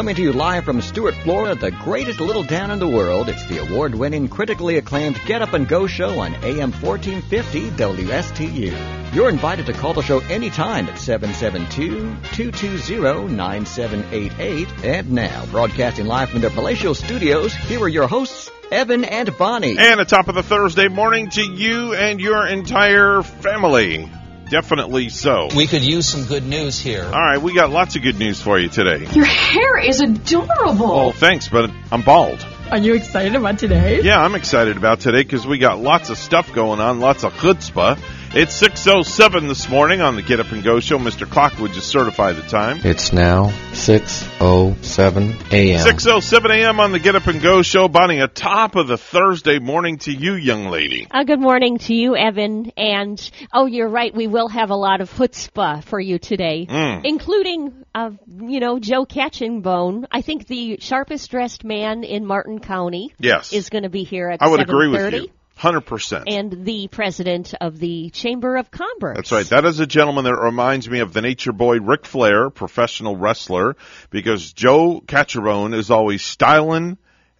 Coming to you live from Stuart, Florida, the greatest little town in the world, it's the award winning, critically acclaimed Get Up and Go show on AM 1450 WSTU. You're invited to call the show anytime at 772 220 9788. And now, broadcasting live from their palatial studios, here are your hosts, Evan and Bonnie. And the top of the Thursday morning to you and your entire family. Definitely so. We could use some good news here. All right, we got lots of good news for you today. Your hair is adorable. Oh, thanks, but I'm bald. Are you excited about today? Yeah, I'm excited about today because we got lots of stuff going on, lots of chutzpah. It's 6.07 this morning on the Get Up and Go show. Mr. Clock would just certify the time. It's now 6.07 a.m. 6.07 a.m. on the Get Up and Go show. Bonnie, a top of the Thursday morning to you, young lady. Uh, good morning to you, Evan. And, oh, you're right, we will have a lot of chutzpah for you today, Mm. including, uh, you know, Joe Catrombone. I think the sharpest dressed man in Martin County Yes. is going to be here at I would agree with you. 100%. And the president of the Chamber of Commerce. That's right. That is a gentleman that reminds me of the nature boy Ric Flair, professional wrestler, because Joe Catrombone is always styling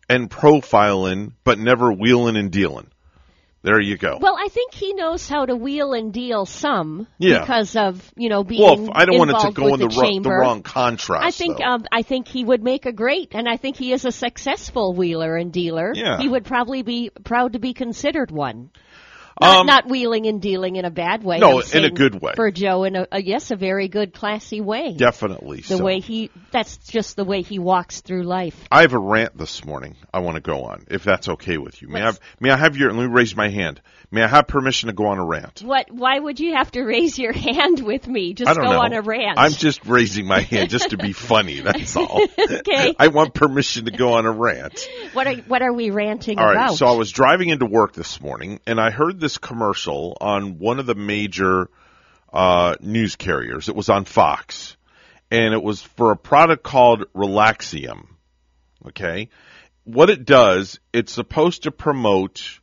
and profiling, but never wheeling and dealing. There you go. Well, I think he knows how to wheel and deal some Yeah. because of you know being Well, I don't want it to go in the, the, ro- the wrong contrast. I think um, I think he would make a great, and I think he is a successful wheeler and dealer. Yeah. He would probably be proud to be considered one. Not, Um, not wheeling and dealing in a bad way. No, in a good way. For Joe, in a, a yes, a very good, classy way. Definitely. The so. way he, that's just the way he walks through life. I have a rant this morning. I want to go on, if that's okay with you. May I have, may I have your? Let me raise my hand. May I have permission to go on a rant? What? Why would you have to raise your hand with me? Just go know. on a rant. I'm just raising my hand just to be funny. That's all. Okay. I want permission to go on a rant. What are What are we ranting All right. about? So I was driving into work this morning, and I heard this commercial on one of the major uh, news carriers. It was on Fox, and it was for a product called Relaxium. Okay, what it does, it's supposed to promote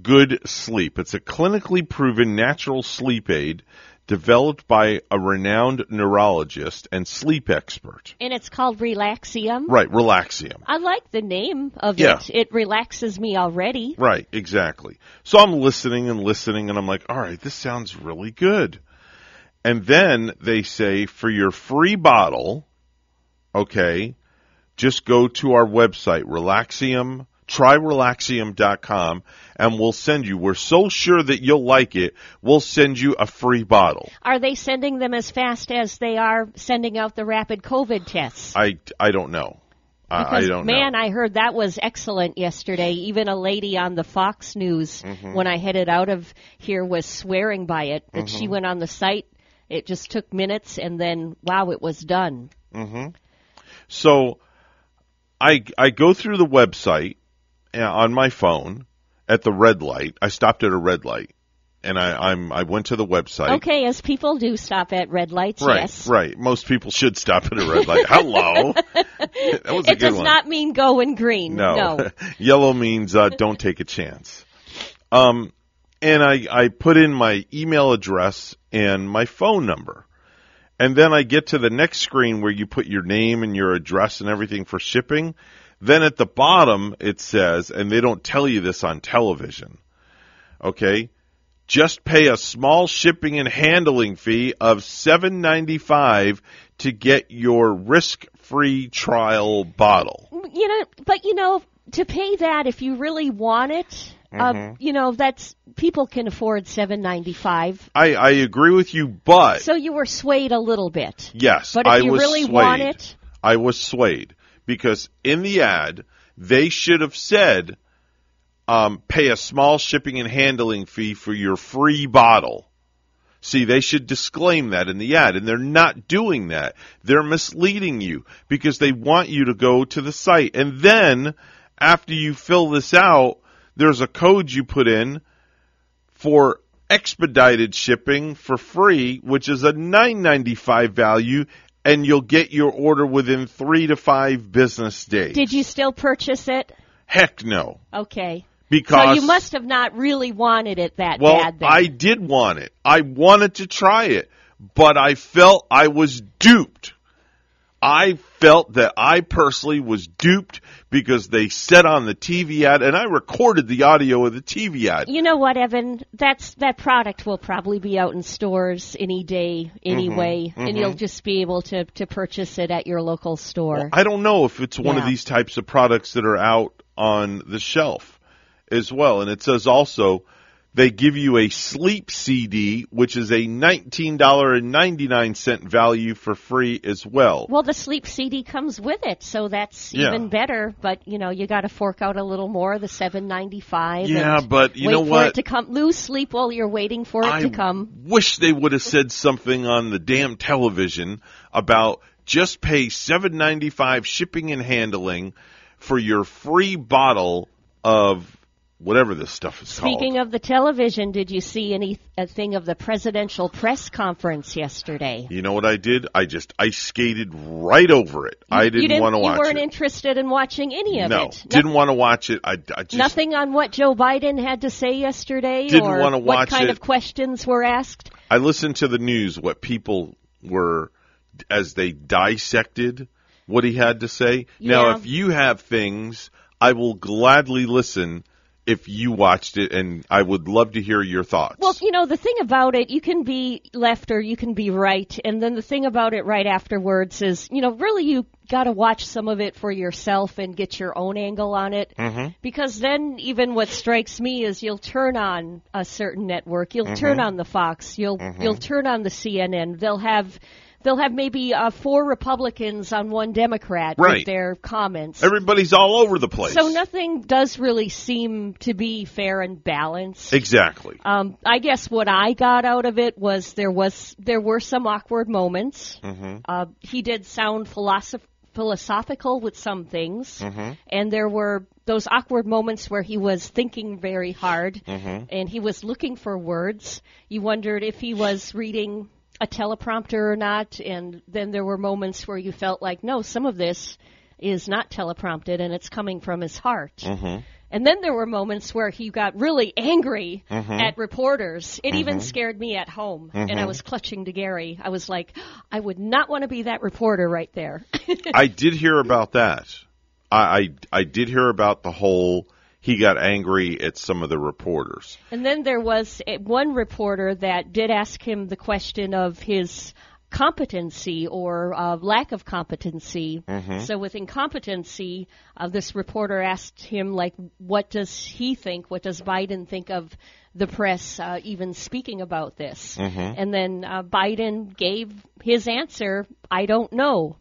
good sleep. It's a clinically proven natural sleep aid developed by a renowned neurologist and sleep expert. and it's called Relaxium. Right, Relaxium. I like the name of Yeah. it. It relaxes me already. Right, exactly. So I'm listening and listening and I'm like, all right, this sounds really good. And then they say for your free bottle, okay, just go to our website, Relaxium, tryrelaxium.com, and we'll send you, we're so sure that you'll like it, we'll send you a free bottle. Are they sending them as fast as they are sending out the rapid COVID tests? I, I don't know. I, I Because don't man, know. I heard that was excellent yesterday. Even a lady on the Fox News Mm-hmm. when I headed out of here was swearing by it. That she Mm-hmm. went on the site. It just took minutes and then wow, it was done. So I I go through the website on my phone at the red light. I stopped at a red light, and I I'm I went to the website. Okay, as people do stop at red lights, Right, yes. right. Most people should stop at a red light. Hello, that was a It good does one. not mean go in green. no, no. yellow means uh, don't take a chance. Um, and I I put in my email address and my phone number. And then I get to the next screen where you put your name and your address and everything for shipping. Then at the bottom it says, and they don't tell you this on television, okay? Just pay a small shipping and handling fee of seven ninety five to get your risk free trial bottle. you know, but you know, to pay that if you really want it, uh, Mm-hmm. you know, that's people can afford seven ninety five. I, I agree with you, but So you were swayed a little bit. yes, But if I you really swayed. want it, I was swayed because in the ad they should have said, um, "Pay a small shipping and handling fee for your free bottle." See, they should disclaim that in the ad, and they're not doing that. They're misleading you because they want you to go to the site, and then after you fill this out, there's a code you put in for expedited shipping for free, which is a nine ninety five value, and you'll get your order within three to five business days. did you still purchase it? Heck no, Okay. because so you must have not really wanted it that well, bad then. I did want it. I wanted to try it, but I felt I was duped. I felt that I personally was duped because they said on the TV ad, and I recorded the audio of the TV ad. You know what, Evan? That's that product will probably be out in stores any day anyway, Mm-hmm. and you'll just be able to to purchase it at your local store. I don't know if it's one of these types of products that are out on the shelf as well. And it says also they give you a sleep CD, which is a $19.99 value for free as well. well, the sleep CD comes with it, so that's Yeah. even better. But you know, you got to fork out a little more, the seven ninety five. Yeah, but you wait know for what? it to come. Lose sleep while you're waiting for it I to come. wish they would have said something on the damn television about just pay seven ninety five shipping and handling for your free bottle of whatever this stuff is Speaking called. of the television, did you see any a thing of the presidential press conference yesterday? you know what I did? I just ice skated right over it. I didn't, didn't want to watch it. you weren't interested in watching any of no, it. didn't want to watch it. I, I just Nothing on what Joe Biden had to say yesterday, Didn't wanna watch what kind it. of questions were asked. I listened to the news, what people were, as they dissected what he had to say. Now, if you have things, I will gladly listen if you watched it, and I would love to hear your thoughts. Well, you know, the thing about it, you can be left or you can be right. And then the thing about it right afterwards is, you know, really you got to watch some of it for yourself and get your own angle on it. Mm-hmm. Because then even what strikes me is you'll turn on a certain network, you'll turn Mm-hmm. on the Fox, you'll you'll turn on the CNN. They'll have they'll have maybe uh, four Republicans on one Democrat Right. with their comments. Everybody's all over the place. so nothing does really seem to be fair and balanced. Exactly. Um, I guess what I got out of it was there was there were some awkward moments. Mm-hmm. Uh, he did sound philosoph- philosophical with some things, Mm-hmm. and there were those awkward moments where he was thinking very hard Mm-hmm. and he was looking for words. You wondered if he was reading a teleprompter or not, and then there were moments where you felt like, no, some of this is not teleprompted and it's coming from his heart. Mm-hmm. And then there were moments where he got really angry mm-hmm. at reporters. It even mm-hmm. scared me at home. And I mm-hmm. was clutching to Gary. I was like, I would not want to be that reporter right there. I did hear about that. I, I I did hear about the whole. He got angry at some of the reporters. and then there was one reporter that did ask him the question of his competency or uh, lack of competency. So with incompetency, uh, this reporter asked him, like, what does he think? What does Biden think of the press uh, even speaking about this? And then uh, Biden gave his answer, I don't know.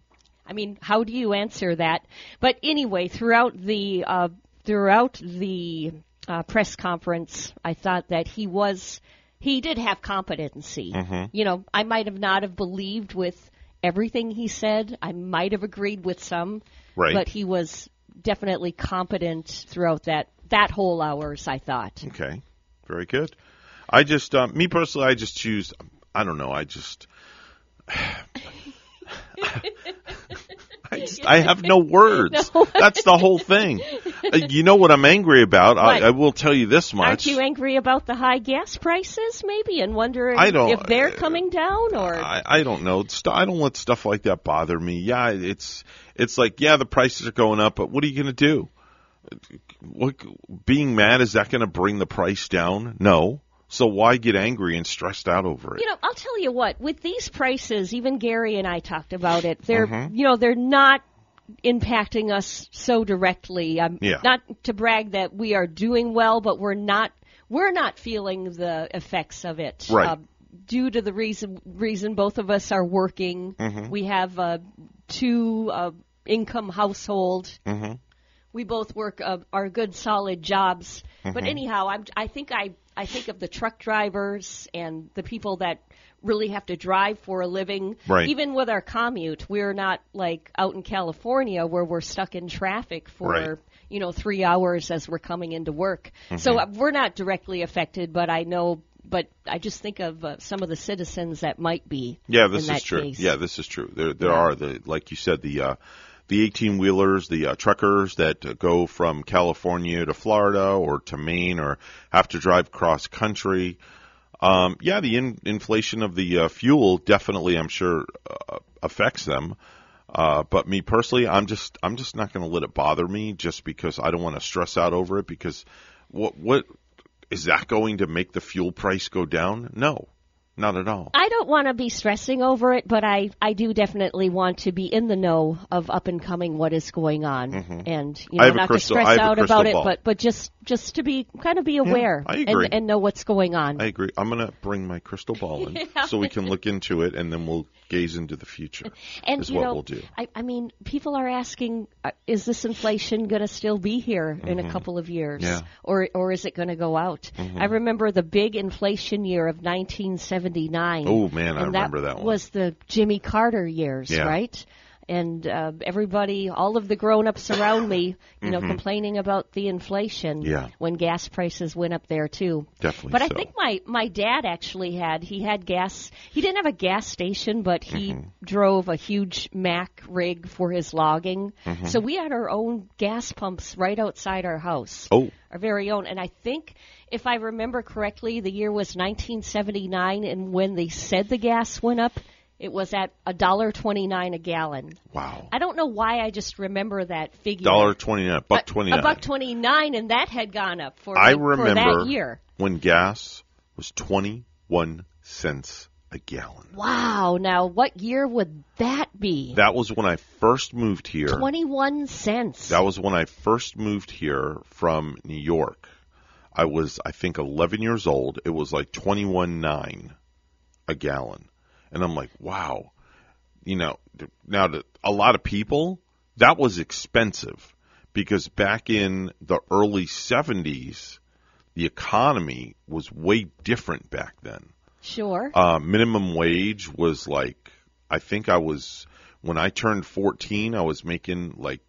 I mean, how do you answer that? But anyway, throughout the uh, throughout the uh, press conference, I thought that he was he did have competency. You know, I might have not have believed with everything he said. I might have agreed with some, Right. but he was definitely competent throughout that that whole hours. I thought. Okay, very good. I just, uh, me personally, I just choose. I don't know. I just. I, just, I have no words. No. That's the whole thing. Uh, you know what I'm angry about? I, I will tell you this much. Aren't you angry about the high gas prices, maybe, and wondering I don't- if they're uh, coming down or? I, I don't know. St- I don't let stuff like that bother me. Yeah, it's it's like yeah, the prices are going up, but what are you going to do? What being mad is that going to bring the price down? No. So why get angry and stressed out over it? You know, I'll tell you what. With these prices, even Gary and I talked about it. They're, you know, they're not impacting us so directly. Um, Yeah. Not to brag that we are doing well, but we're not. We're not feeling the effects of it. Right. Uh, due to the reason reason both of us are working, we have a two uh, income household. We both work uh, our good solid jobs. But anyhow, I'm, I think I I think of the truck drivers and the people that really have to drive for a living. Right. Even with our commute, we're not like out in California where we're stuck in traffic for Right. you know three hours as we're coming into work. So uh, we're not directly affected, but I know. But I just think of uh, some of the citizens that might be. Yeah, this in is true. case. Yeah, this is true. There there Yeah. are the like you said the uh the 18 wheelers, the uh, truckers that uh, go from California to Florida or to Maine or have to drive cross country. Um, yeah, the in- inflation of the uh, fuel definitely, I'm sure, uh, affects them. Uh, but me personally, I'm just I'm just not going to let it bother me just because I don't want to stress out over it because what what is that going to make the fuel price go down? No. Not at all. I don't want to be stressing over it, but I, I do definitely want to be in the know of up and coming what is going on, Mhm. and you know not crystal- to stress out about ball. it, but but just just to be kind of be aware agree. and, and know what's going on. I agree. I'm going to bring my crystal ball in Yeah. so we can look into it and then we'll gaze into the future. and is you what know, we'll do. I, I mean, people are asking, uh, is this inflation going to still be here in a Mhm. couple of years, Yeah. or or is it going to go out? Mhm. I remember the big inflation year of 1979. Oh, man, I remember that one. Was the Jimmy Carter years, Yeah. right? And uh, everybody, all of the grown-ups around me, you know, Mhm. complaining about the inflation Yeah. when gas prices went up there too. Definitely But I think my my dad actually had he had gas. He didn't have a gas station, but he Mm-hmm. drove a huge Mack rig for his logging. Mhm. So we had our own gas pumps right outside our house. Oh. Our very own. And I think if I remember correctly, the year was 1979 and when they said the gas went up, it was at a dollar 29 a gallon. Wow. I don't know why I just remember that figure. Dollar twenty nine, buck twenty A buck 29 and that had gone up for I for remember that year. when gas was twenty one cents a gallon. Wow. Now, what year would that be? That was when I first moved here. 21 cents. That was when I first moved here from New York. I was, I think, 11 years old. It was like twenty one nine a gallon. And I'm like, wow. You know, now to a lot of people, that was expensive because back in the early 70s, the economy was way different back then. Sure. Uh, minimum wage was like, I think I was, when I turned 14, I was making like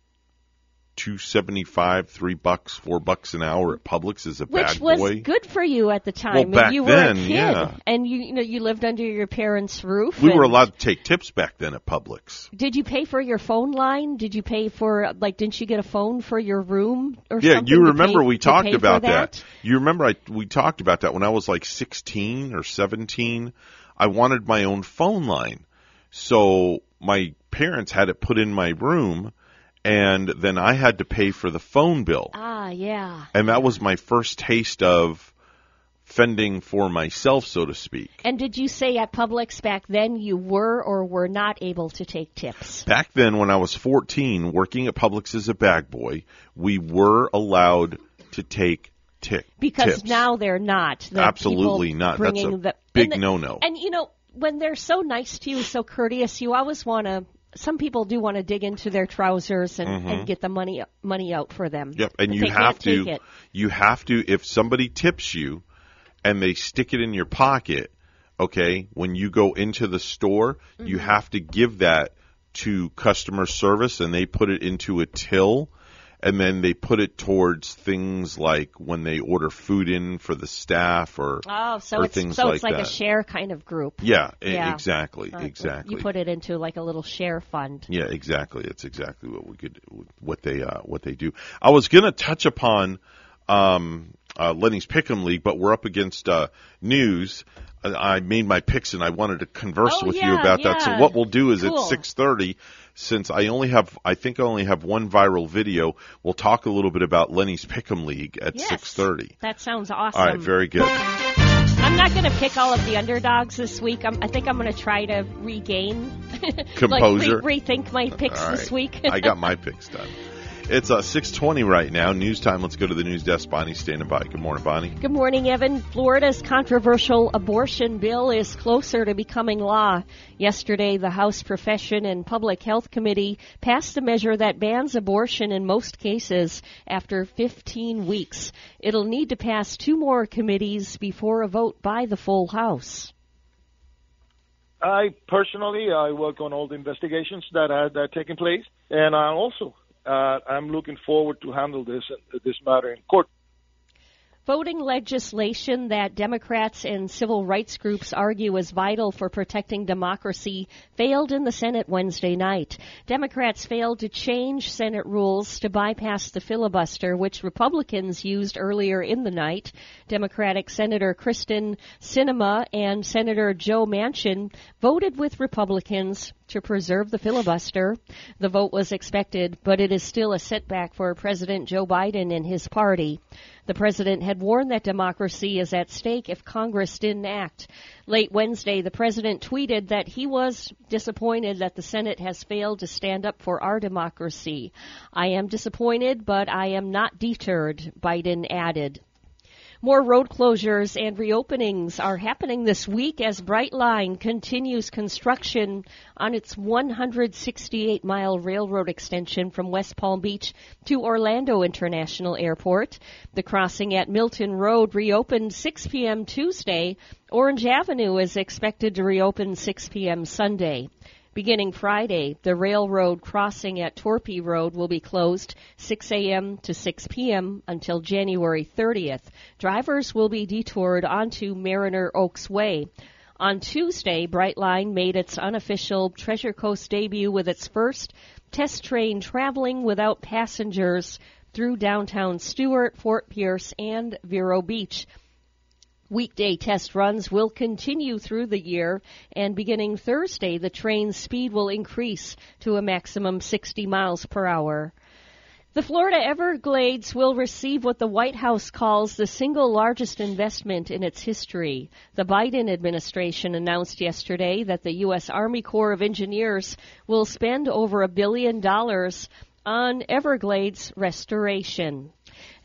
275, three bucks, four bucks an hour at Publix as a bad thing. Which was good for you at the time. Well, and back you were then, a kid, yeah. and you, you know you lived under your parents' roof. We were allowed to take tips back then at Publix. Did you pay for your phone line? Did you pay for like? Didn't you get a phone for your room or Yeah, something? you remember pay- we talked about that? that. You remember I we talked about that when I was like 16 or 17. I wanted my own phone line. So my parents had it put in my room and then I had to pay for the phone bill. Ah, yeah. And that was my first taste of fending for myself, so to speak. And did you say at Publix back then you were or were not able to take tips? Back then, when I was 14, working at Publix as a bag boy, we were allowed to take tips. Because tips. now they're not. The Absolutely not. That's a the, big no-no. And you know, when they're so nice to you, so courteous, you always want to. Some people do want to dig into their trousers and, Mhm. and get the money money out for them. Yep, and you have to you have to if somebody tips you and they stick it in your pocket, okay, when you go into the store, you Mm-hmm. have to give that to customer service and they put it into a till and then they put it towards things like when they order food in for the staff or Oh, so or it's things so like it's like that. a share kind of group. Yeah, Yeah. exactly, Uh, exactly. You put it into like a little share fund. Yeah, exactly. It's exactly what we could, what they, uh, what they do. I was going to touch upon um, uh, Lenny's Pick'em League, but we're up against uh, news. I made my picks, and I wanted to converse Oh, with you yeah, about that. So what we'll do is Cool. at six thirty, since I only have, I think I only have one viral video. We'll talk a little bit about Lenny's Pick'em League at Yes. six thirty. That sounds awesome. All right, very good. I'm not going to pick all of the underdogs this week. I'm, I think I'm going to try to regain, Composure. like re- rethink my picks All this week. I got my picks done. It's uh, six twenty right now. News time. Let's go to the news desk. Bonnie standing by. Good morning, Bonnie. Good morning, Evan. Florida's controversial abortion bill is closer to becoming law. Yesterday, the House Profession and Public Health Committee passed a measure that bans abortion in most cases after 15 weeks. It'll need to pass two more committees before a vote by the full House. I personally, I work on all the investigations that are, that are taking place, and I also, uh, I'm looking forward to handle this this matter in court. Voting legislation that Democrats and civil rights groups argue is vital for protecting democracy failed in the Senate Wednesday night. Democrats failed to change Senate rules to bypass the filibuster, which Republicans used earlier in the night. Democratic Senator Kyrsten Sinema and Senator Joe Manchin voted with Republicans to preserve the filibuster. The vote was expected, but it is still a setback for President Joe Biden and his party. The president had warned that democracy is at stake if Congress didn't act. Late Wednesday, the president tweeted that he was disappointed that the Senate has failed to stand up for our democracy. I am disappointed, but I am not deterred, Biden added. More road closures and reopenings are happening this week as Brightline continues construction on its 168 mile railroad extension from West Palm Beach to Orlando International Airport. The crossing at Milton Road reopened 6 p.m. Tuesday. Orange Avenue is expected to reopen 6 p.m. Sunday. Beginning Friday, the railroad crossing at Torpy Road will be closed 6 a.m. to 6 p.m. until January 30th. Drivers will be detoured onto Mariner Oaks Way. On Tuesday, Brightline made its unofficial Treasure Coast debut with its first test train traveling without passengers through downtown Stuart, Fort Pierce, and Vero Beach. Weekday test runs will continue through the year, and beginning Thursday, the train's speed will increase to a maximum 60 miles per hour. The Florida Everglades will receive what the White House calls the single largest investment in its history. The Biden administration announced yesterday that the U.S. Army Corps of Engineers will spend over a billion dollars on Everglades restoration.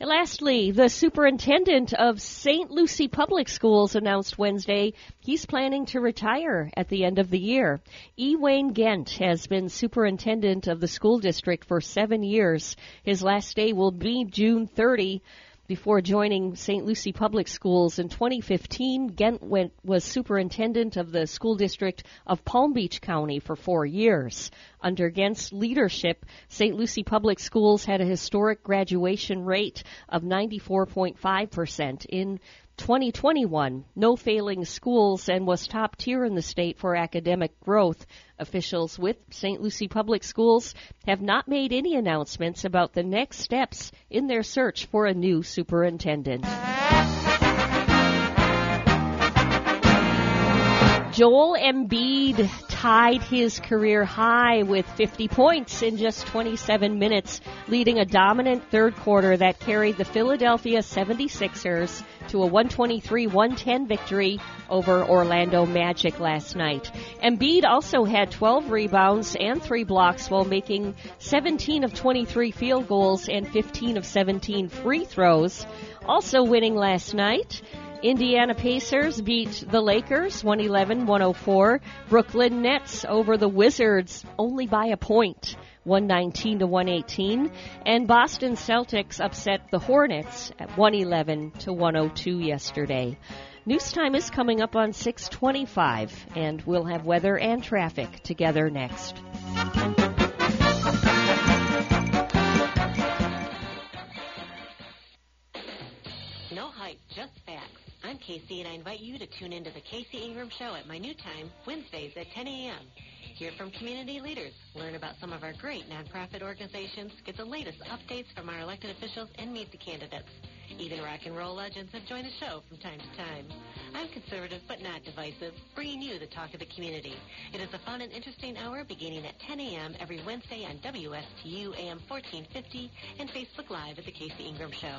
And lastly, the superintendent of St. Lucie Public Schools announced Wednesday he's planning to retire at the end of the year. E. Wayne Gent has been superintendent of the school district for seven years. His last day will be June 30 before joining St. Lucie Public Schools in 2015, Gent went, was superintendent of the school district of Palm Beach County for four years. Under Gent's leadership, St. Lucie Public Schools had a historic graduation rate of 94.5% in 2021, no failing schools and was top tier in the state for academic growth. Officials with St. Lucie Public Schools have not made any announcements about the next steps in their search for a new superintendent. Joel Embiid tied his career high with 50 points in just 27 minutes, leading a dominant third quarter that carried the Philadelphia 76ers to a 123-110 victory over Orlando Magic last night. Embiid also had 12 rebounds and 3 blocks while making 17 of 23 field goals and 15 of 17 free throws. Also winning last night, Indiana Pacers beat the Lakers 111-104. Brooklyn Nets over the Wizards only by a point. 119 to 118, and Boston Celtics upset the Hornets at 111 to 102 yesterday. News time is coming up on 625, and we'll have weather and traffic together next. No hype, just facts. I'm Casey, and I invite you to tune into the Casey Ingram Show at my new time, Wednesdays at 10 a.m. Hear from community leaders, learn about some of our great nonprofit organizations, get the latest updates from our elected officials, and meet the candidates. Even rock and roll legends have joined the show from time to time. I'm conservative but not divisive, bringing you the talk of the community. It is a fun and interesting hour beginning at 10 a.m. every Wednesday on WSTU AM 1450 and Facebook Live at The Casey Ingram Show.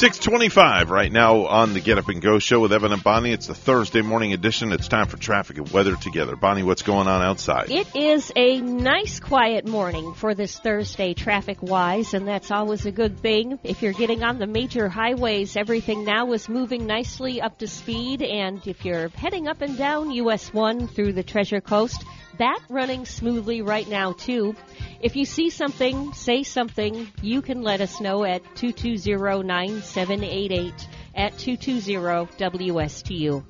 625 right now on the Get Up and Go show with Evan and Bonnie. It's the Thursday morning edition. It's time for traffic and weather together. Bonnie, what's going on outside? It is a nice quiet morning for this Thursday traffic wise, and that's always a good thing. If you're getting on the major highways, everything now is moving nicely up to speed, and if you're heading up and down US 1 through the Treasure Coast, that running smoothly right now too. If you see something, say something. You can let us know at 220-9788 at 220-WSTU.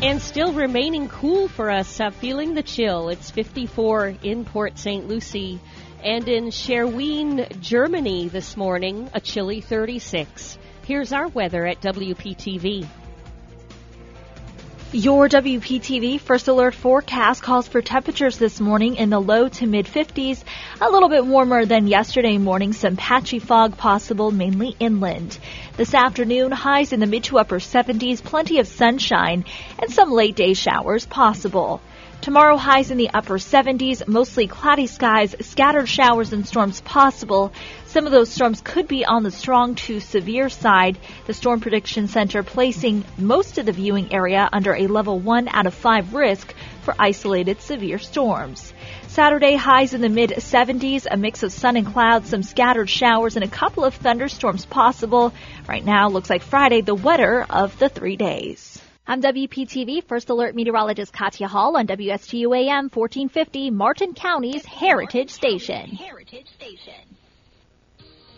And still remaining cool for us, uh, feeling the chill. It's 54 in Port St. Lucie. And in Schwerin, Germany this morning, a chilly 36. Here's our weather at WPTV. Your WPTV First Alert forecast calls for temperatures this morning in the low to mid 50s, a little bit warmer than yesterday morning, some patchy fog possible mainly inland. This afternoon, highs in the mid to upper 70s, plenty of sunshine, and some late day showers possible. Tomorrow highs in the upper 70s, mostly cloudy skies, scattered showers and storms possible. Some of those storms could be on the strong to severe side. The Storm Prediction Center placing most of the viewing area under a level 1 out of 5 risk for isolated severe storms. Saturday highs in the mid 70s, a mix of sun and clouds, some scattered showers, and a couple of thunderstorms possible. Right now, looks like Friday, the wetter of the three days. I'm WPTV First Alert Meteorologist Katya Hall on WSTU AM 1450, Martin County's Heritage Station. Heritage Station.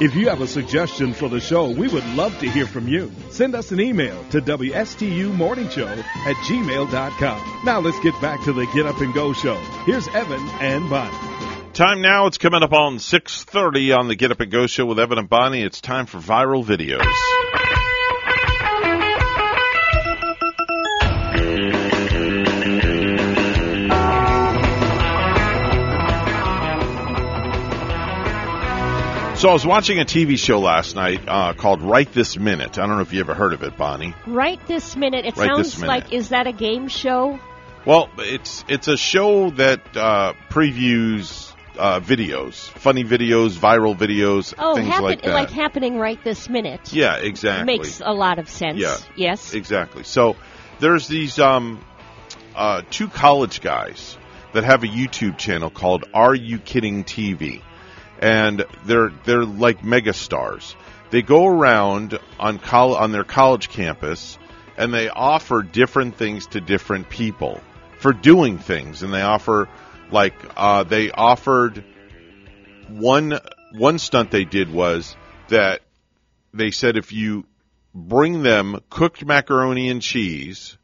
If you have a suggestion for the show, we would love to hear from you. Send us an email to WSTUmorningshow at gmail.com. Now let's get back to the Get Up and Go show. Here's Evan and Bonnie. Time now, it's coming up on 6.30 on the Get Up and Go show with Evan and Bonnie. It's time for viral videos. So I was watching a TV show last night uh, called Right This Minute. I don't know if you ever heard of it, Bonnie. Right this minute. It Right sounds minute. like is that a game show? Well, it's it's a show that uh, previews uh, videos, funny videos, viral videos, Oh, things happen, like that. Like happening right this minute. yeah, exactly. Makes a lot of sense. Yeah. Yes. Exactly. So there's these um, uh, two college guys that have a YouTube channel called Are You Kidding TV, and they're they're like megastars. They go around on col- on their college campus and they offer different things to different people for doing things, and they offer like uh, they offered one one stunt they did was that they said if you bring them cooked macaroni and cheese,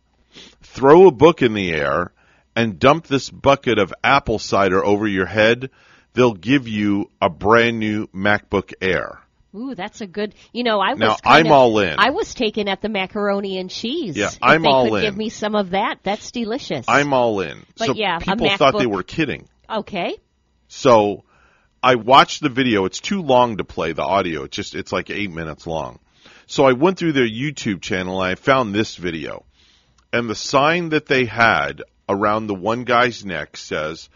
throw a book in the air, and dump this bucket of apple cider over your head, they'll give you a brand new MacBook Air. Ooh, that's a good. You know, I was. Now, I'm of- all in. I was taken at the macaroni and cheese. Yeah, If I'm they all could in. Give me some of that. That's delicious. I'm all in. But so yeah, people thought they were kidding. okay. So I watched the video. It's too long to play the audio. It's just it's like eight minutes long. So I went through their YouTube channel and I found this video. And the sign that they had around the one guy's neck says,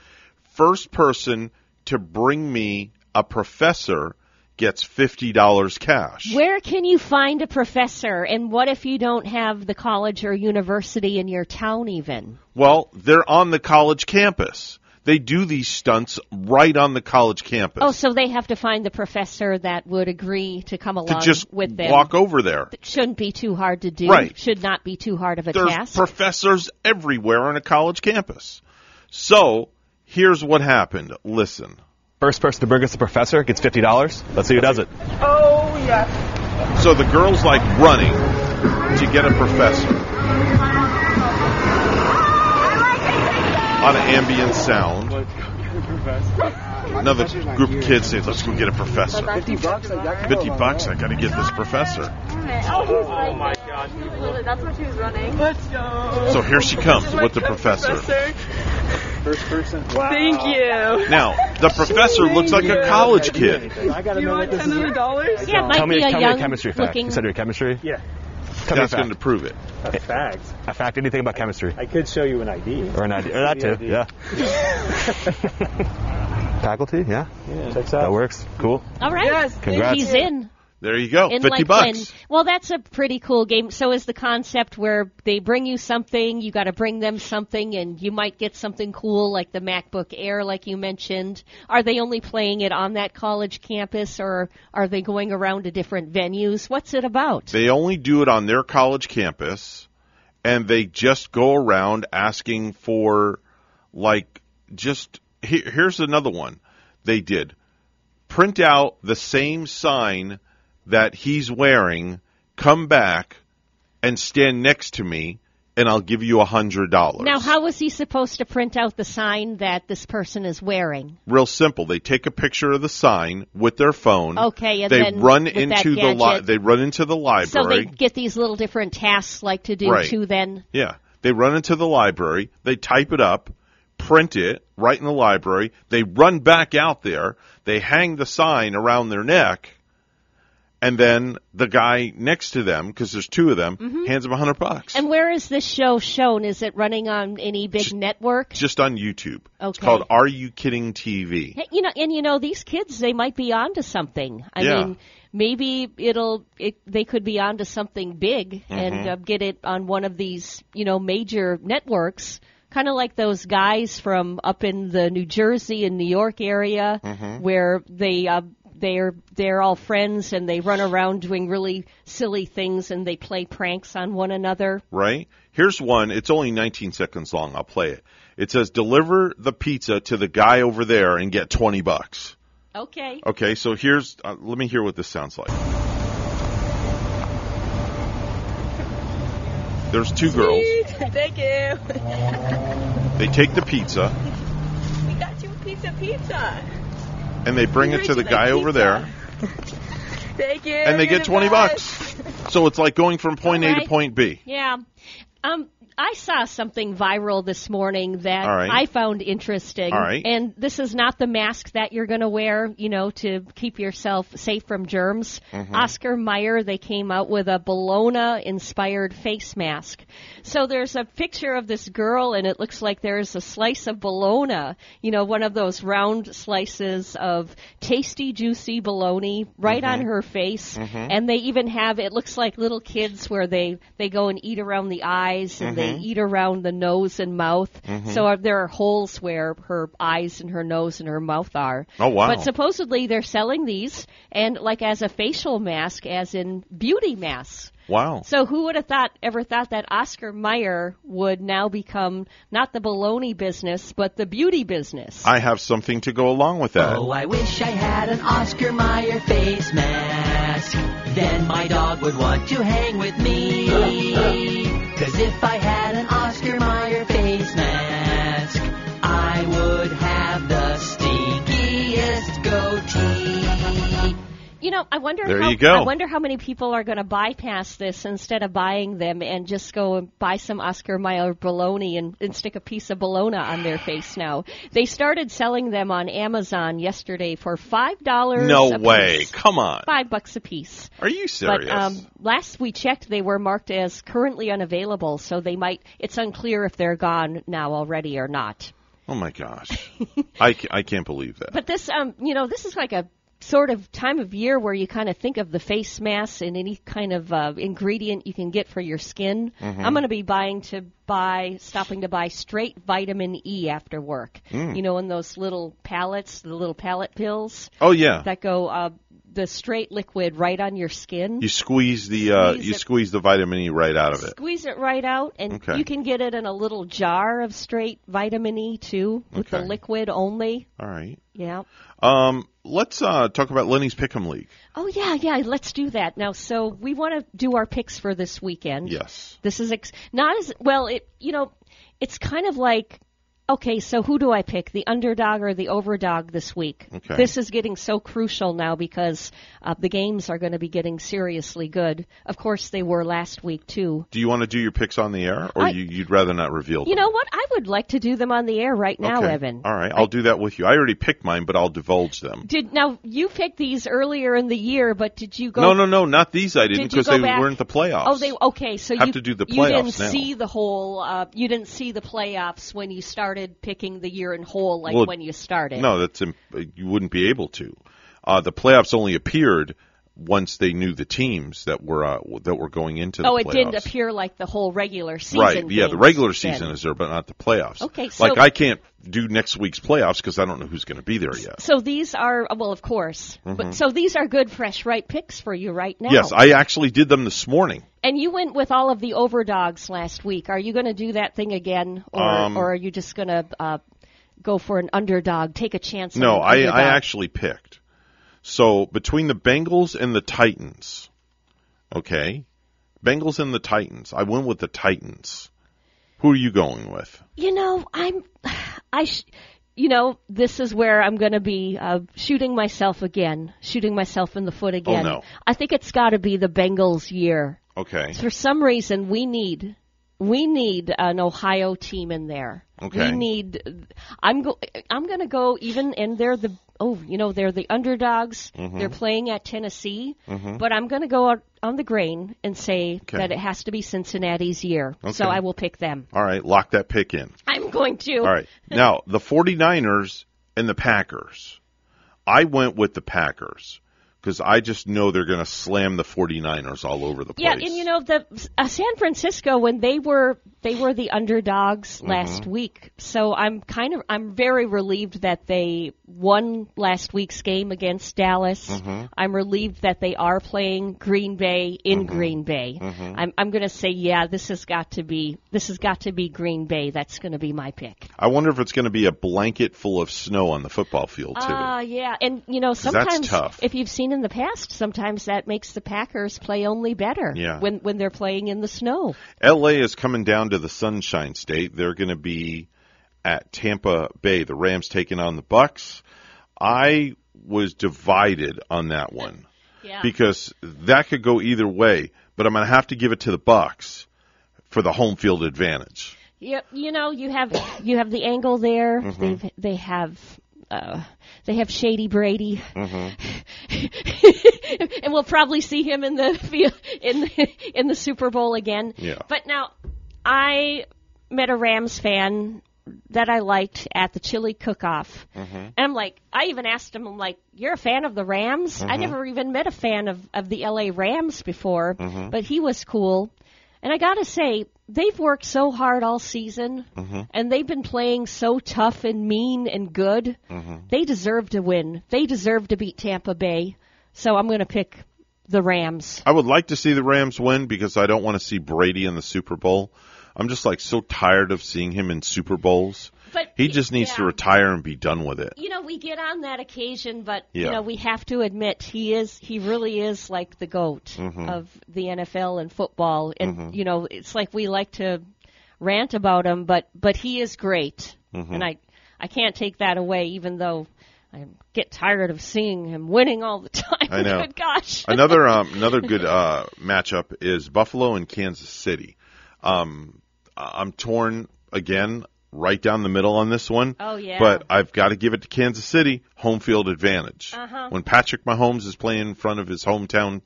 first person to bring me a professor gets $50 cash. Where can you find a professor? And what if you don't have the college or university in your town even? Well, they're on the college campus. They do these stunts right on the college campus. Oh, so they have to find the professor that would agree to come along to just with them. walk over there. It shouldn't be too hard to do. Right. Should not be too hard of a There's task. professors everywhere on a college campus. So, here's what happened. Listen. First person to bring us a professor gets fifty dollars. Let's see who does it. Oh, yeah. So the girl's like running to get a professor. On ambient sound. Another group of kids say, let's go get a professor. 50 bucks, I got 50 bucks, I gotta get this professor. Oh, my God. That's what she was running. Let's go. So here she comes with the professor. First person. Wow. Thank you. Now, the professor looks like a college kid. I gotta know what this is. dollars? Yeah, it might tell me, be a tell me young a chemistry fact. looking. You said you're chemistry. Yeah. Tell me That's going to prove it. A fact. A fact. Anything about chemistry. I could show you an ID. Or an ID. Or that too. ID. Yeah. Faculty. Yeah. Yeah. Checks That works. Cool. All right. Yes, Congrats. He's in. There you go. in 50 Lakeland. bucks. Well, that's a pretty cool game. So is the concept where they bring you something, you got to bring them something, and you might get something cool like the MacBook Air, like you mentioned. Are they only playing it on that college campus, or are they going around to different venues? What's it about? They only do it on their college campus, and they just go around asking for, like, just here, here's another one they did. Print out the same sign that he's wearing, come back and stand next to me, and I'll give you a hundred dollars. Now, how was he supposed to print out the sign that this person is wearing? Real simple. They take a picture of the sign with their phone. Okay, and they then run into the li- they run into the library. So they get these little different tasks like to do Right. too then. Yeah. They run into the library, they type it up, print it right in the library, they run back out there, they hang the sign around their neck, and then the guy next to them, because there's two of them, Mhm. hands them a hundred bucks. And where is this show shown? Is it running on any big network? Just on YouTube. Okay. It's called Are You Kidding TV. You know, and you know, these kids, they might be onto something. I Yeah. mean, maybe it'll, it, they could be onto something big and Mhm. uh, get it on one of these, you know, major networks. Kind of like those guys from up in the New Jersey and New York area, Mhm. where they uh, they're they're all friends and they run around doing really silly things and they play pranks on one another. right? Here's one. It's only 19 seconds long. I'll play it. It says, deliver the pizza to the guy over there and get 20 bucks. Okay. Okay, so here's, uh, let me hear what this sounds like. There's two girls. Thank you. They take the pizza We got you a pizza pizza. and they bring We it to the guy over there Thank you. and they get the 20 best. bucks. So it's like going from point A to point B. Yeah. Um, I saw something viral this morning that right. I found interesting. Right. And this is not the mask that you're going to wear, you know, to keep yourself safe from germs. Mhm. Oscar Mayer, they came out with a Bologna inspired face mask. So there's a picture of this girl, and it looks like there's a slice of bologna, you know, one of those round slices of tasty, juicy bologna right on Mhm. her face. Mhm. And they even have, it looks like little kids where they, they go and eat around the eyes and they Mhm. eat around the nose and mouth. Mhm. So uh, there are holes where her eyes and her nose and her mouth are. Oh, wow. But supposedly they're selling these and like as a facial mask, as in beauty masks. Wow. So who would have thought ever thought that Oscar Mayer would now become not the baloney business, but the beauty business? I have something to go along with that. Oh, I wish I had an Oscar Mayer face mask. Then my dog would want to hang with me. Cause if I had You know, I wonder. There how, you go. I wonder how many people are going to bypass this instead of buying them and just go and buy some Oscar Mayer bologna and, and stick a piece of bologna on their face. Now they started selling them on Amazon yesterday for five dollars. No way. Piece. Come on. Five bucks a piece. Are you serious? But um, last we checked, they were marked as currently unavailable, so they might. It's unclear if they're gone now already or not. oh my gosh. I, I can't believe that. But this, um, you know, this is like a sort of time of year where you kind of think of the face masks and any kind of uh, ingredient you can get for your skin. Mhm. I'm going to be buying to buy, stopping to buy straight vitamin E after work. Mm. You know, in those little pallets, the little pallet pills. Oh, yeah. That go uh, the straight liquid right on your skin. You squeeze the uh, Squeeze you it. squeeze the vitamin E right out of it. Squeeze it right out, and Okay. you can get it in a little jar of straight vitamin E too, with the liquid only. All right. Yeah. Um, let's uh, talk about Lenny's Pick'em League. Oh yeah, yeah. Let's do that now. So we want to do our picks for this weekend. Yes. This is ex- not as well. It you know, it's kind of like. Okay, so who do I pick, the underdog or the overdog this week? Okay. This is getting so crucial now because uh, the games are going to be getting seriously good. Of course, they were last week too. Do you want to do your picks on the air, or I- you, you'd rather not reveal them? You know what? I would like to do them on the air right now, okay. Evan. All right, I'll do that with you. I already picked mine, but I'll divulge them. Did now you picked these earlier in the year, but did you go? no, no, no, not these. I didn't because go they back- weren't the playoffs. Oh, they okay. So Have you to do the playoffs You didn't now. see the whole. Uh, you didn't see the playoffs when you started picking the year in whole, like Well, when you started. No, that's imp- you wouldn't be able to. Uh, the playoffs only appeared once they knew the teams that were uh, that were going into the Oh, it playoffs. didn't appear like the whole regular season. Right. Yeah, the regular then. season is there, but not the playoffs. Okay, so- like I can't do next week's playoffs because I don't know who's going to be there yet. So these are well, of course, Mhm. but so these are good, fresh, right picks for you right now. Yes, I actually did them this morning. And you went with all of the overdogs last week. Are you going to do that thing again, or Um, or are you just going to uh, go for an underdog, take a chance? No, I. I actually picked. So between the Bengals and the Titans, okay, Bengals and the Titans, I went with the Titans. Who are you going with? You know, I'm, I, sh- you know, this is where I'm going to be uh, shooting myself again, shooting myself in the foot again. Oh, no. I think it's got to be the Bengals' year. Okay. For some reason, we need, we need an Ohio team in there. Okay. We need. I'm go. I'm going to go even, and they're the. Oh, you know, they're the underdogs. Mhm. They're playing at Tennessee, Mhm. but I'm going to go out on the grain and say Okay. that it has to be Cincinnati's year. So I will pick them. All right, lock that pick in. I'm going to. All right. Now, the 49ers and the Packers. I went with the Packers because I just know they're going to slam the 49ers all over the place. Yeah, and you know the uh, San Francisco when they were they were the underdogs Mhm. last week. So I'm kind of I'm very relieved that they won last week's game against Dallas. Mhm. I'm relieved that they are playing Green Bay in Green Bay. Mhm. I'm I'm going to say yeah, this has got to be this has got to be Green Bay. That's going to be my pick. I wonder if it's going to be a blanket full of snow on the football field too. Ah, yeah, and you know sometimes tough. if you've seen in the past, sometimes that makes the Packers play only better Yeah. when when they're playing in the snow. LA is coming down to the Sunshine State. They're going to be at Tampa Bay. The Rams taking on the Bucks. I was divided on that one Yeah. because that could go either way, but I'm going to have to give it to the Bucks for the home field advantage. Yep, you know you have you have the angle there. Mhm. They've they have uh, they have Shady Brady, Mm-hmm. and we'll probably see him in the field in the, in the Super Bowl again. Yeah. But now I met a Rams fan that I liked at the chili cook-off. Mm-hmm. And I'm like, I even asked him, I'm like, you're a fan of the Rams? I Mhm. never even met a fan of, of the LA Rams before, Mhm. but he was cool. And I gotta say, they've worked so hard all season, Mhm. and they've been playing so tough and mean and good. Mhm. They deserve to win. They deserve to beat Tampa Bay. So I'm gonna pick the Rams. I would like to see the Rams win because I don't want to see Brady in the Super Bowl. I'm just like so tired of seeing him in Super Bowls. But He just needs to retire and be done with it. You know, we get on that occasion, but Yeah. you know, we have to admit he is he really is like the goat Mhm. of the NFL and football. And Mhm. you know, it's like we like to rant about him, but but he is great. Mhm. And I I can't take that away even though I get tired of seeing him winning all the time. I know. Good gosh. another um, another good uh, matchup is Buffalo and Kansas City. Um, I'm torn again, right down the middle on this one. Oh, yeah. But I've got to give it to Kansas City, home field advantage. Uh-huh. When Patrick Mahomes is playing in front of his hometown,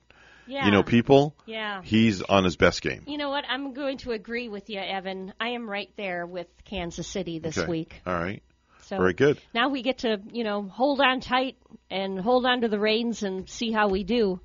Yeah. you know, people, Yeah. he's on his best game. You know what? I'm going to agree with you, Evan. I am right there with Kansas City this Okay. week. All right. So Very good. Now we get to, you know, hold on tight and hold on to the reins and see how we do.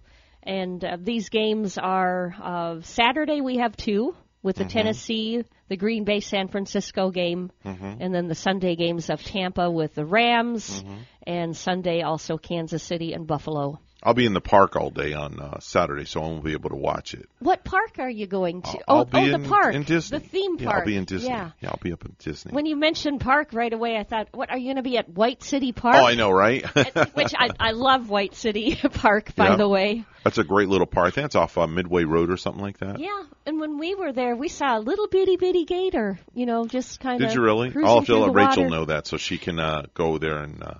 And uh, these games are uh, Saturday. We have two with the Mhm. Tennessee, the Green Bay, San Francisco game, Mhm. and then the Sunday games of Tampa with the Rams, Mm-hmm. and Sunday also Kansas City and Buffalo. I'll be in the park all day on uh, Saturday, so I won't be able to watch it. What park are you going to? I'll oh, be oh, in, the park, in Disney. the theme Yeah, park. I'll be in Disney. Yeah. I'll be up in Disney. When you mentioned park right away, I thought, what are you going to be at White City Park? Oh, I know, right? Which I, I love White City Park, by Yeah. the way. That's a great little park. I think it's off uh, Midway Road or something like that. Yeah, and when we were there, we saw a little bitty bitty gator. You know, just kind of. Did you really? I'll have to let Rachel water. know that so she can uh, go there and uh,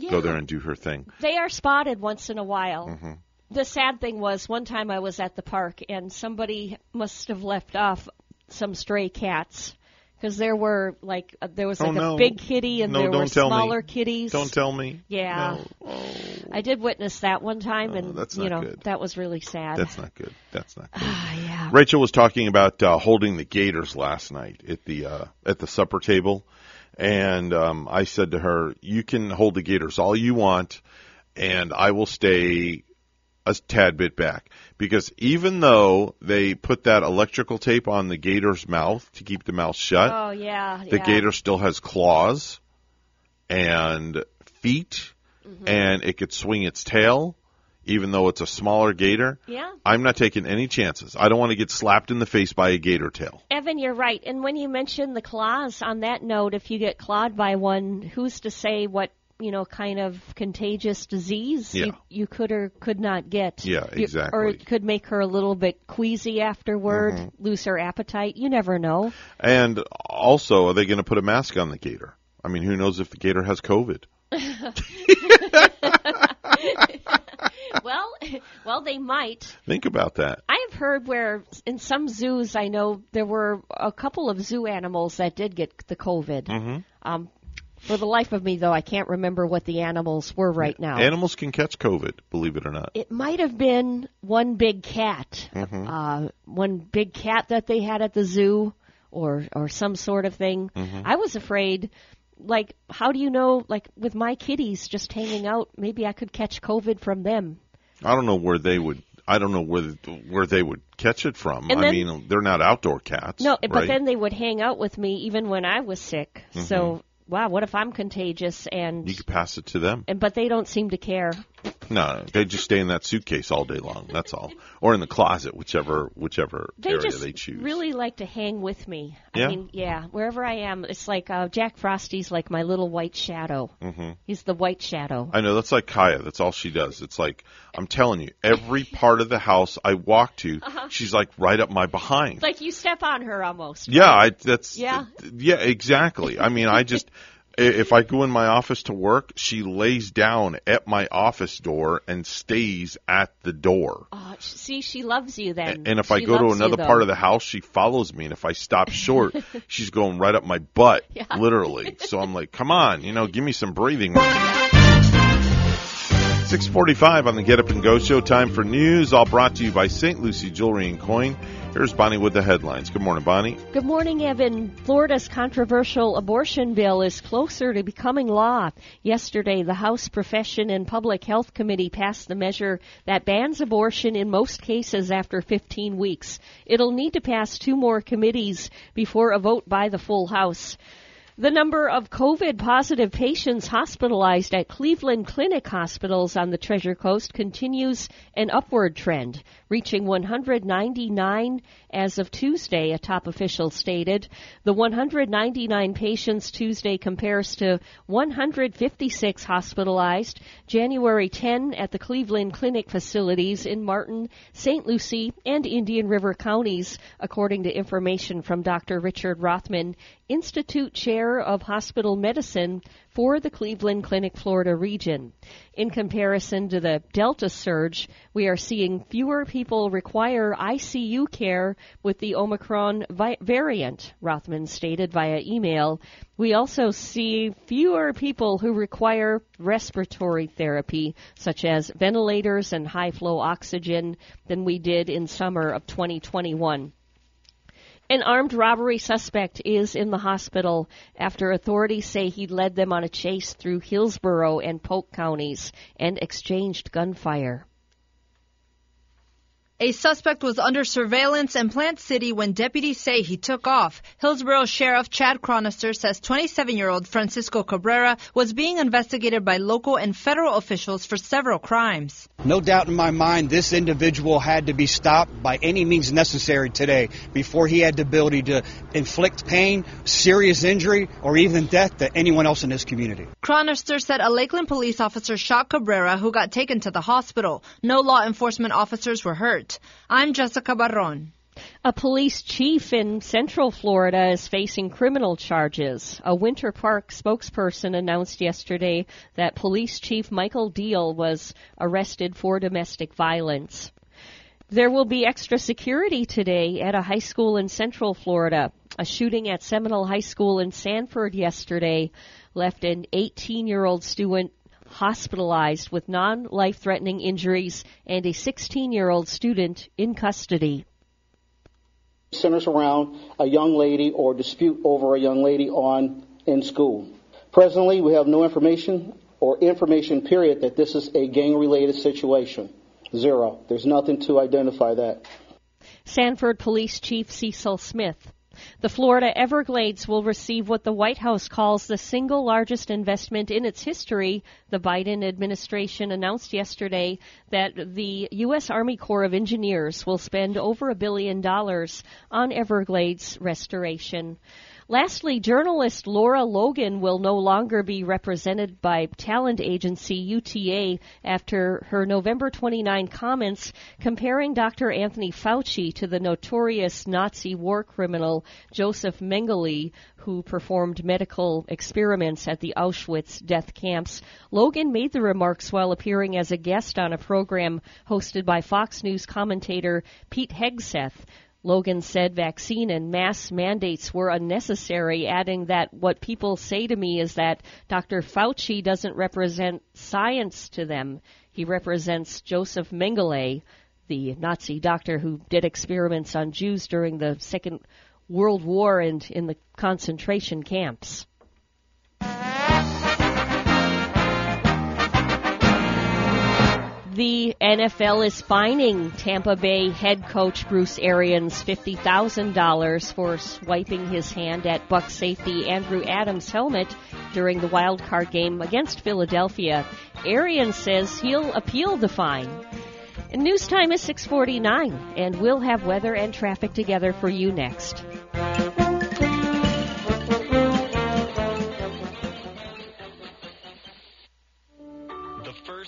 Yeah. go there and do her thing. They are spotted once in a while. hmm The sad thing was, one time I was at the park and somebody must have left off some stray cats. Because there were like uh, there was Oh, like no. a big kitty and No, there don't were tell me. smaller kitties. Don't tell me. Yeah, No. Oh, I did witness that one time, and that's you know good. that was really sad. That's not good. That's not good. yeah. Rachel was talking about uh, holding the Gators last night at the uh, at the supper table, and um, I said to her, "You can hold the Gators all you want, and I will stay a tad bit back because even though they put that electrical tape on the Gator's mouth to keep the mouth shut, Oh yeah, the yeah. gator still has claws and feet, Mm-hmm. and it could swing its tail, even though it's a smaller gator. Yeah. I'm not taking any chances. I don't want to get slapped in the face by a gator tail. Evan, you're right. And when you mentioned the claws, on that note, if you get clawed by one, who's to say what you know kind of contagious disease Yeah. you, you could or could not get? Yeah, You- exactly. or it could make her a little bit queasy afterward, Mhm. lose her appetite. You never know. And also, are they going to put a mask on the gator? I mean, who knows if the gator has COVID? well, well, they might. Think about that. I have heard where in some zoos, I know there were a couple of zoo animals that did get the COVID. hmm Um, for the life of me, though, I can't remember what the animals were right now. Animals can catch COVID, believe it or not. It might have been one big cat, Mhm. uh, one big cat that they had at the zoo, or or some sort of thing. Mhm. I was afraid. Like, how do you know? Like with my kitties just hanging out, maybe I could catch COVID from them. I don't know where they would. I don't know where where they would catch it from. I mean, they're not outdoor cats. No, but then they would hang out with me even when I was sick. Mhm. So, wow, what if I'm contagious and you could pass it to them. and but they don't seem to care. No, they just stay in that suitcase all day long. That's all, or in the closet, whichever whichever They area just they choose. really like to hang with me. Yeah? I mean, yeah, wherever I am, it's like uh, Jack Frosty's like my little white shadow. hmm He's the white shadow. I know that's like Kaya. That's all she does. It's like I'm telling you, every part of the house I walk to, Uh-huh. she's like right up my behind. Like you step on her almost. Yeah, I, that's Yeah. yeah, exactly. I mean, I just if I go in my office to work, she lays down at my office door and stays at the door. Uh, see, she loves you then. And if I go to loves you, another part of the house, she follows me. And if I stop short, she's going right up my butt, Yeah. literally. So I'm like, come on, you know, give me some breathing room. 645 on the Get Up and Go show. Time for news, all brought to you by St. Lucie Jewelry and Coin. Here's Bonnie with the headlines. Good morning, Bonnie. Good morning, Evan. Florida's controversial abortion bill is closer to becoming law. Yesterday, the House Profession and Public Health Committee passed the measure that bans abortion in most cases after 15 weeks. It'll need to pass two more committees before a vote by the full House. The number of COVID positive patients hospitalized at Cleveland Clinic hospitals on the Treasure Coast continues an upward trend, reaching 199 as of Tuesday, a top official stated. The 199 patients Tuesday compares to 156 hospitalized January 10 at the Cleveland Clinic facilities in Martin, St. Lucie, and Indian River counties, according to information from Dr. Richard Rothman, Institute Chair share of hospital medicine for the Cleveland Clinic, Florida region. In comparison to the Delta surge, we are seeing fewer people require ICU care with the Omicron vi- variant, Rothman stated via email. We also see fewer people who require respiratory therapy, such as ventilators and high flow oxygen, than we did in summer of 2021. An armed robbery suspect is in the hospital after authorities say he led them on a chase through Hillsborough and Polk counties and exchanged gunfire. A suspect was under surveillance in Plant City when deputies say he took off. Hillsborough Sheriff Chad Chronister says 27-year-old Francisco Cabrera was being investigated by local and federal officials for several crimes. No doubt in my mind, this individual had to be stopped by any means necessary today before he had the ability to inflict pain, serious injury, or even death to anyone else in this community. Chronister said a Lakeland police officer shot Cabrera who got taken to the hospital. No law enforcement officers were hurt. I'm Jessica Barron. A police chief in Central Florida is facing criminal charges. A Winter Park spokesperson announced yesterday that Police Chief Michael Deal was arrested for domestic violence. There will be extra security today at a high school in Central Florida. A shooting at Seminole High School in Sanford yesterday left an 18 year old student hospitalized with non life threatening injuries and a 16 year old student in custody. Centers around a young lady or dispute over a young lady on in school. Presently, we have no information or information period that this is a gang related situation. Zero. There's nothing to identify that. Sanford Police Chief Cecil Smith. The Florida Everglades will receive what the White House calls the single largest investment in its history. The Biden administration announced yesterday that the U.S. Army Corps of Engineers will spend over a billion dollars on Everglades restoration. Lastly, journalist Lara Logan will no longer be represented by talent agency UTA after her November 29 comments comparing Dr. Anthony Fauci to the notorious Nazi war criminal Joseph Mengele, who performed medical experiments at the Auschwitz death camps. Logan made the remarks while appearing as a guest on a program hosted by Fox News commentator Pete Hegseth. Logan said vaccine and mass mandates were unnecessary, adding that what people say to me is that Dr. Fauci doesn't represent science to them. He represents Joseph Mengele, the Nazi doctor who did experiments on Jews during the Second World War and in the concentration camps. The NFL is fining Tampa Bay head coach Bruce Arians $50,000 for swiping his hand at Buck safety Andrew Adams' helmet during the wild card game against Philadelphia. Arians says he'll appeal the fine. And news time is 6:49 and we'll have weather and traffic together for you next.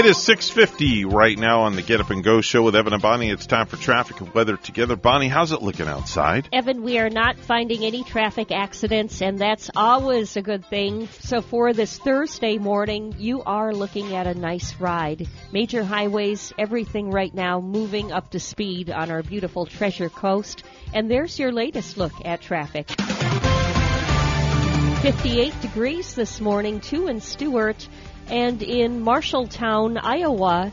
It is 6:50 right now on the Get Up and Go show with Evan and Bonnie. It's time for traffic and weather together. Bonnie, how's it looking outside? Evan, we are not finding any traffic accidents, and that's always a good thing. So for this Thursday morning, you are looking at a nice ride. Major highways, everything right now moving up to speed on our beautiful Treasure Coast. And there's your latest look at traffic. 58 degrees this morning, two in Stuart, and in Marshalltown, Iowa.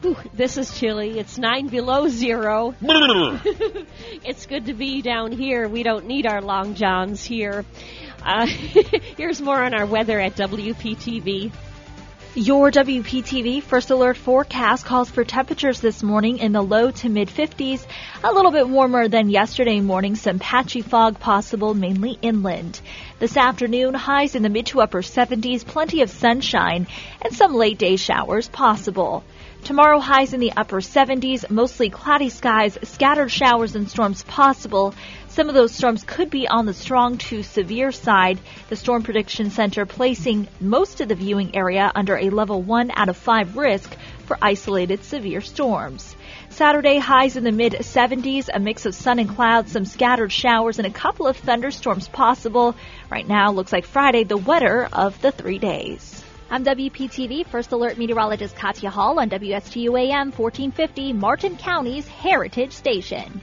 Whew, this is chilly. It's nine below zero. it's good to be down here. We don't need our long johns here. Uh, here's more on our weather at WPTV. Your WPTV First Alert forecast calls for temperatures this morning in the low to mid 50s, a little bit warmer than yesterday morning, some patchy fog possible mainly inland. This afternoon, highs in the mid to upper 70s, plenty of sunshine, and some late day showers possible. Tomorrow, highs in the upper 70s, mostly cloudy skies, scattered showers and storms possible. Some of those storms could be on the strong to severe side. The Storm Prediction Center placing most of the viewing area under a level 1 out of 5 risk for isolated severe storms. Saturday highs in the mid 70s, a mix of sun and clouds, some scattered showers, and a couple of thunderstorms possible. Right now, looks like Friday, the wetter of the three days. I'm WPTV First Alert Meteorologist Katya Hall on WSTU AM 1450, Martin County's Heritage Station.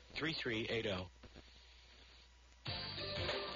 3380.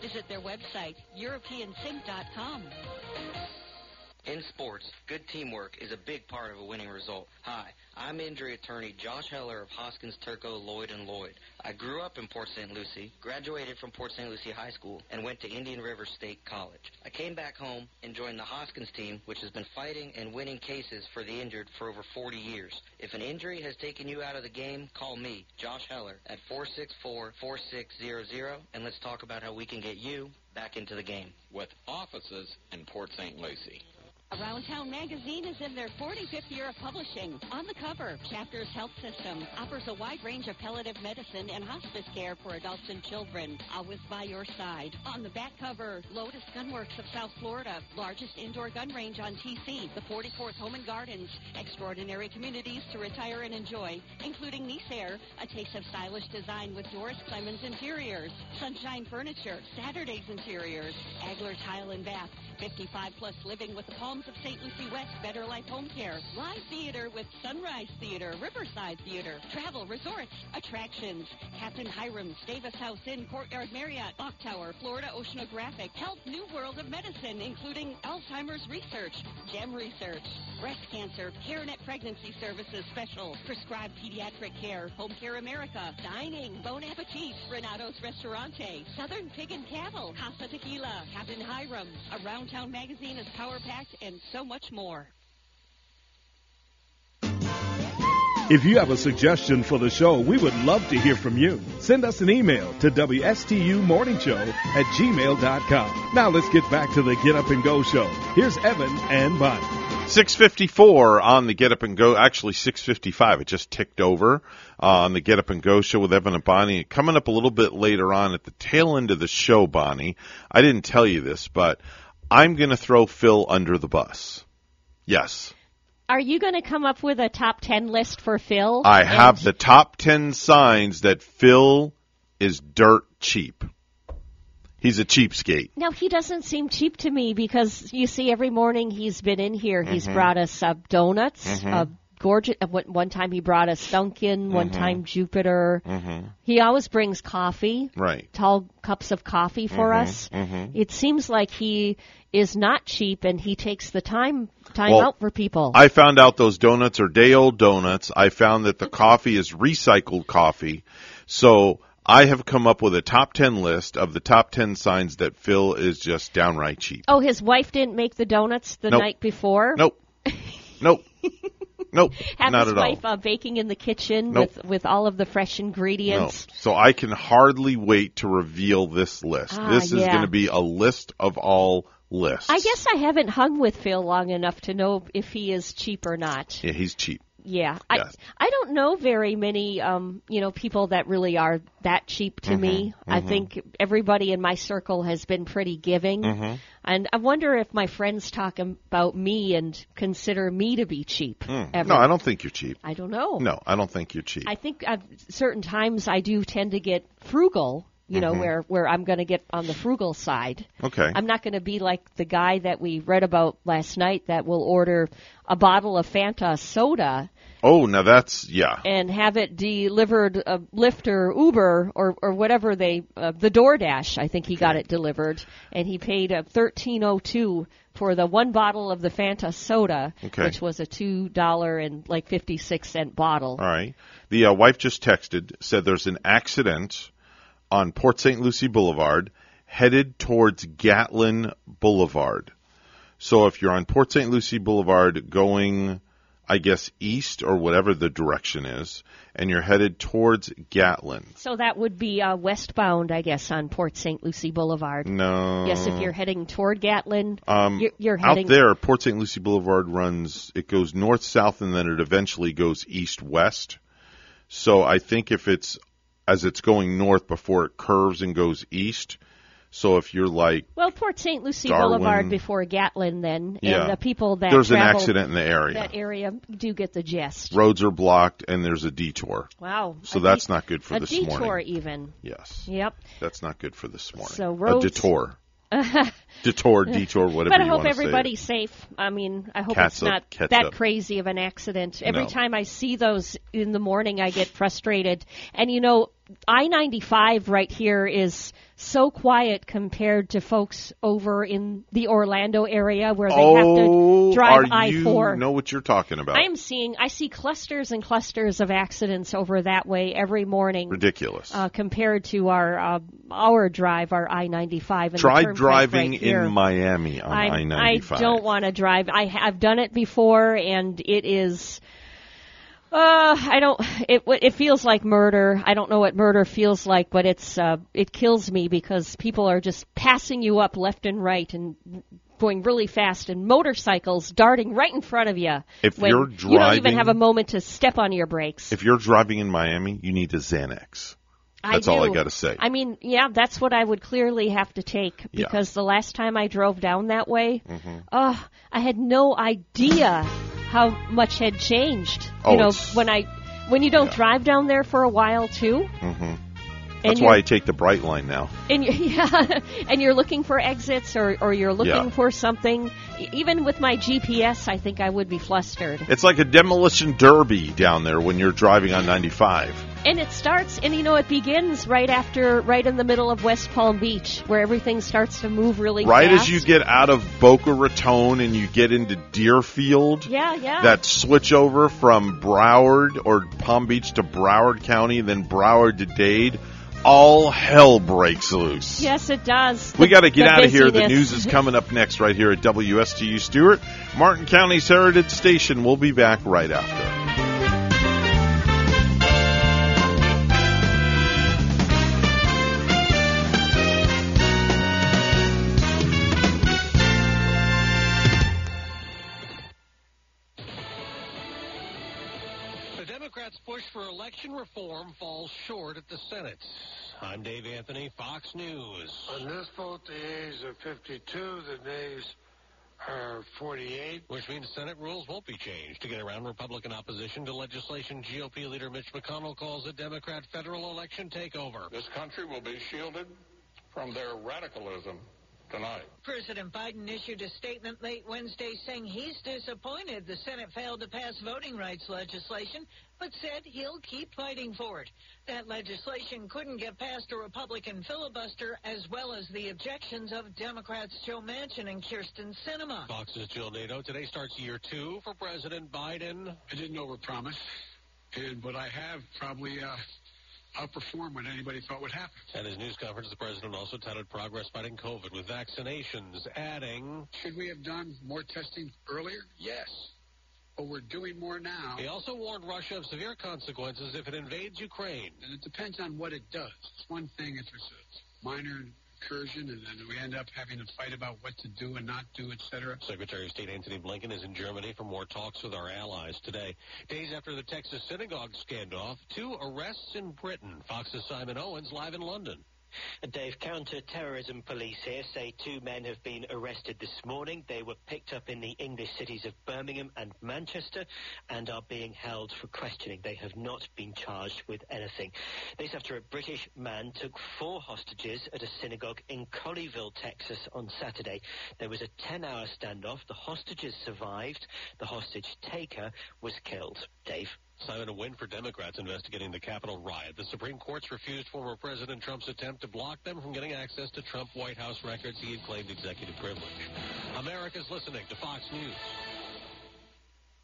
Visit their website, EuropeanSync.com. In sports, good teamwork is a big part of a winning result. Hi, I'm injury attorney Josh Heller of Hoskins Turco Lloyd and Lloyd. I grew up in Port St. Lucie, graduated from Port St. Lucie High School, and went to Indian River State College. I came back home and joined the Hoskins team, which has been fighting and winning cases for the injured for over 40 years. If an injury has taken you out of the game, call me, Josh Heller, at 464-4600, and let's talk about how we can get you back into the game. With offices in Port St. Lucie. Around Town magazine is in their 45th year of publishing. On the cover, Chapters Health System offers a wide range of palliative medicine and hospice care for adults and children, always by your side. On the back cover, Lotus Gunworks of South Florida, largest indoor gun range on TC, the 44th Home and Gardens, extraordinary communities to retire and enjoy, including Nice Air, a taste of stylish design with Doris Clemens Interiors, Sunshine Furniture, Saturday's Interiors, Agler Tile and Bath, 55 plus living with the Palms of St. Lucie West Better Life Home Care, Live Theater with Sunrise Theater, Riverside Theater, Travel, Resorts, Attractions, Captain Hiram's, Davis House Inn, Courtyard Marriott, Clock Tower, Florida Oceanographic, Health New World of Medicine, including Alzheimer's Research, GEM Research, Breast Cancer, CareNet Pregnancy Services Special, Prescribed Pediatric Care, Home Care America, Dining, Bon Appetit, Renato's Restaurante, Southern Pig and Cattle, Casa Tequila, Captain Hiram's, Around Town Magazine is power-packed and so much more. If you have a suggestion for the show, we would love to hear from you. Send us an email to WSTUmorningshow at gmail.com. Now let's get back to the Get Up and Go show. Here's Evan and Bonnie. 654 on the Get Up and Go. Actually, 655. It just ticked over uh, on the Get Up and Go show with Evan and Bonnie. Coming up a little bit later on at the tail end of the show, Bonnie. I didn't tell you this, but I'm going to throw Phil under the bus. Yes. Are you going to come up with a top 10 list for Phil? I have the top 10 signs that Phil is dirt cheap. He's a cheapskate. Now he doesn't seem cheap to me because you see every morning he's been in here. He's Mhm. brought us uh, donuts. Mhm. Uh, gorgeous. Uh, one, one time he brought us Dunkin'. One Mhm. time Jupiter. Mhm. He always brings coffee. Right. Tall cups of coffee for Mhm. us. Mhm. It seems like he is not cheap and he takes the time time Well, out for people. I found out those donuts are day old donuts. I found that the coffee is recycled coffee. So I have come up with a top 10 list of the top 10 signs that Phil is just downright cheap. Oh, his wife didn't make the donuts the Nope. night before. Nope. Nope. Nope. Have Not his at all. wife uh, baking in the kitchen Nope. with with all of the fresh No. ingredients. So I can hardly wait to reveal this list. Ah, this is yeah. going to be a list of all lists. I guess I haven't hung with Phil long enough to know if he is cheap or not. Yeah, he's cheap. Yeah, Yes. I I don't know very many um you know people that really are that cheap to Mhm, me. I mhm. think everybody in my circle has been pretty giving, Mhm. and I wonder if my friends talk about me and consider me to be cheap. Mm. ever. No, I don't think you're cheap. I don't know. No, I don't think you're cheap. I think at certain times I do tend to get frugal. You know Mhm. where where I'm going to get on the frugal side. Okay. I'm not going to be like the guy that we read about last night that will order a bottle of Fanta soda Oh, now that's yeah. and have it delivered uh, Lyft or Uber or or whatever they uh, the DoorDash. I think he got it delivered, and he paid uh, thirteen oh two for the one bottle of the Fanta soda, Okay. which was a two dollar and like fifty six cent bottle. All right. The uh, wife just texted said there's an accident on Port St. Lucie Boulevard headed towards Gatlin Boulevard. So if you're on Port St. Lucie Boulevard going I guess east or whatever the direction is and you're headed towards Gatlin. So that would be uh, westbound, I guess, on Port St. Lucie Boulevard. No. Yes, if you're heading toward Gatlin, Um, you're, you're heading out there, Port St. Lucie Boulevard runs. It goes north south, and then it eventually goes east west. So I think if it's as it's going north before it curves and goes east. So if you're like, Well, Port St. Lucie Darwin. Boulevard before Gatlin, then, Yeah. and the people that There's an accident in the area. That area do get the gist. roads are blocked and there's a detour. Wow. So that's de- not good for a this detour morning. even. Yes. Yep. That's not good for this morning. So roads. a detour. Detour, detour, whatever But I hope want to say. everybody's safe. I mean, I hope Catsup, it's not that crazy of an accident. Every No. time I see those in the morning, I get frustrated. And you know, I 95 right here is so quiet compared to folks over in the Orlando area where they oh, have to drive are I you 4. know what you're talking about? I am seeing, I see clusters and clusters of accidents over that way every morning. Ridiculous. Uh, compared to our uh, our drive, our I ninety five. Try driving in Miami on I, I ninety five. I don't want to drive. I have done it before, and it is. Uh, I don't. It it feels like murder. I don't know what murder feels like, but it's uh, it kills me because people are just passing you up left and right and going really fast, and motorcycles darting right in front of you. If when you're driving, you don't even have a moment to step on your brakes. If you're driving in Miami, you need a Xanax. That's I all I got to say. I mean, yeah, that's what I would clearly have to take Yeah. because the last time I drove down that way, Mhm. uh, I had no idea how much had changed. Oh, you know, when I when you don't drive down there for a while too, hmm That's why I take the Brightline now. and you, yeah, and you're looking for exits or or you're looking Yeah. for something. Even with my GPS, I think I would be flustered. It's like a demolition derby down there when you're driving on 95. And it starts, and you know, it begins right after, right in the middle of West Palm Beach, where everything starts to move really Right fast. as you get out of Boca Raton and you get into Deerfield, Yeah, yeah. that switch over from Broward or Palm Beach to Broward County, then Broward to Dade, all hell breaks loose. Yes, it does. We got to get out of here. The news is coming up next right here at WSTU Stuart, Martin County's Heritage Station. We'll be back right after. For election reform falls short at the Senate. I'm Dave Anthony, Fox News. On this vote, the yeas are 52, the nays are 48. Which means Senate rules won't be changed to get around Republican opposition to legislation GOP leader Mitch McConnell calls a Democrat federal election takeover. This country will be shielded from their radicalism tonight. President Biden issued a statement late Wednesday saying he's disappointed the Senate failed to pass voting rights legislation, but said he'll keep fighting for it. That legislation couldn't get past a Republican filibuster as well as the objections of Democrats Joe Manchin and Kyrsten Sinema. Fox's Jill Nato. Today starts year two for President Biden. I didn't overpromise, and but I have probably uh, outperform what anybody thought would happen. At his news conference, the president also touted progress fighting COVID with vaccinations, adding, Should we have done more testing earlier? Yes. But we're doing more now. He also warned Russia of severe consequences if it invades Ukraine. And it depends on what it does. It's one thing if it's a minor incursion and then we end up having to fight about what to do and not do, etc. Secretary of State Antony Blinken is in Germany for more talks with our allies today. Days after the Texas synagogue standoff, two arrests in Britain. Fox's Simon Owens live in London. Dave, counter-terrorism police here say two men have been arrested this morning. They were picked up in the English cities of Birmingham and Manchester and are being held for questioning. They have not been charged with anything. This after a British man took four hostages at a synagogue in Colleyville, Texas on Saturday. There was a 10-hour standoff. The hostages survived. The hostage taker was killed. Dave. Simon, a win for Democrats investigating the Capitol riot. The Supreme Court's refused former President Trump's attempt to block them from getting access to Trump White House records he had claimed executive privilege. America's listening to Fox News.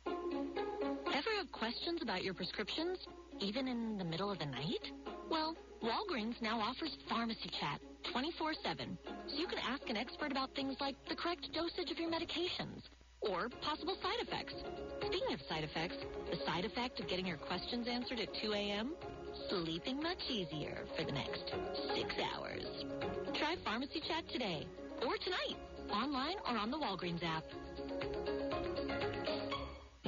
Ever have questions about your prescriptions, even in the middle of the night? Well, Walgreens now offers Pharmacy Chat 24 7, so you can ask an expert about things like the correct dosage of your medications or possible side effects. Speaking of side effects, the side effect of getting your questions answered at 2 a.m.? Sleeping much easier for the next six hours. Try Pharmacy Chat today or tonight, online or on the Walgreens app.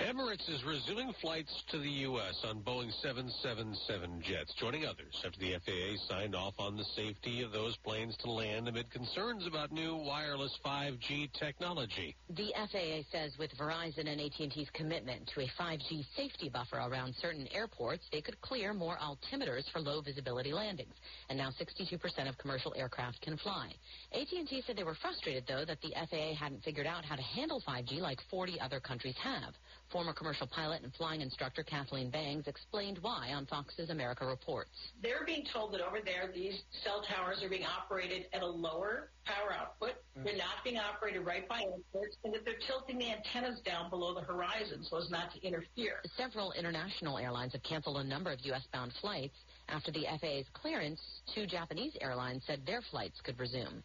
Emirates is resuming flights to the U.S. on Boeing 777 jets, joining others after the FAA signed off on the safety of those planes to land amid concerns about new wireless 5G technology. The FAA says with Verizon and AT&T's commitment to a 5G safety buffer around certain airports, they could clear more altimeters for low visibility landings. And now 62% of commercial aircraft can fly. AT&T said they were frustrated, though, that the FAA hadn't figured out how to handle 5G like 40 other countries have. Former commercial pilot and flying instructor Kathleen Bangs explained why on Fox's America Reports. They're being told that over there these cell towers are being operated at a lower power output. Mm. They're not being operated right by airports, and that they're tilting the antennas down below the horizon so as not to interfere. Several international airlines have canceled a number of U.S.-bound flights after the FAA's clearance. Two Japanese airlines said their flights could resume.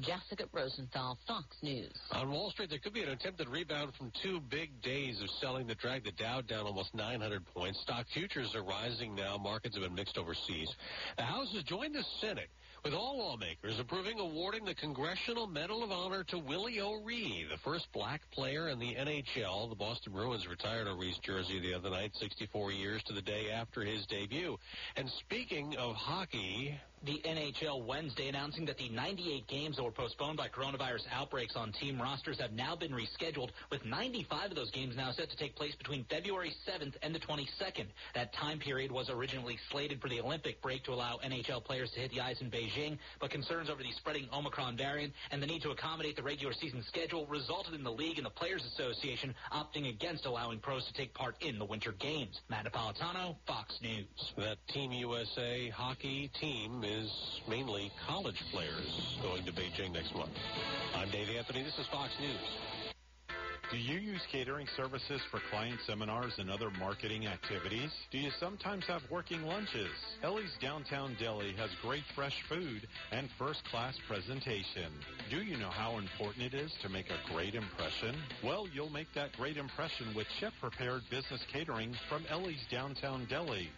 Jessica Rosenthal, Fox News. On Wall Street, there could be an attempted rebound from two big days of selling that dragged the Dow down almost 900 points. Stock futures are rising now. Markets have been mixed overseas. The House has joined the Senate with all lawmakers approving awarding the Congressional Medal of Honor to Willie O'Ree, the first black player in the NHL. The Boston Bruins retired O'Ree's jersey the other night, 64 years to the day after his debut. And speaking of hockey, the NHL Wednesday announcing that the 98 games that were postponed by coronavirus outbreaks on team rosters have now been rescheduled, with 95 of those games now set to take place between February 7th and the 22nd. That time period was originally slated for the Olympic break to allow NHL players to hit the ice in Beijing, but concerns over the spreading Omicron variant and the need to accommodate the regular season schedule resulted in the league and the Players Association opting against allowing pros to take part in the Winter Games. Matt Napolitano, Fox News. That Team USA hockey team is mainly college players going to Beijing next month. I'm Dave Anthony. This is Fox News. Do you use catering services for client seminars and other marketing activities? Do you sometimes have working lunches? Ellie's Downtown Deli has great fresh food and first-class presentation. Do you know how important it is to make a great impression? Well, you'll make that great impression with chef-prepared business catering from Ellie's Downtown Deli.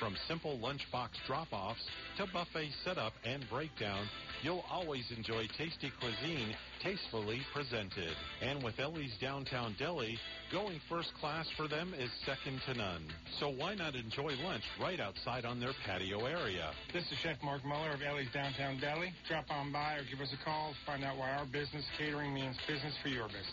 From simple lunchbox drop-offs to buffet setup and breakdown, you'll always enjoy tasty cuisine tastefully presented. And with Ellie's Downtown Deli, going first class for them is second to none. So why not enjoy lunch right outside on their patio area? This is Chef Mark Muller of Ellie's Downtown Deli. Drop on by or give us a call to find out why our business catering means business for your business.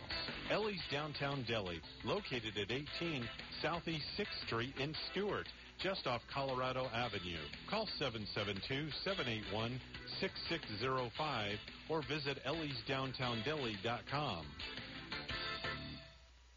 Ellie's Downtown Deli, located at 18 Southeast 6th Street in Stuart. Just off Colorado Avenue. Call 772-781-6605 or visit elliesdowntowndeli.com.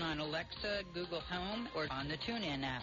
on Alexa, Google Home, or on the TuneIn app.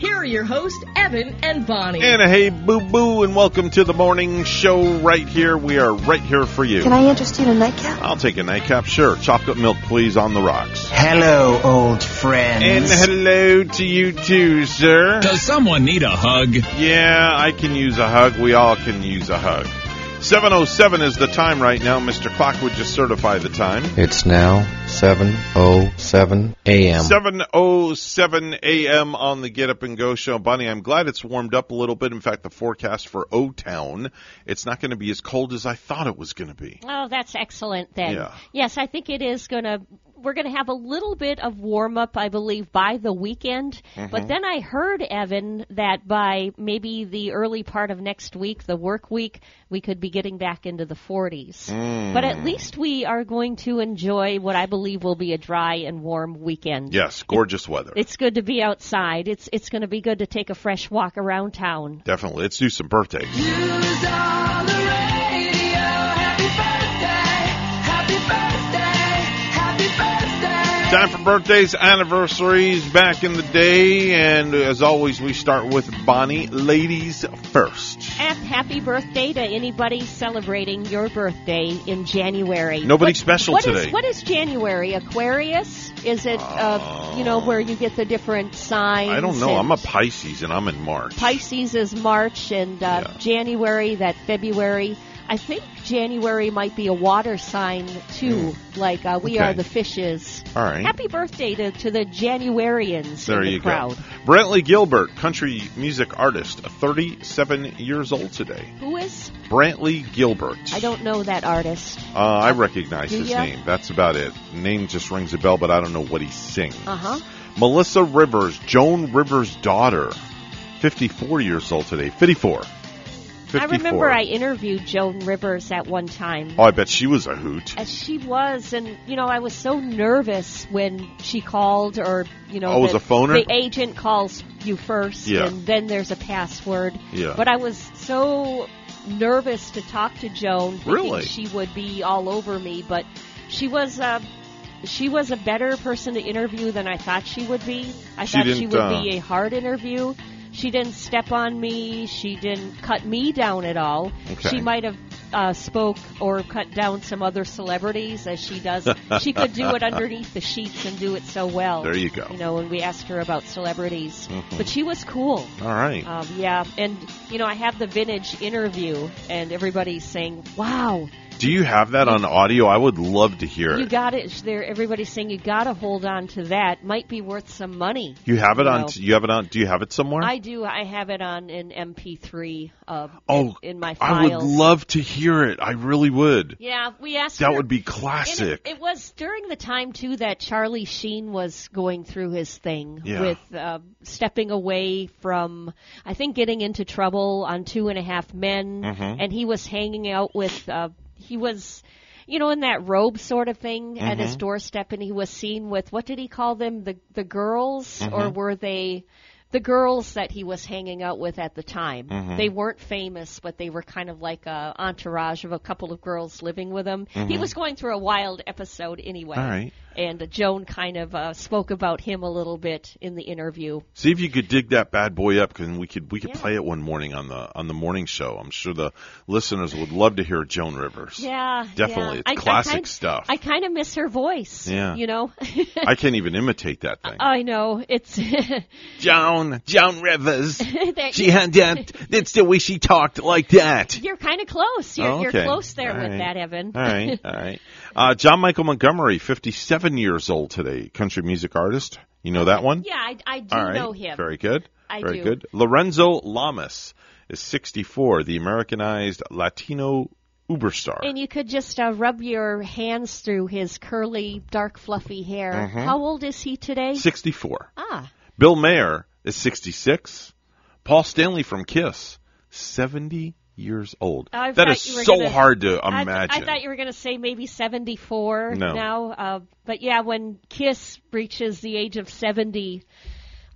here are your hosts, Evan and Bonnie. And a hey, boo boo, and welcome to the morning show right here. We are right here for you. Can I interest you in a nightcap? I'll take a nightcap, sure. Chocolate milk, please, on the rocks. Hello, old friends. And hello to you too, sir. Does someone need a hug? Yeah, I can use a hug. We all can use a hug. 707 is the time right now. Mr. Clock would just certify the time. It's now 7:07 a.m. 7:07 a.m. on the Get Up and Go show. Bonnie, I'm glad it's warmed up a little bit. In fact, the forecast for O Town, it's not going to be as cold as I thought it was going to be. Oh, that's excellent then. Yeah. Yes, I think it is going to we're going to have a little bit of warm up, I believe, by the weekend. Mhm. But then I heard, Evan, that by maybe the early part of next week, the work week, we could be getting back into the 40s. Mm. But at least we are going to enjoy what I believe will be a dry and warm weekend. Yes, gorgeous weather. It's good to be outside. It's it's going to be good to take a fresh walk around town. Definitely. Let's do some birthdays. Time for birthdays, anniversaries back in the day, and as always, we start with Bonnie. Ladies first. And happy birthday to anybody celebrating your birthday in January. Nobody What- special what is- today. what is January? Aquarius? Is it, uh, you know, where you get the different signs? I don't know. I'm a Pisces, and I'm in March. Pisces is March, and uh, January, that February. I think January might be a water sign too, like uh, we. Okay. are the fishes. All right. Happy birthday to, to the Januarians There in the you crowd. go. Brantley Gilbert, country music artist, 37 years old today. Who is? Brantley Gilbert. I don't know that artist. Uh, I recognize Do his ya? name. That's about it. Name just rings a bell, but I don't know what he sings. Uh huh. Melissa Rivers, Joan Rivers' daughter, 54 years old today. 54. 54. I remember I interviewed Joan Rivers at one time. Oh, I bet she was a hoot. As she was, and you know, I was so nervous when she called, or you know, Oh, was a phoner? the agent calls you first, Yeah. and then there's a password. Yeah. But I was so nervous to talk to Joan, Really? she would be all over me, but she was. Uh, she was a better person to interview than I thought she would be. I She thought she would uh, be a hard interview. She didn't step on me. She didn't cut me down at all. Okay. She might have uh, spoke or cut down some other celebrities as she does. she could do it underneath the sheets and do it so well. There you go. You know, when we asked her about celebrities, Mhm. but she was cool. All right. Um, yeah, and you know, I have the vintage interview, and everybody's saying, "Wow, Do you have that on audio? I would love to hear it. you got it." There, everybody's saying you got to hold on to that. Might be worth some money. You have it you on. know. You have it on. Do you have it somewhere? I do. I have it on an MP3 uh, oh, in, in my files. I would love to hear it. I really would. Yeah, we asked. That her- would be classic. It, it was during the time too that Charlie Sheen was going through his thing Yeah. with uh, stepping away from, I think, getting into trouble on Two and a Half Men, Mhm. and he was hanging out with. Uh, he was. You know, in that robe sort of thing at his Mhm. doorstep, and he was seen with what did he call them? The the girls, or Mhm. were they the girls that he was hanging out with at the time? Mhm. They weren't famous, but they were kind of like a entourage of a couple of girls living with him. He Mhm. was going through a wild episode anyway. All right. And Joan kind of uh, spoke about him a little bit in the interview. See if you could dig that bad boy up, and we could we could Yeah. play it one morning on the on the morning show. I'm sure the listeners would love to hear Joan Rivers. Yeah, Definitely. yeah. It's I- I classic kind- stuff. I kind of miss her voice. Yeah. you know. I can't even imitate that thing. I know it's. Joan, Joan Rivers. That- she had that. That's the way she talked like that. You're kind of close. You're, Oh, you're close there All with right. that, Evan. All right, all right. Uh, John Michael Montgomery, 57 years old today, country music artist. You know that one? yeah, I, I do All right. know him. Very good. I Very do. good. Lorenzo Lamas is 64, the Americanized Latino uberstar. And you could just uh, rub your hands through his curly, dark, fluffy hair. Mhm. How old is he today? 64. Ah, Bill Maher is 66. Paul Stanley from Kiss, 70 years old. I that is so gonna- hard to imagine. I, thought you were going to say maybe 74 No. now. Uh, but yeah, when Kiss reaches the age of 70,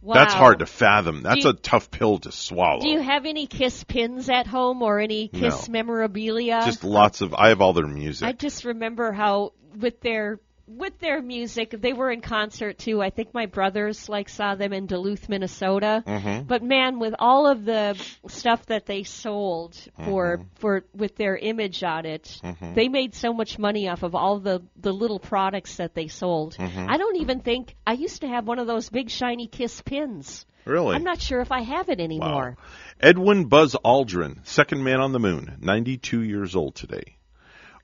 wow. That's hard to fathom. That's you- a tough pill to swallow. Do you have any Kiss pins at home or any Kiss No. memorabilia? Just lots of. I have all their music. I just remember how with their with their music, they were in concert too. I think my brothers like saw them in Duluth, Minnesota. Mhm. But man, with all of the stuff that they sold for for with their image on it, Mhm. they made so much money off of all the the little products that they sold. Mhm. I don't even think I used to have one of those big shiny Kiss pins. Really? I'm not sure if I have it anymore. Edwin Buzz Aldrin, second man on the moon, 92 years old today.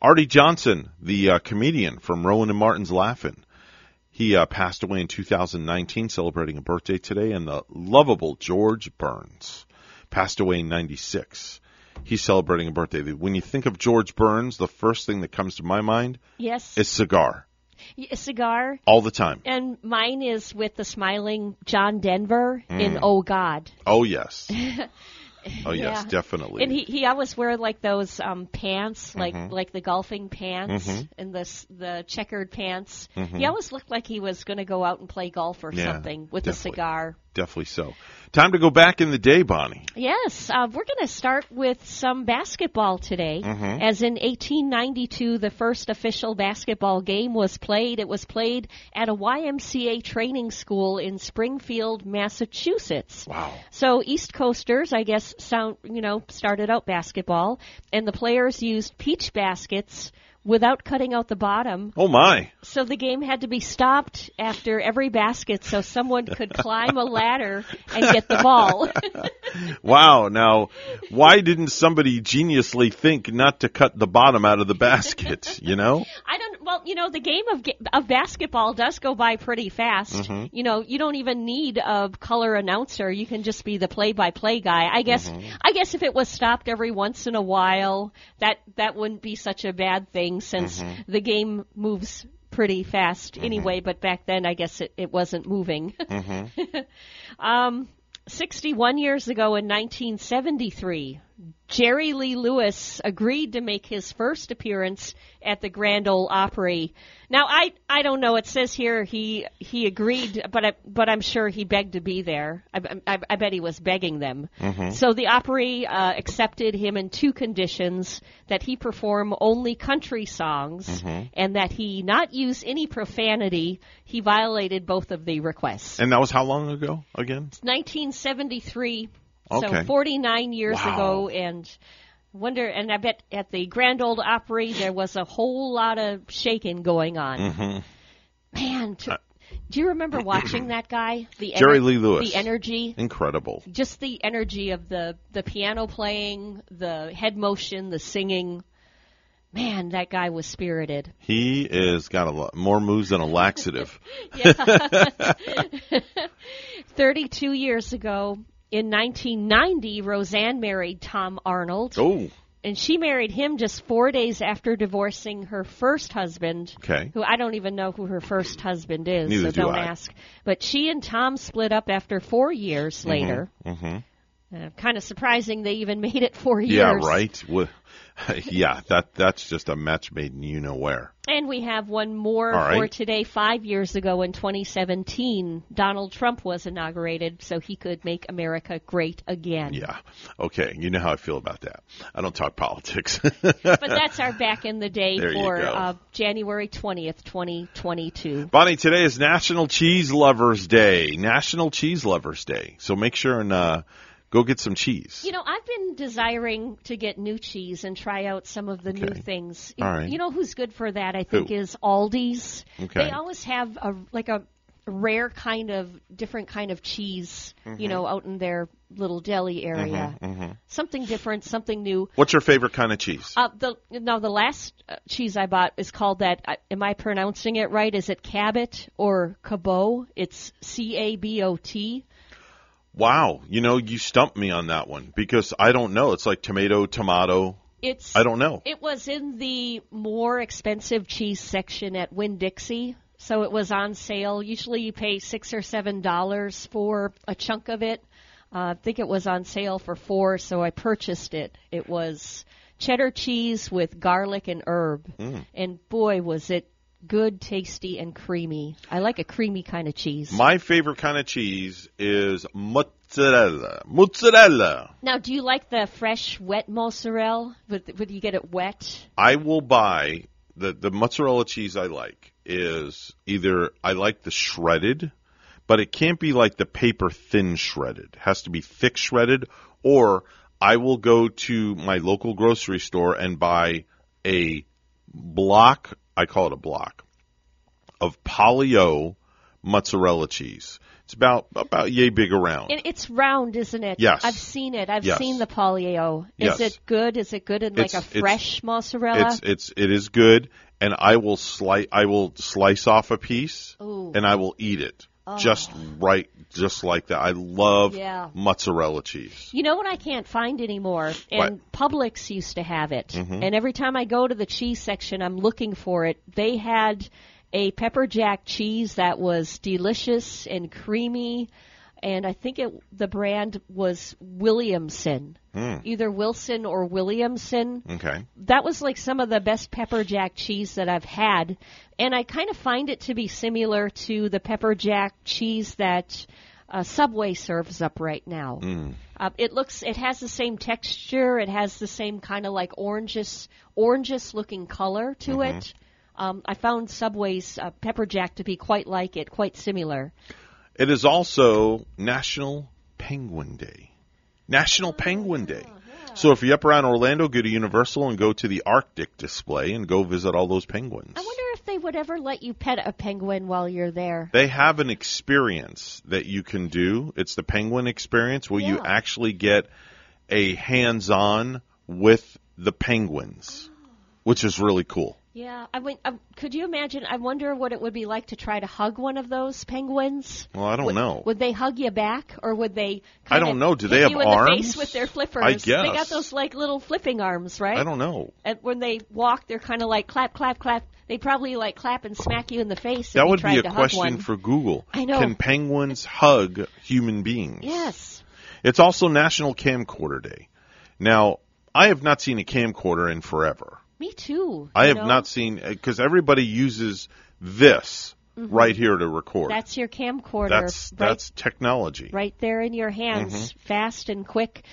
Arte Johnson, the uh, comedian from Rowan and Martin's Laugh-In. He uh, passed away in 2019, celebrating a birthday today. And the lovable George Burns passed away in 96. He's celebrating a birthday. When you think of George Burns, the first thing that comes to my mind Yes. is cigar. a cigar. All the time. And mine is with the smiling John Denver in Mm. Oh God. Oh, yes. Oh, Yeah. yes, definitely. And he he always wear like those um pants, like Mhm. like the golfing pants Mhm. and the the checkered pants. Mhm. He always looked like he was going to go out and play golf or Yeah, something with a cigar. Definitely so. Time to go back in the day, Bonnie. Yes, uh, we're going to start with some basketball today. Mhm. As in 1892, the first official basketball game was played. It was played at a YMCA training school in Springfield, Massachusetts. Wow. So East Coasters, I guess, sound you know, started out basketball, and the players used peach baskets without cutting out the bottom. Oh, my. So the game had to be stopped after every basket so someone could climb a ladder and get the ball. Wow. Now, why didn't somebody geniusly think not to cut the bottom out of the basket? You know? I don't. Well, you know, the game of of basketball does go by pretty fast. Mhm. You know, you don't even need a color announcer. You can just be the play-by-play guy. I guess. Mm-hmm. I guess if it was stopped every once in a while, that that wouldn't be such a bad thing since Mhm. the game moves pretty fast Mm-hmm. anyway. But back then, I guess it, it wasn't moving. Mm-hmm. Um, 61 years ago in 1973, Jerry Lee Lewis agreed to make his first appearance at the Grand Ole Opry. Now, I I don't know. It says here he he agreed, but I, but I'm sure he begged to be there. I, I, I bet he was begging them. Mhm. So the Opry uh, accepted him in two conditions: that he perform only country songs, Mhm. and that he not use any profanity. He violated both of the requests. And that was how long ago again? it's 1973, Okay. so 49 years Wow. ago, and wonder. And I bet at the Grand Old Opry there was a whole lot of shaking going on. Mm-hmm. Man, to, do you remember watching that guy? The Jerry ener- Lee Lewis. The energy. Incredible. Just the energy of the the piano playing, the head motion, the singing. Man, that guy was spirited. He is got a lot more moves than a laxative. Yeah. 32 years ago, in 1990, Roseanne married Tom Arnold. Oh. And she married him just four days after divorcing her first husband. Okay. Who I don't even know who her first husband is, Neither so do don't I. ask. But she and Tom split up after four years later. Mm-hmm. Uh, kind of surprising they even made it four years. Yeah, right. Well, yeah, that that's just a match made in you know where. And we have one more All for today. Five years ago in 2017, Donald Trump was inaugurated so he could make America great again. Yeah. Okay. You know how I feel about that. I don't talk politics. But that's our back in the day There for uh, January 20th, 2022. Bonnie, today is National Cheese Lovers Day. National Cheese Lovers Day. So make sure and uh, go get some cheese. You know, I've been desiring to get new cheese and try out some of the new things. All right. You know who's good for that? I think Who? is Aldi's. Okay. They always have a like a rare kind of different kind of cheese. You Mhm. know, out in their little deli area. Mhm, mhm. Something different, something new. What's your favorite kind of cheese? Uh, the no, the last uh, cheese I bought is called that. Uh, am I pronouncing it right? Is it Cabot or Cabot? It's C A B O T. Wow. You know, you stumped me on that one because I don't know. It's like tomato, tomato. It's I don't know. It was in the more expensive cheese section at Winn Dixie, so it was on sale. Usually, you pay six or seven dollars for a chunk of it. Uh, I think it was on sale for four, so I purchased it. It was cheddar cheese with garlic and herb, Mm. and boy, was it good, tasty, and creamy. I like a creamy kind of cheese. My favorite kind of cheese is mozzarella. Mozzarella. now, do you like the fresh, wet mozzarella? Would, would you get it wet? I will buy the the mozzarella cheese I like is either I like the shredded, but it can't be like the paper thin shredded. It has to be thick shredded or I will go to my local grocery store and buy a block, I call it a block of Polly-O mozzarella cheese. It's about about yay big around. It, it's round, isn't it? Yes. I've seen it. I've Yes. seen the Polly-O. Is Yes. it good? Is it good in like It's- a it's- fresh mozzarella? It's it's it is good, and I will slice I will slice off a piece, Ooh. and I will eat it Oh. just right, just like that. I love Yeah. mozzarella cheese. You know what I can't find anymore? And Publix used to have it. Mhm. And every time I go to the cheese section, I'm looking for it. They had a pepper jack cheese that was delicious and creamy. And I think it the brand was Williamson. Mm. Either Wilson or Williamson. Okay. that was like some of the best pepper jack cheese that I've had, and I kind of find it to be similar to the pepper jack cheese that uh, Subway serves up right now. Mm. Uh, it looks, it has the same texture, it has the same kind of like oranges, oranges looking color to Mhm. it. Um, I found Subway's uh, pepper jack to be quite like it, quite similar. It is also National Penguin Day. National Penguin Day. Uh-huh. So if you're up around Orlando, go to Universal and go to the Arctic display and go visit all those penguins. I wonder if they would ever let you pet a penguin while you're there. They have an experience that you can do. It's the penguin experience where you actually get a hands-on with the penguins, oh. which is really cool. Yeah, I mean, um, could you imagine? I wonder what it would be like to try to hug one of those penguins. Well, I don't would, know. Would they hug you back, or would they? I don't know. Do they have you in the arms? face with their flippers? I guess They got those like little flipping arms, right? I don't know. And when they walk, they're kind of like clap, clap, clap. They probably like clap and smack you in the face. if That you would be a question for Google. I know. Can penguins hug human beings? Yes. It's also National Camcorder Day. Now, I have not seen a camcorder in forever. Me too. I have know? not seen because everybody uses this Mhm. right here to record. That's your camcorder. That's right, that's technology. right there in your hands, fast and quick.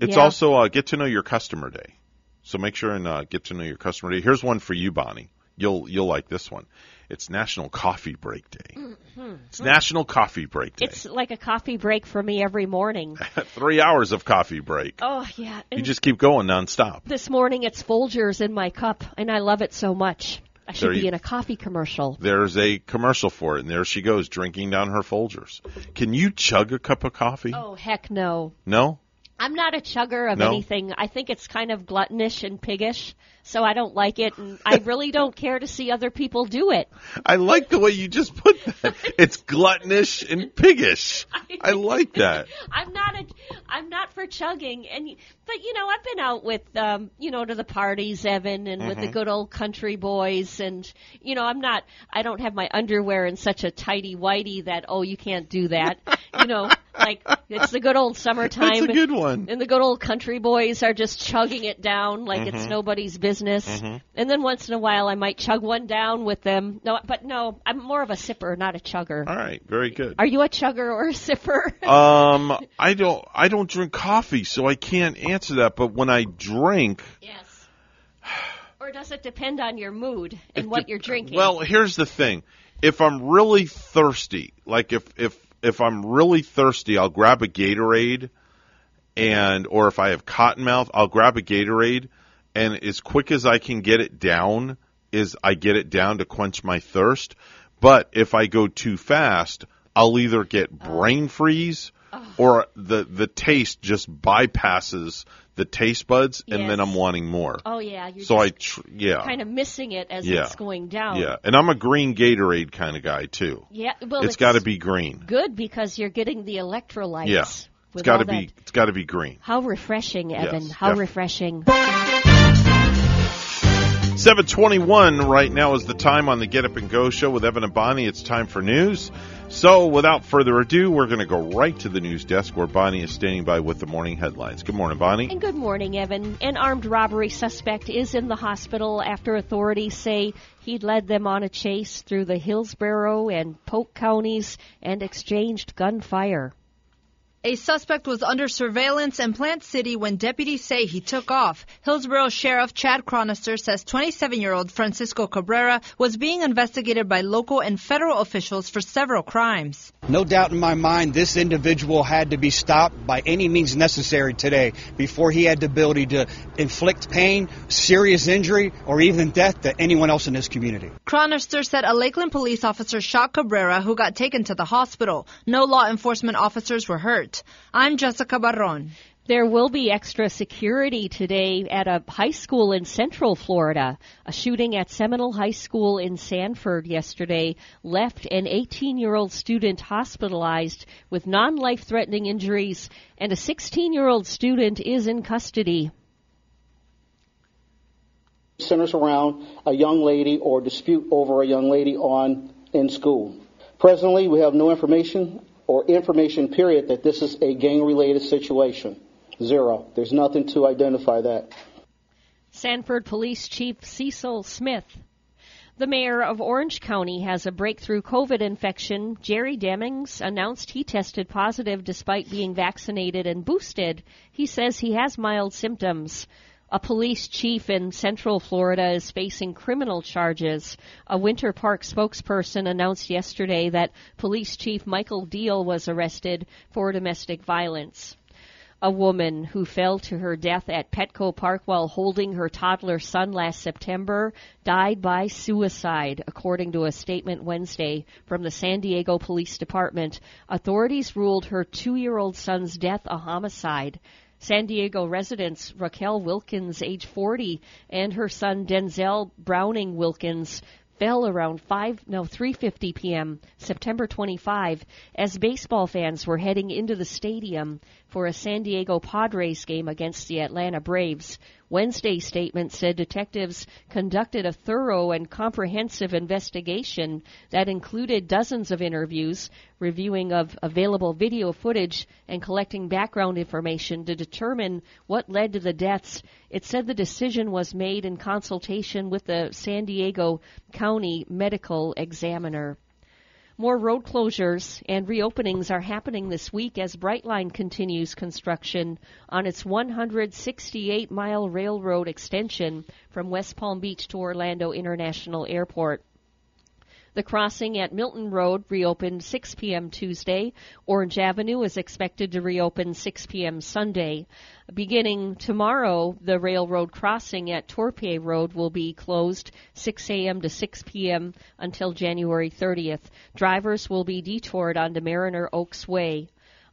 It's Yeah. also uh, get to know your customer day. So make sure and uh, get to know your customer day. Here's one for you, Bonnie. You'll you'll like this one. It's National Coffee Break Day. Mhm. It's National Coffee Break Day. It's like a coffee break for me every morning. Three hours of coffee break. Oh yeah. You just keep going nonstop. this morning it's Folgers in my cup, and I love it so much. I should There be you- in a coffee commercial. There's a commercial for it, and there she goes drinking down her Folgers. Can you chug a cup of coffee? Oh heck no. No. I'm not a chugger of No? anything. I think it's kind of gluttonish and piggish, so I don't like it, and I really don't care to see other people do it. I like the way you just put that. It's gluttonish and piggish. I like that. I'm not a, I'm not for chugging, and but you know I've been out with um you know to the parties, Evan, and with the Mhm. good old country boys, and you know I'm not I don't have my underwear in such a tidy whitey that oh you can't do that, you know like it's the good old summertime. That's a good one. And the good old country boys are just chugging it down like it's Mhm. nobody's business. Mhm. And then once in a while, I might chug one down with them. No, but no, I'm more of a sipper, not a chugger. All right, very good. Are you a chugger or a sipper? Um, I don't I don't drink coffee, so I can't answer that. But when I drink, yes. Or does it depend on your mood and what you're drinking? well, here's the thing: if I'm really thirsty, like if if if I'm really thirsty, I'll grab a Gatorade, and or if I have cotton mouth, I'll grab a Gatorade, and as quick as I can get it down, is I get it down to quench my thirst. But if I go too fast, I'll either get oh. brain freeze or the the taste just bypasses the taste buds, and then I'm wanting more. oh yeah, you're so I tr- yeah kind of missing it as Yeah. it's going down. yeah, and I'm a green Gatorade kind of guy too. Yeah, well, it's got to be green. good because you're getting the electrolytes. Yeah, it's got to be. It's got to be green. How refreshing, Evan. Yes, How refreshing. 721 right now is the time on the Get Up and Go show with Evan and Bonnie. It's time for news. So without further ado, we're going to go right to the news desk where Bonnie is standing by with the morning headlines. Good morning, Bonnie. And good morning, Evan. An armed robbery suspect is in the hospital after authorities say he led them on a chase through the Hillsborough and Polk counties and exchanged gunfire. A suspect was under surveillance in Plant City when deputies say he took off. Hillsborough Sheriff Chad Chronister says 27-year-old Francisco Cabrera was being investigated by local and federal officials for several crimes. No doubt in my mind, this individual had to be stopped by any means necessary today before he had the ability to inflict pain, serious injury, or even death to anyone else in this community. Chronister said a Lakeland police officer shot Cabrera who got taken to the hospital. No law enforcement officers were hurt. I'm Jessica Barron. There will be extra security today at a high school in Central Florida. A shooting at Seminole High School in Sanford yesterday left an 18 year old student hospitalized with non life threatening injuries, and a 16 year old student is in custody. centers around a young lady or dispute over a young lady on in school. Presently, we have no information or information period that this is a gang related situation. Zero. There's nothing to identify that. Sanford Police Chief Cecil Smith. The mayor of Orange County has a breakthrough COVID infection. Jerry Demings announced he tested positive despite being vaccinated and boosted. He says he has mild symptoms. A police chief in Central Florida is facing criminal charges. A Winter Park spokesperson announced yesterday that Police Chief Michael Deal was arrested for domestic violence. A woman who fell to her death at Petco Park while holding her toddler son last September died by suicide, according to a statement Wednesday from the San Diego Police Department. Authorities ruled her two year old son's death a homicide. San Diego residents Raquel Wilkins, age 40, and her son Denzel Browning Wilkins fell around 5 no 3:50 p.m. September 25 as baseball fans were heading into the stadium for a San Diego Padres game against the Atlanta Braves. Wednesday's statement said detectives conducted a thorough and comprehensive investigation that included dozens of interviews, reviewing of available video footage, and collecting background information to determine what led to the deaths. It said the decision was made in consultation with the San Diego County Medical Examiner. More road closures and reopenings are happening this week as Brightline continues construction on its 168 mile railroad extension from West Palm Beach to Orlando International Airport. The crossing at Milton Road reopened 6 p.m. Tuesday. Orange Avenue is expected to reopen 6 p.m. Sunday. Beginning tomorrow, the railroad crossing at Torpey Road will be closed 6 a.m. to 6 p.m. until January 30th. Drivers will be detoured onto Mariner Oaks Way.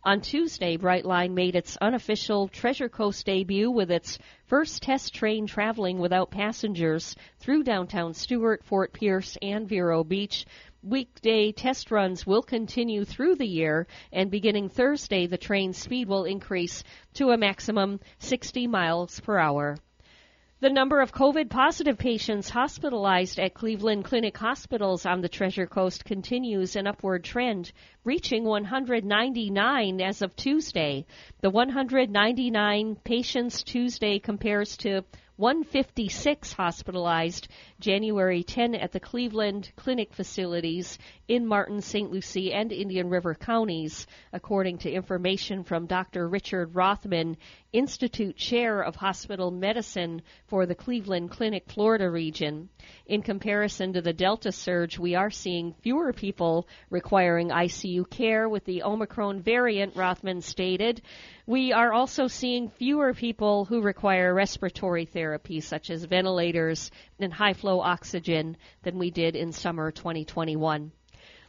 On Tuesday, Brightline made its unofficial Treasure Coast debut with its first test train traveling without passengers through downtown Stuart, Fort Pierce, and Vero Beach. Weekday test runs will continue through the year, and beginning Thursday, the train's speed will increase to a maximum 60 miles per hour. The number of COVID positive patients hospitalized at Cleveland Clinic hospitals on the Treasure Coast continues an upward trend, reaching 199 as of Tuesday. The 199 patients Tuesday compares to 156 hospitalized January 10 at the Cleveland Clinic facilities in Martin, St. Lucie, and Indian River counties, according to information from Dr. Richard Rothman, Institute Chair of Hospital Medicine for the Cleveland Clinic Florida region. In comparison to the Delta surge, we are seeing fewer people requiring ICU care with the Omicron variant, Rothman stated. We are also seeing fewer people who require respiratory therapy, such as ventilators and high flow oxygen, than we did in summer 2021.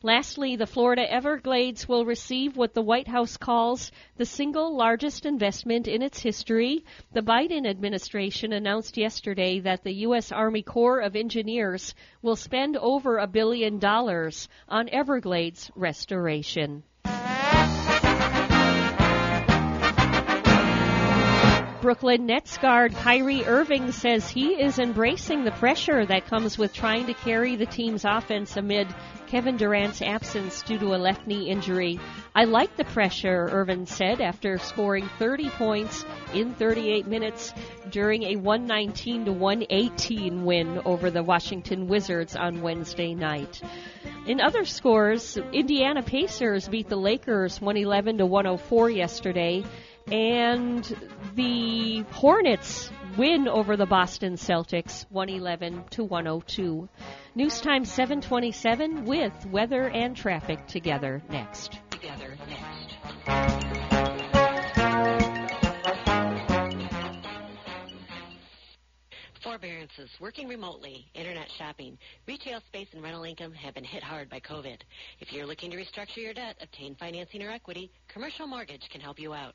Lastly, the Florida Everglades will receive what the White House calls the single largest investment in its history. The Biden administration announced yesterday that the U.S. Army Corps of Engineers will spend over a billion dollars on Everglades restoration. Brooklyn Nets guard Kyrie Irving says he is embracing the pressure that comes with trying to carry the team's offense amid Kevin Durant's absence due to a left knee injury. I like the pressure, Irving said after scoring 30 points in 38 minutes during a 119 to 118 win over the Washington Wizards on Wednesday night. In other scores, Indiana Pacers beat the Lakers 111 to 104 yesterday and the Hornets win over the Boston Celtics 111 to 102. News time 727 with weather and traffic together next. Together next. Forbearances, working remotely, internet shopping, retail space, and rental income have been hit hard by COVID. If you're looking to restructure your debt, obtain financing or equity, Commercial Mortgage can help you out.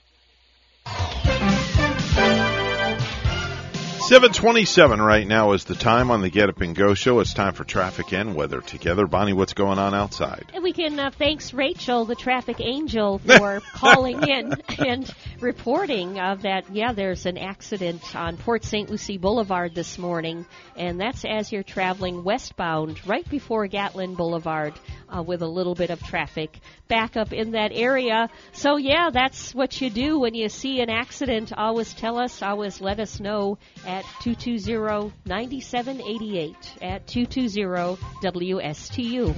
727 right now is the time on the Get Up and Go show. It's time for traffic and weather together. Bonnie, what's going on outside? And we can uh, thanks Rachel, the traffic angel, for calling in and reporting uh, that, yeah, there's an accident on Port St. Lucie Boulevard this morning, and that's as you're traveling westbound right before Gatlin Boulevard uh, with a little bit of traffic back up in that area. So, yeah, that's what you do when you see an accident. Always tell us, always let us know at 220-9788 at 220-WSTU.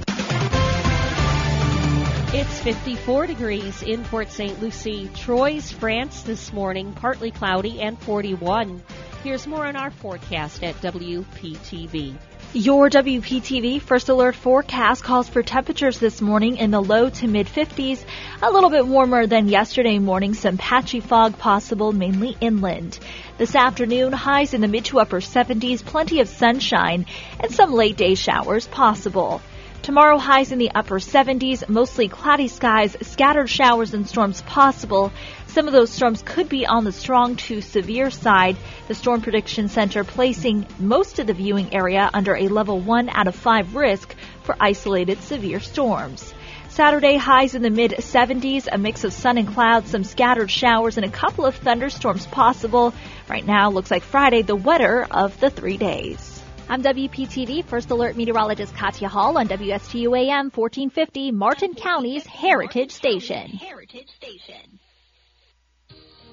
It's 54 degrees in Port St. Lucie. Troyes, France this morning, partly cloudy and 41. Here's more on our forecast at WPTV. Your WPTV First Alert forecast calls for temperatures this morning in the low to mid 50s, a little bit warmer than yesterday morning, some patchy fog possible mainly inland. This afternoon, highs in the mid to upper 70s, plenty of sunshine, and some late day showers possible. Tomorrow, highs in the upper 70s, mostly cloudy skies, scattered showers and storms possible. Some of those storms could be on the strong to severe side. The Storm Prediction Center placing most of the viewing area under a level 1 out of 5 risk for isolated severe storms. Saturday highs in the mid 70s, a mix of sun and clouds, some scattered showers, and a couple of thunderstorms possible. Right now, looks like Friday, the wetter of the three days. I'm WPTV First Alert Meteorologist Katya Hall on WSTU AM 1450, Martin County's Heritage Station. Heritage Station.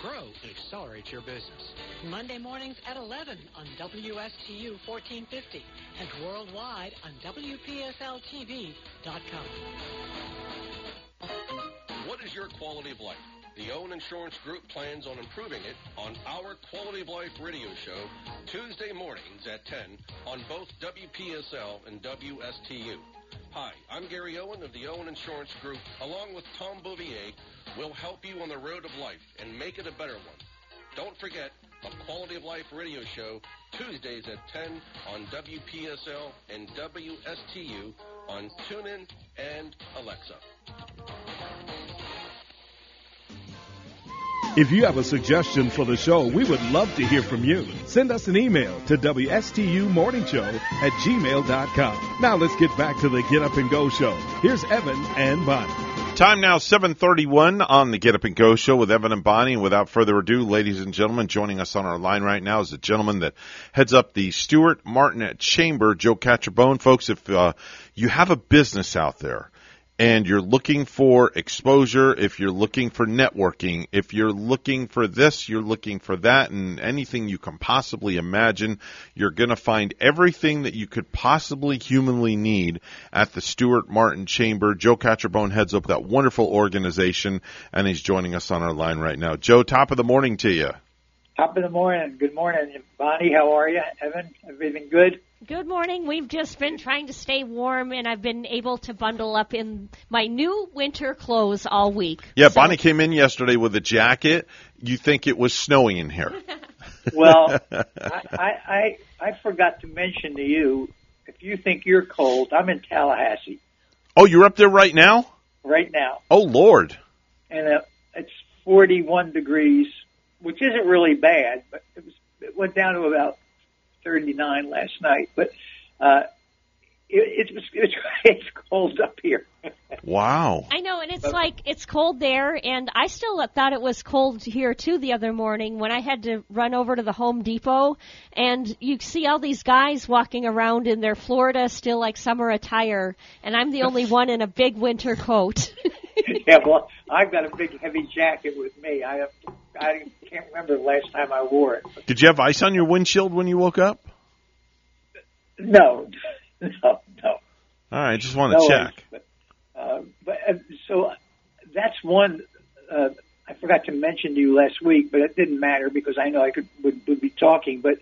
grow, and accelerate your business. Monday mornings at 11 on WSTU 1450 and worldwide on WPSLTV.com. What is your quality of life? The Owen Insurance Group plans on improving it on our Quality of Life radio show Tuesday mornings at 10 on both WPSL and WSTU. Hi, I'm Gary Owen of the Owen Insurance Group, along with Tom Bouvier. We'll help you on the road of life and make it a better one. Don't forget a Quality of Life radio show Tuesdays at 10 on WPSL and WSTU on TuneIn and Alexa. If you have a suggestion for the show, we would love to hear from you. Send us an email to WSTUmorningshow at gmail.com. Now let's get back to the Get Up and Go show. Here's Evan and Bonnie. Time now 7:31 on the Get Up and Go show with Evan and Bonnie. And without further ado, ladies and gentlemen, joining us on our line right now is a gentleman that heads up the Stuart Martin Chamber, Joe Catrombone. Folks, if uh, you have a business out there and you're looking for exposure, if you're looking for networking, if you're looking for this, you're looking for that, and anything you can possibly imagine, you're going to find everything that you could possibly humanly need at the Stuart Martin Chamber. Joe Catrombone heads up that wonderful organization, and he's joining us on our line right now. Joe, top of the morning to you. Top of the morning. Good morning, Bonnie. How are you, Evan? Everything good? Good morning. We've just been trying to stay warm, and I've been able to bundle up in my new winter clothes all week. Yeah, So- Bonnie came in yesterday with a jacket. You think it was snowing in here? Well, I, I, I I forgot to mention to you, if you think you're cold, I'm in Tallahassee oh, you're up there right now? right now, Oh, Lord. and uh, it's 41 degrees, which isn't really bad, but it was it went down to about 39 last night. But uh, it, it's it's it's cold up here. Wow. I know, and it's like it's cold there, and I still thought it was cold here too the other morning when I had to run over to the Home Depot, and you see all these guys walking around in their Florida still like summer attire, and I'm the only one in a big winter coat. yeah, well, I've got a big heavy jacket with me. I have, I can't remember the last time I wore it. Did you have ice on your windshield when you woke up? No, no, no. All right, just want to no check. ice, But, uh, but uh, so that's one. Uh, I forgot to mention to you last week, but it didn't matter because I know I could would, would be talking. But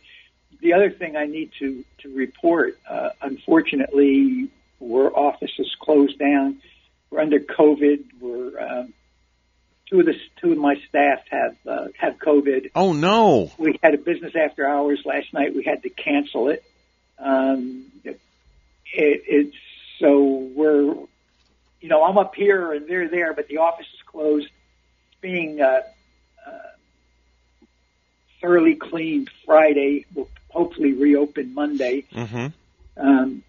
the other thing I need to to report, uh, unfortunately, our office is closed down. We're under COVID. We're um, two of the two of my staff have uh, have COVID. Oh no. We had a business after hours last night. We had to cancel it. Um, it, it it's so we're, you know, I'm up here and they're there, but the office is closed. It's being uh, uh, thoroughly cleaned Friday. We'll hopefully reopen Monday. Mm-hmm. Um,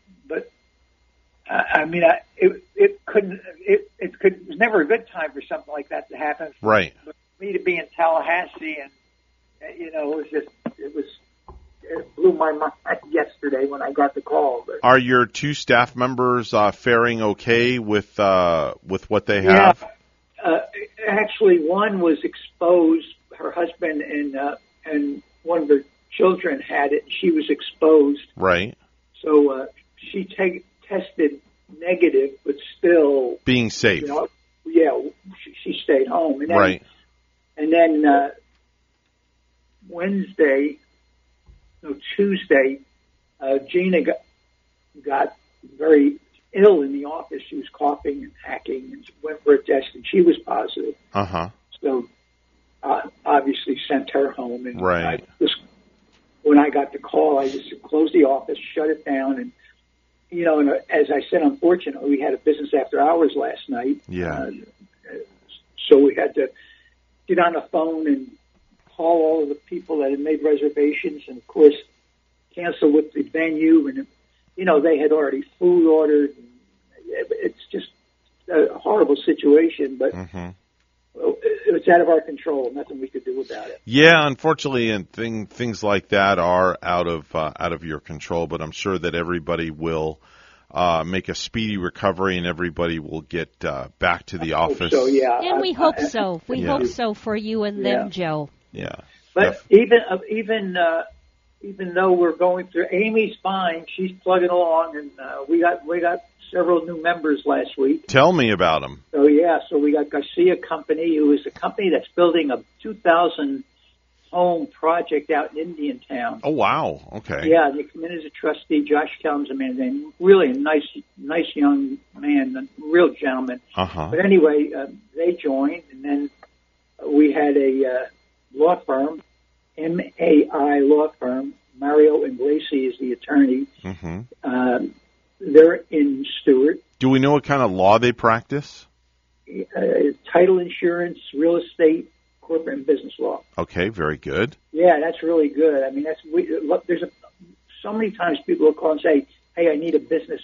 I, I mean, I, it it couldn't it it could it was never a good time for something like that to happen. Right. But for me to be in Tallahassee and uh, you know it was just it was it blew my mind yesterday when I got the call. But Are your two staff members uh, faring okay with uh, with what they have? Yeah. Uh, actually, one was exposed. Her husband and uh, and one of her children had it. She was exposed, Right. so uh, she take, tested negative, but still, Being safe. you know, yeah, she, stayed home. And then, Right. And then uh, Wednesday, no Tuesday, uh, Gina got got very ill in the office. She was coughing and hacking, and went for a test, and she was positive. Uh huh. So uh, obviously sent her home. And Right. I just, when I got the call, I just closed the office, shut it down, and you know, and uh, as I said, unfortunately, we had a business after hours last night. Yeah. Uh, so we had to get on the phone and call all of the people that had made reservations, and of course, cancel with the venue. And you know, they had already food ordered. It's just a horrible situation, but Mm-hmm. Well, was out of our control. Nothing we could do about it. Yeah, unfortunately, and thing, things like that are out of uh, out of your control. But I'm sure that everybody will uh, make a speedy recovery, and everybody will get uh, back to the office. So yeah, And we I- hope I- so. We Yeah. hope so for you and Yeah. them, Joe. Yeah. But even uh, even uh, even though we're going through, Amy's fine. She's plugging along, and uh, we got we got several new members last week. Tell me about them. So yeah, so we got Garcia Company, who is a company that's building a 2,000 home project out in Indiantown. Oh wow. Okay. Yeah, they come in as a trustee. Josh Kellum's a man named really a nice, nice young man, a real gentleman. Uh huh. But anyway, uh, they joined, and then we had a uh, law firm, MAI law firm. Mario Inglesi is the attorney. hmm Um, they're in Stuart. Do we know what kind of law they practice? Uh, title insurance, real estate, corporate and business law. Okay, very good. Yeah, that's really good. I mean, that's we, look. There's a, so many times people will call and say, "Hey, I need a business,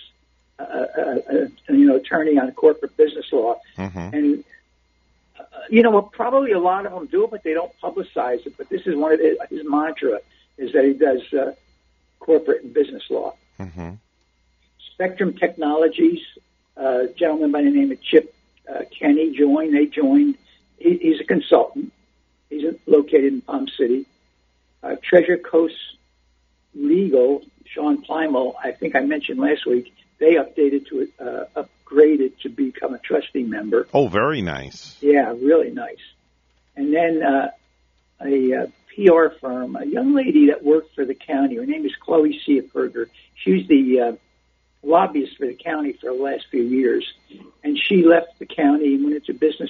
uh, uh, uh, you know, attorney on corporate business law." hmm And uh, you know, well, probably a lot of them do it, but they don't publicize it. But this is one of his, his mantra is that he does uh, corporate and business law. hmm Spectrum Technologies, uh, gentleman by the name of Chip uh, Kenny joined. They joined. He, he's a consultant. He's located in Palm City. Uh, Treasure Coast Legal, Sean Plymel, I think I mentioned last week, they updated to uh, upgraded to become a trustee member. Oh, very nice. Yeah, really nice. And then uh, a uh, PR firm, a young lady that worked for the county. Her name is Chloe Seaperger. She's the uh, lobbyist for the county for the last few years, and she left the county and went into business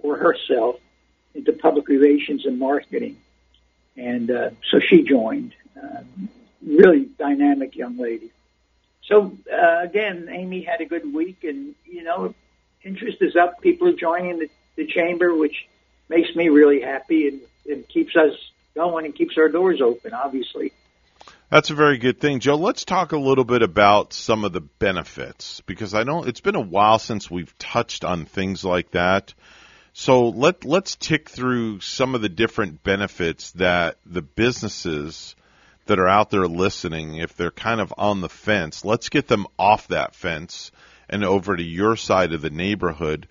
for herself into public relations and marketing. And uh, so she joined. Uh, really dynamic young lady. So uh, again, Amy had a good week, and you know, interest is up. People are joining the, the chamber, which makes me really happy and, and keeps us going and keeps our doors open. Obviously. That's a very good thing, Joe. Let's talk a little bit about some of the benefits because I know it's been a while since we've touched on things like that. So let let's tick through some of the different benefits that the businesses that are out there listening, if they're kind of on the fence, let's get them off that fence and over to your side of the neighborhood.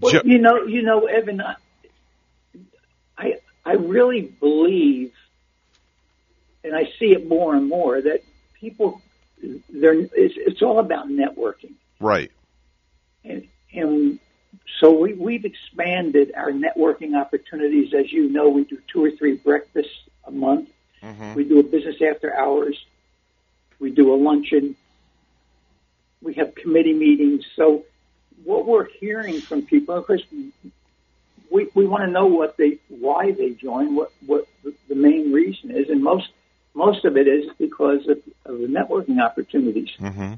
Well, you know, you know, Evan, I- I I really believe, and I see it more and more that people, they're it's, it's all about networking, right. and and so we we've expanded our networking opportunities. As you know, we do two or three breakfasts a month. Mm-hmm. We do a business after hours. We do a luncheon. We have committee meetings. So what we're hearing from people, of course, we, we want to know what they, why they join, what, what the- main reason is. And most, most of it is because of, of the networking opportunities. Mm-hmm.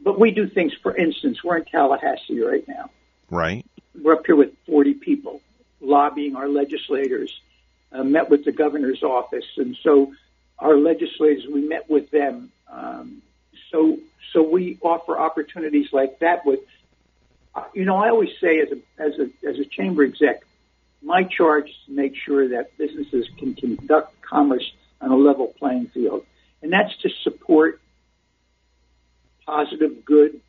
But we do things, for instance, we're in Tallahassee right now. Right. We're up here with 40 people lobbying our legislators, uh, met with the governor's office. And so our legislators, we met with them. Um, so, so we offer opportunities like that with, uh, you know, I always say as a, as a, as a chamber exec, my charge is to make sure that businesses can conduct commerce on a level playing field. And that's to support positive, good,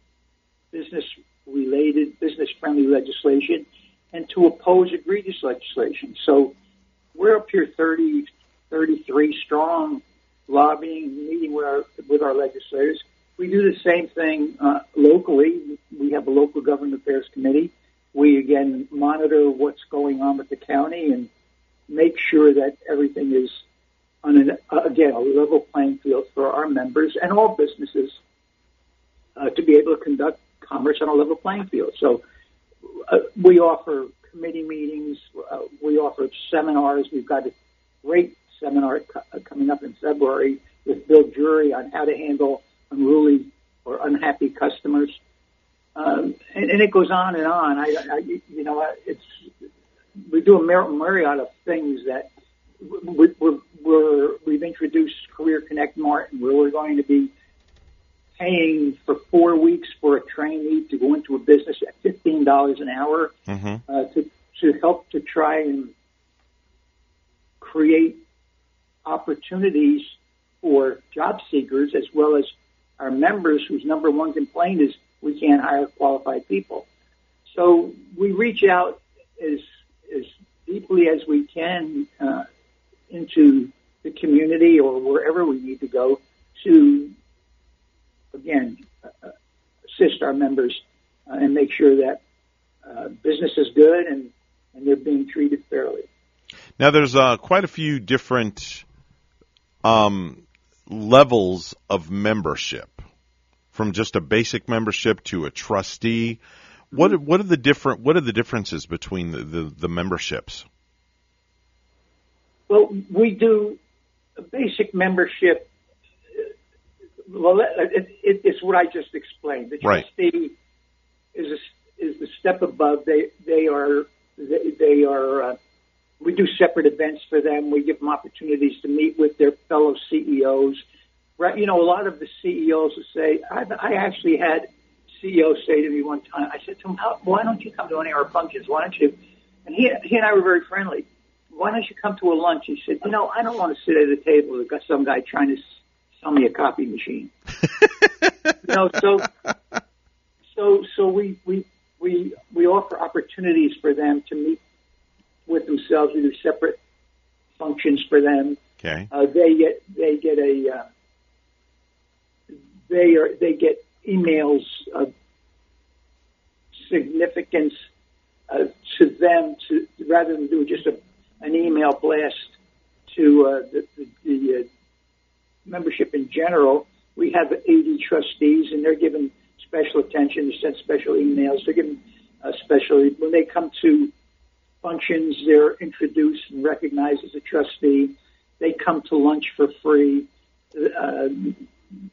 business related, business friendly legislation and to oppose egregious legislation. So we're up here 30, 33 strong lobbying, meeting with our, with our legislators. We do the same thing uh, locally. We have a local government affairs committee. We again monitor what's going on with the county and make sure that everything is on an, uh, again a level playing field for our members and all businesses uh, to be able to conduct commerce on a level playing field. So uh, we offer committee meetings. Uh, we offer seminars. We've got a great seminar co- uh, coming up in February with Bill Jury on how to handle unruly or unhappy customers. Um, and, and it goes on and on. I, I you know, it's we do a myriad of things that we, we're, we're we've introduced Career Connect Martin, where we're going to be paying for four weeks for a trainee to go into a business at fifteen dollars an hour Mm-hmm. uh, to to help to try and create opportunities for job seekers as well as our members whose number one complaint is we can't hire qualified people. So we reach out as as deeply as we can uh, into the community or wherever we need to go to again uh, assist our members uh, and make sure that uh, business is good and and they're being treated fairly. Now, there's uh, quite a few different um, levels of membership, from just a basic membership to a trustee. What what are the different what are the differences between the, the, the memberships? Well, we do a basic membership. Well, it, it, it's what I just explained. The Right. trustee is a, is the step above. They they are they, they are. Uh, we do separate events for them. We give them opportunities to meet with their fellow CEOs. Right, you know, a lot of the CEOs will say, I, I actually had CEO say to me one time, I said to him, How, why don't you come to any of our functions? Why don't you? And he, he and I were very friendly. Why don't you come to a lunch? He said, you know, I don't want to sit at a table with some guy trying to sell me a copy machine. you know, so, so, so we, we, we, we offer opportunities for them to meet with themselves. We do separate functions for them. Okay. Uh, they get, they get a, uh, they are, they get emails of significance uh, to them to rather than do just a, an email blast to uh, the, the, the uh, membership in general. We have 80 trustees, and they're given special attention. They send special emails. They're given uh, special when they come to functions. They're introduced and recognized as a trustee. They come to lunch for free. Uh,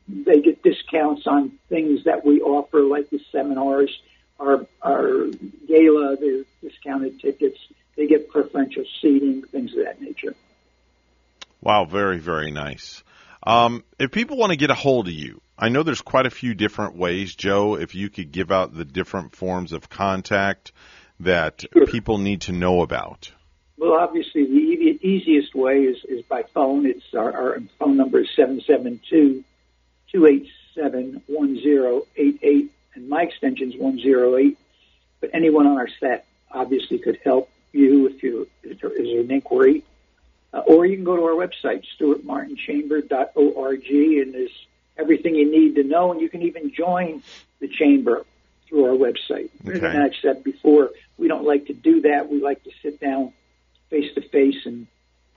they get discounts on things that we offer, like the seminars, our our gala, the discounted tickets. They get preferential seating, things of that nature. Wow, very very nice. Um, if people want to get a hold of you, I know there's quite a few different ways. Joe, if you could give out the different forms of contact that people need to know about. Well, obviously, the e- easiest way is, is by phone. It's our, our phone number is seven seven two two eight seven one zero eight eight, and my extension is one zero eight. But anyone on our set obviously could help you if you if there is an inquiry, uh, or you can go to our website stuartmartinchamber.org, and there's everything you need to know, and you can even join the chamber through our website. Okay. And I've said before, we don't like to do that. We like to sit down face to face and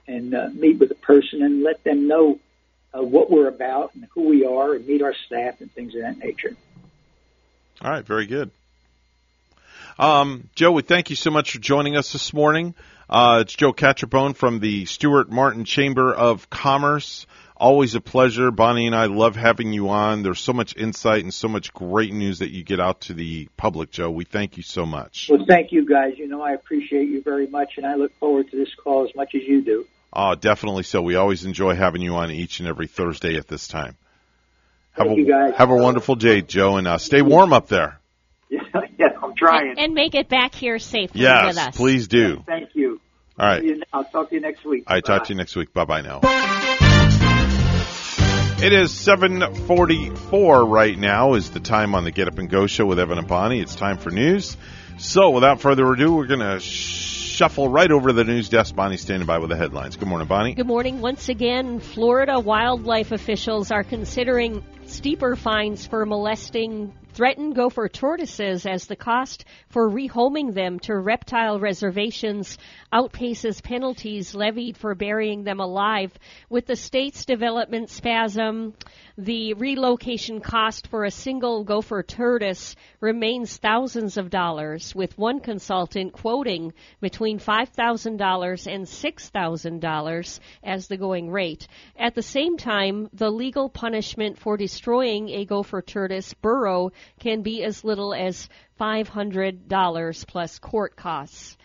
and uh, meet with a person and let them know uh, what we're about and who we are and meet our staff and things of that nature. All right, very good. Um, Joe, we thank you so much for joining us this morning. Uh, it's Joe Catrombone from the Stuart Martin Chamber of Commerce. Always a pleasure. Bonnie and I love having you on. There's so much insight and so much great news that you get out to the public, Joe. We thank you so much. Well, thank you guys. You know, I appreciate you very much, and I look forward to this call as much as you do. Uh, definitely so. We always enjoy having you on each and every Thursday at this time. Have Thank a, you, guys. Have a wonderful day, Joe, and uh, stay warm up there. Yeah, trying. And make it back here safely Yes, with us. please do. Thank you. All right. I'll talk to you next week. I Bye. talk to you next week. Bye bye now. It is 744 right now is the time on the Get Up and Go show with Evan and Bonnie. It's time for news. So without further ado, we're going to shuffle right over to the news desk. Bonnie standing by with the headlines. Good morning, Bonnie. Good morning. Once again, Florida wildlife officials are considering steeper fines for molesting threatened gopher tortoises as the cost for rehoming them to reptile reservations outpaces penalties levied for burying them alive. With the state's development spasm, the relocation cost for a single gopher tortoise remains thousands of dollars, with one consultant quoting between $5,000 and $6,000 as the going rate. At the same time, the legal punishment for destroying a gopher tortoise burrow can be as little as $500 plus court costs.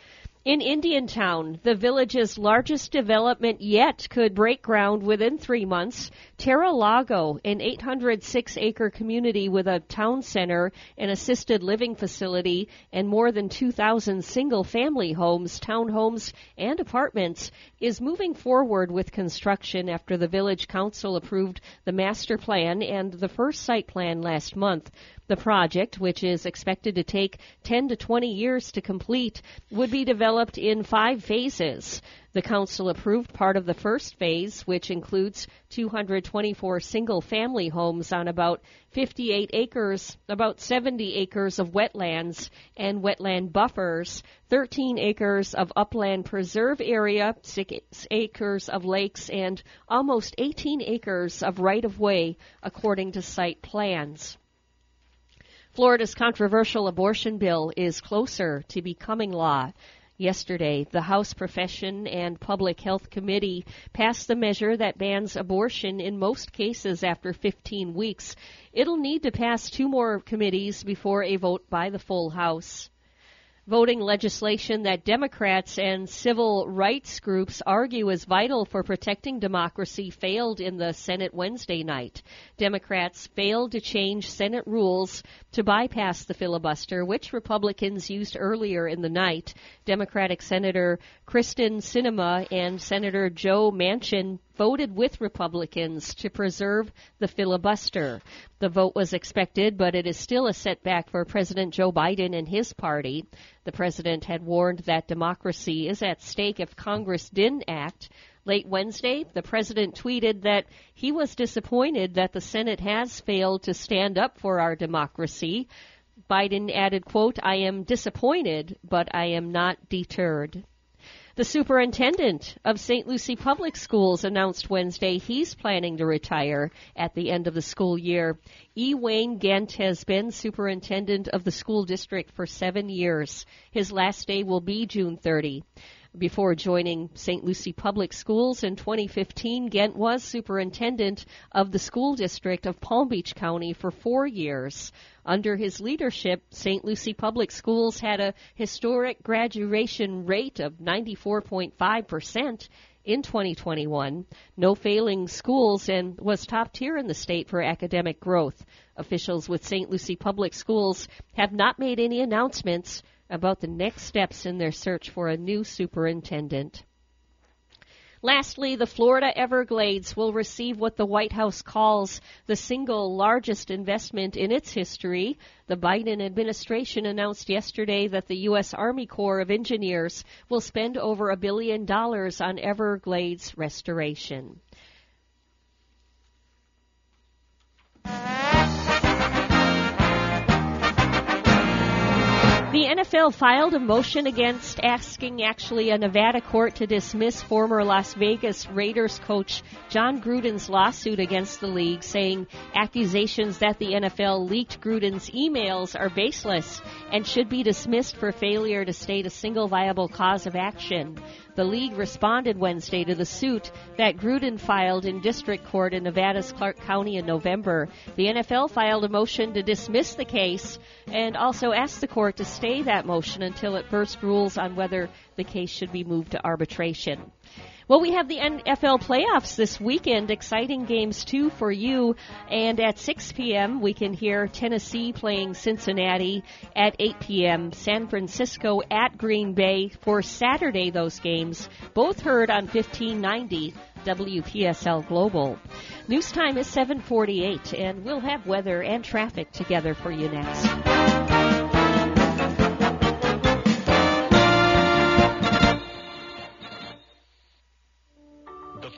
In Indiantown, the village's largest development yet could break ground within three months. Terra Lago, an 806 acre community with a town center, an assisted living facility, and more than 2,000 single family homes, townhomes, and apartments, is moving forward with construction after the village council approved the master plan and the first site plan last month. The project, which is expected to take 10 to 20 years to complete, would be developed in five phases. The council approved part of the first phase, which includes 224 single family homes on about 58 acres, about 70 acres of wetlands and wetland buffers, 13 acres of upland preserve area, 6 acres of lakes, and almost 18 acres of right of way, according to site plans. Florida's controversial abortion bill is closer to becoming law. Yesterday, the House Profession and Public Health Committee passed the measure that bans abortion in most cases after 15 weeks. It'll need to pass two more committees before a vote by the full House voting legislation that Democrats and civil rights groups argue is vital for protecting democracy failed in the Senate Wednesday night. Democrats failed to change Senate rules to bypass the filibuster, which Republicans used earlier in the night. Democratic Senator Kyrsten Sinema and Senator Joe Manchin voted with Republicans to preserve the filibuster. The vote was expected, but it is still a setback for President Joe Biden and his party. The president had warned that democracy is at stake if Congress didn't act. Late Wednesday, the president tweeted that he was disappointed that the Senate has failed to stand up for our democracy. Biden added, quote, I am disappointed, but I am not deterred. The superintendent of St. Lucie Public Schools announced Wednesday he's planning to retire at the end of the school year. E. Wayne Gent has been superintendent of the school district for seven years. His last day will be June 30. Before joining St. Lucie Public Schools in 2015, Gent was superintendent of the school district of Palm Beach County for four years. Under his leadership, St. Lucie Public Schools had a historic graduation rate of 94.5% in 2021. No failing schools and was top tier in the state for academic growth. Officials with St. Lucie Public Schools have not made any announcements about the next steps in their search for a new superintendent. Lastly, the Florida Everglades will receive what the White House calls the single largest investment in its history. The Biden administration announced yesterday that the U.S. Army Corps of Engineers will spend over a billion dollars on Everglades restoration. The NFL filed a motion against asking actually a Nevada court to dismiss former Las Vegas Raiders coach Jon Gruden's lawsuit against the league, saying accusations that the NFL leaked Gruden's emails are baseless and should be dismissed for failure to state a single viable cause of action. The league responded Wednesday to the suit that Gruden filed in district court in Nevada's Clark County in November. The NFL filed a motion to dismiss the case and also asked the court to stay that motion until it first rules on whether the case should be moved to arbitration. Well, we have the NFL playoffs this weekend. Exciting games too for you. And at 6 p.m., we can hear Tennessee playing Cincinnati. At 8 p.m., San Francisco at Green Bay for Saturday. Those games both heard on 1590 WPSL Global. News time is 7:48, and we'll have weather and traffic together for you next.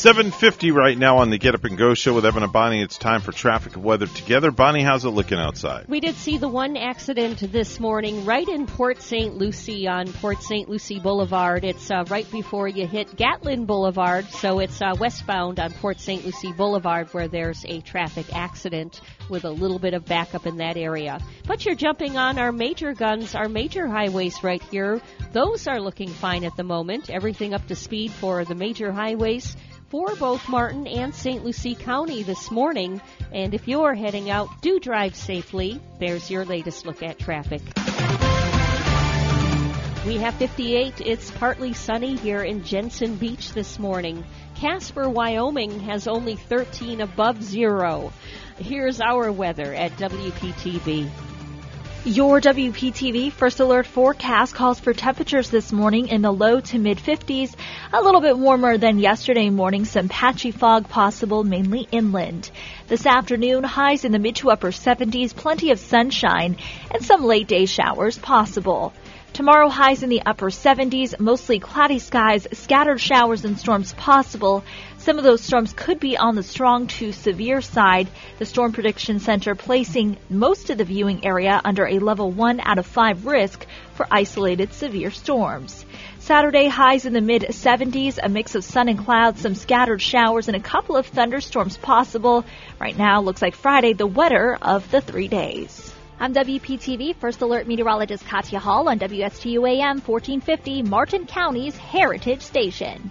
750 right now on the Get Up and Go show with Evan and Bonnie. It's time for traffic and weather together. Bonnie, how's it looking outside? We did see the one accident this morning right in Port St. Lucie on Port St. Lucie Boulevard. It's uh, right before you hit Gatlin Boulevard, so it's uh, westbound on Port St. Lucie Boulevard where there's a traffic accident with a little bit of backup in that area. But you're jumping on our major guns, our major highways right here. Those are looking fine at the moment. Everything up to speed for the major highways for both Martin and St. Lucie County this morning. And if you're heading out, do drive safely. There's your latest look at traffic. We have 58. It's partly sunny here in Jensen Beach this morning. Casper, Wyoming has only 13 above zero. Here's our weather at WPTV. Your WPTV First Alert forecast calls for temperatures this morning in the low to mid 50s, a little bit warmer than yesterday morning, some patchy fog possible mainly inland. This afternoon, highs in the mid to upper 70s, plenty of sunshine, and some late day showers possible. Tomorrow, highs in the upper 70s, mostly cloudy skies, scattered showers and storms possible. Some of those storms could be on the strong to severe side. The Storm Prediction Center placing most of the viewing area under a level 1 out of 5 risk for isolated severe storms. Saturday highs in the mid 70s, a mix of sun and clouds, some scattered showers, and a couple of thunderstorms possible. Right now, looks like Friday, the wetter of the three days. I'm WPTV First Alert Meteorologist Katya Hall on WSTU AM 1450, Martin County's Heritage Station.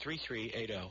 3380.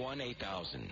one eight thousand.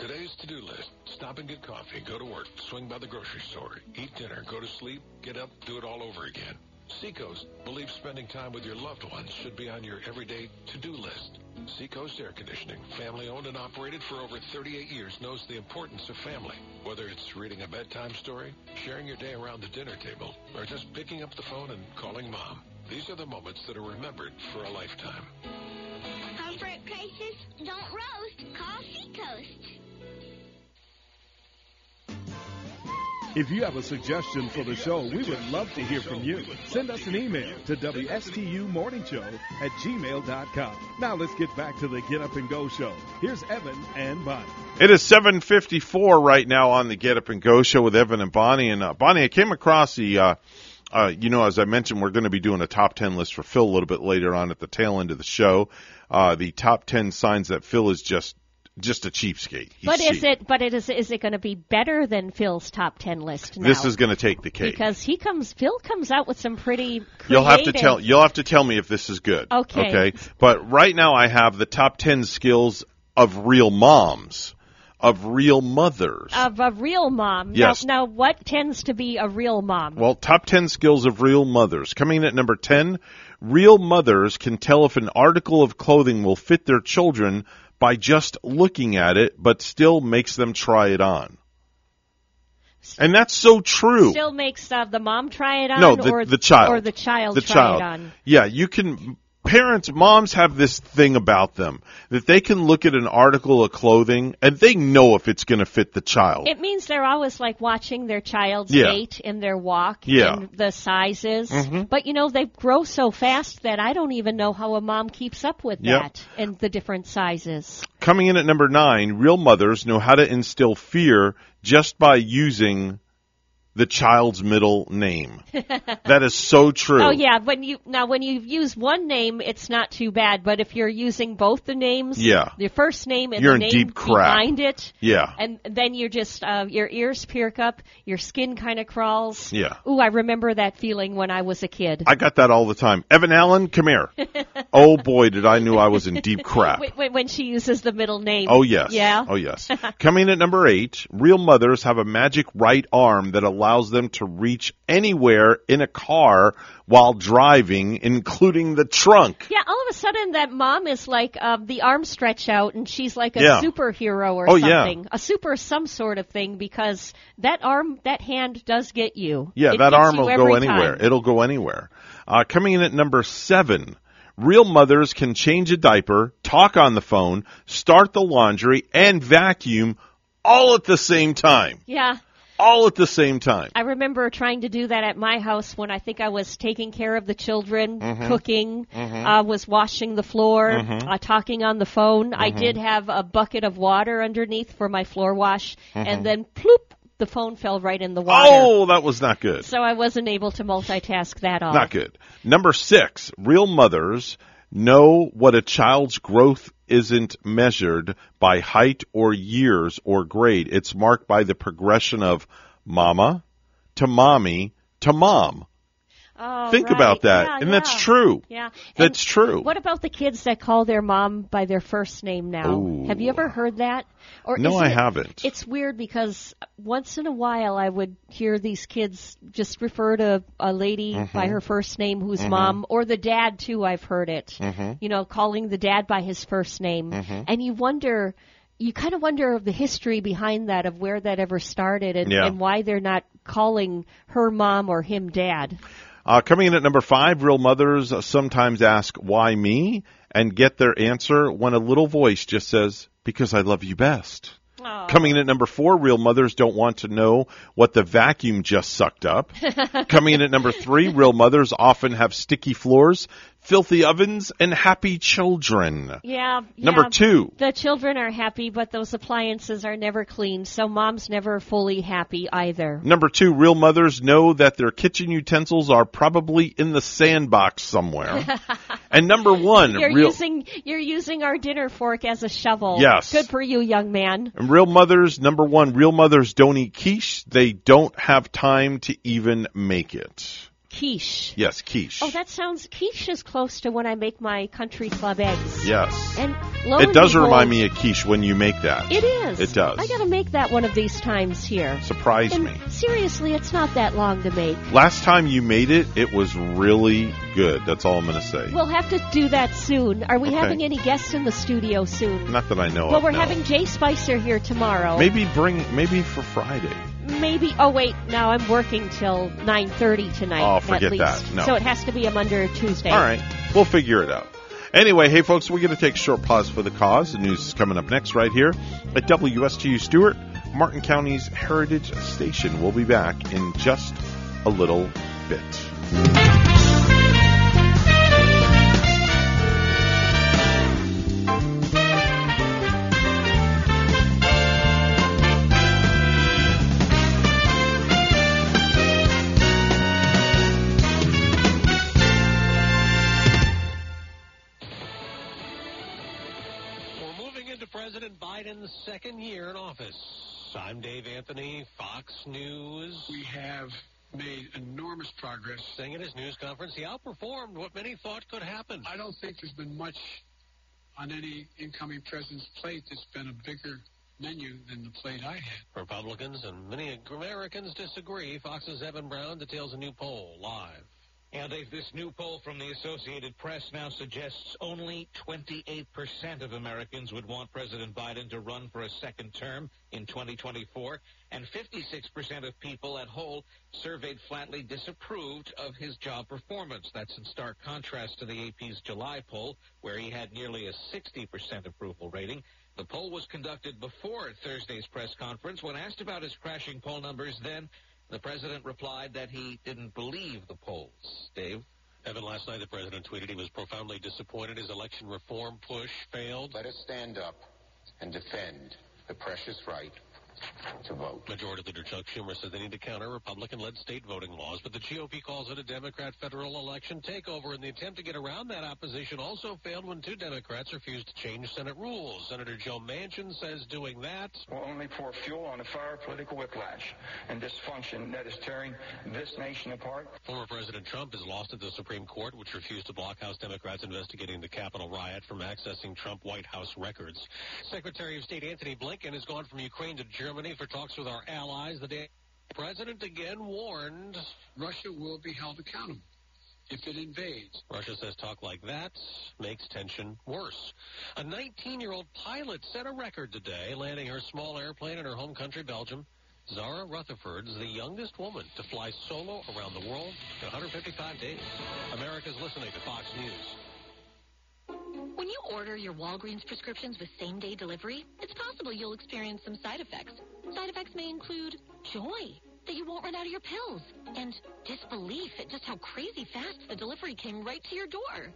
Today's to-do list. Stop and get coffee, go to work, swing by the grocery store, eat dinner, go to sleep, get up, do it all over again. Seacoast believes spending time with your loved ones should be on your everyday to-do list. Seacoast Air Conditioning, family owned and operated for over 38 years, knows the importance of family. Whether it's reading a bedtime story, sharing your day around the dinner table, or just picking up the phone and calling mom. These are the moments that are remembered for a lifetime. Comfort crisis? Don't roast. Call Seacoast. If you have a suggestion for the show, we would love to hear from you. Send us an email to WSTUmorningshow at gmail.com. Now let's get back to the Get Up and Go show. Here's Evan and Bonnie. It is 7:54 right now on the Get Up and Go show with Evan and Bonnie. And uh, Bonnie, I came across the, uh, uh, you know, as I mentioned, we're going to be doing a top 10 list for Phil a little bit later on at the tail end of the show. Uh, the top 10 signs that Phil is just just a cheapskate. He's But is cheap. it? But it is. Is it going to be better than Phil's top ten list now? This is going to take the cake. because he comes. Phil comes out with some pretty. Creative, You'll have to tell. You'll have to tell me if this is good. Okay. Okay. But right now, I have the top ten skills of real moms, of real mothers. of a real mom. Yes. Now, now, what tends to be a real mom? Well, top 10 skills of real mothers. Coming in at number 10, real mothers can tell if an article of clothing will fit their children by just looking at it, but still makes them try it on. And that's so true. Still makes uh, the mom try it on, no, the, or the child. or the child the try child. it on. Yeah, you can. Parents, moms have this thing about them that they can look at an article of clothing and they know if it's going to fit the child. It means they're always like watching their child's Yeah. gait and their walk Yeah. and the sizes. Mhm. But you know, they grow so fast that I don't even know how a mom keeps up with Yep. that and the different sizes. Coming in at number nine, real mothers know how to instill fear just by using the child's middle name. that is so true. Oh yeah, when you now when you use one name, it's not too bad. But if you're using both the names, Yeah. your first name and You're the in name deep crap. behind it, Yeah. and then you're just uh, your ears perk up, your skin kind of crawls. Yeah. Ooh, I remember that feeling when I was a kid. I got that all the time. Evan Allen, come here. oh boy, did I knew I was in deep crap. When she uses the middle name. Oh yes. Yeah. Oh yes. Coming at number eight, real mothers have a magic right arm that allows them to reach anywhere in a car while driving, including the trunk. Yeah, all of a sudden that mom is like uh, the arm stretch out, and she's like a Yeah. superhero or Oh, yeah. something, a super some sort of thing, because that arm, that hand does get you. Yeah, It that arm will go anywhere. time. It'll go anywhere. Uh, coming in at number seven, real mothers can change a diaper, talk on the phone, start the laundry, and vacuum all at the same time. Yeah. All at the same time. I remember trying to do that at my house when I think I was taking care of the children, Mhm. cooking, Mhm. uh, was washing the floor, Mhm. uh, talking on the phone. I Mhm. did have a bucket of water underneath for my floor wash, and then ploop, the phone fell right in the water. Oh, that was not good. So I wasn't able to multitask that all. Not good. Number six, real mothers know what a child's growth isn't measured by height or years or grade. It's marked by the progression of mama to mommy to mom. Oh, Think right. about that. Yeah, and that's true. Yeah. That's And true. What about the kids that call their mom by their first name now? Ooh. Have you ever heard that? Or No, I it- haven't. It's weird because once in a while I would hear these kids just refer to a lady Mhm. by her first name who's Mhm. mom, or the dad too. I've heard it. Mhm. You know, calling the dad by his first name, Mhm. and you wonder. You kind of wonder of the history behind that, of where that ever started, and, Yeah. and why they're not calling her mom or him dad. Uh, coming in at number five, real mothers sometimes ask, why me? And get their answer when a little voice just says, because I love you best. Coming in at number four, real mothers don't want to know what the vacuum just sucked up. Coming in at number three, real mothers often have sticky floors, filthy ovens, and happy children. Yeah. Number yeah. two. The children are happy, but those appliances are never clean, so mom's never fully happy either. Number two, real mothers know that their kitchen utensils are probably in the sandbox somewhere. and number one, You're real, using you're using our dinner fork as a shovel. Yes. Good for you, young man. And real mothers, number one, real mothers don't eat quiche. They don't have time to even make it. Quiche. Yes, quiche. Oh, that sounds quiche is close to when I make my country club eggs. Yes. And It does behold, remind me of quiche when you make that. It is. It does. I got to make that one of these times here. Surprise And me. Seriously, it's not that long to make. Last time you made it, it was really good. That's all I'm going to say. We'll have to do that soon. Are we Okay. having any guests in the studio soon? Not that I know well, of. we're no. having Jay Spicer here tomorrow. Maybe bring maybe for Friday. Maybe. Oh wait, now I'm working till 9:30 tonight. Oh, at forget least. that. No. So it has to be a Monday or Tuesday. All right, we'll figure it out. Anyway, hey folks, we're going to take a short pause for the cause. The news is coming up next right here at WSTU Stuart Martin County's Heritage Station. We'll be back in just a little bit. In office. I'm Dave Anthony, Fox News. We have made enormous progress. Saying at his news conference, he outperformed what many thought could happen. I don't think there's been much on any incoming president's plate that's been a bigger menu than the plate I had. Republicans and many Americans disagree. Fox's Evan Brown details a new poll live. And this new poll from the Associated Press now suggests only 28% of Americans would want President Biden to run for a second term in 2024, and 56% of people at Whole surveyed flatly disapproved of his job performance. That's in stark contrast to the AP's July poll, where he had nearly a 60% approval rating. The poll was conducted before Thursday's press conference. When asked about his crashing poll numbers then, the president replied that he didn't believe the polls. Dave? Evan, last night the president tweeted he was profoundly disappointed his election reform push failed. Let us stand up and defend the precious right to vote. Majority Leader Chuck Schumer says they need to counter Republican-led state voting laws, but the GOP calls it a Democrat federal election takeover, and the attempt to get around that opposition also failed when two Democrats refused to change Senate rules. Senator Joe Manchin says doing that will only pour fuel on the fire of political whiplash and dysfunction that is tearing this nation apart. Former President Trump is lost at the Supreme Court, which refused to block House Democrats investigating the Capitol riot from accessing Trump White House records. Secretary of State Antony Blinken has gone from Ukraine to Germany for talks with our allies. The day President again warned Russia will be held accountable if it invades. Russia says talk like that makes tension worse. A 19-year-old pilot set a record today, landing her small airplane in her home country, Belgium. Zara Rutherford is the youngest woman to fly solo around the world in 155 days. America's listening to Fox News. When you order your Walgreens prescriptions with same day delivery, it's possible you'll experience some side effects. Side effects may include joy that you won't run out of your pills and disbelief at just how crazy fast the delivery came right to your door.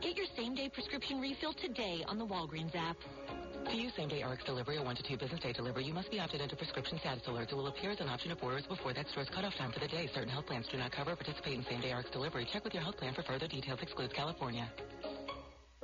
Get your same day prescription refill today on the Walgreens app. To use same-day RX delivery or one to two business day delivery, you must be opted into prescription status alerts. It will appear as an option of orders before that store's cutoff time for the day. Certain health plans do not cover or participate in same-day RX delivery. Check with your health plan for further details. Excludes California.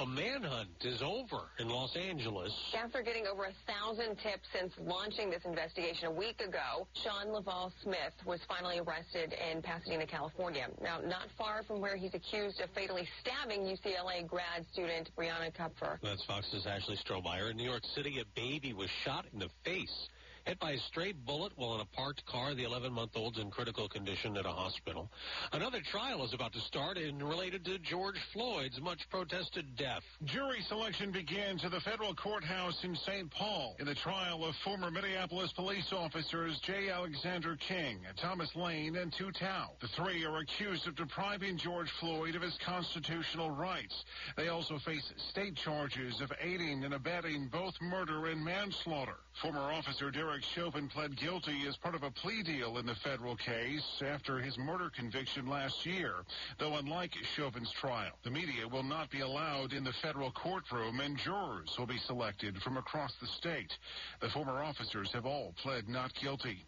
A manhunt is over in Los Angeles. After getting over a thousand tips since launching this investigation a week ago, Shawn Laval Smith was finally arrested in Pasadena, California. Now, not far from where he's accused of fatally stabbing UCLA grad student Brianna Kupfer. That's Fox's Ashley Strohmier. In New York City, a baby was shot in the face. Hit by a stray bullet while in a parked car, the 11-month-old's in critical condition at a hospital. Another trial is about to start and related to George Floyd's much-protested death. Jury selection begins at the federal courthouse in St. Paul in the trial of former Minneapolis police officers J. Alexander Kueng, Thomas Lane, and Tou Thao. The three are accused of depriving George Floyd of his constitutional rights. They also face state charges of aiding and abetting both murder and manslaughter. Former officer Derek Chauvin pled guilty as part of a plea deal in the federal case after his murder conviction last year. Though unlike Chauvin's trial, the media will not be allowed in the federal courtroom and jurors will be selected from across the state. The former officers have all pled not guilty.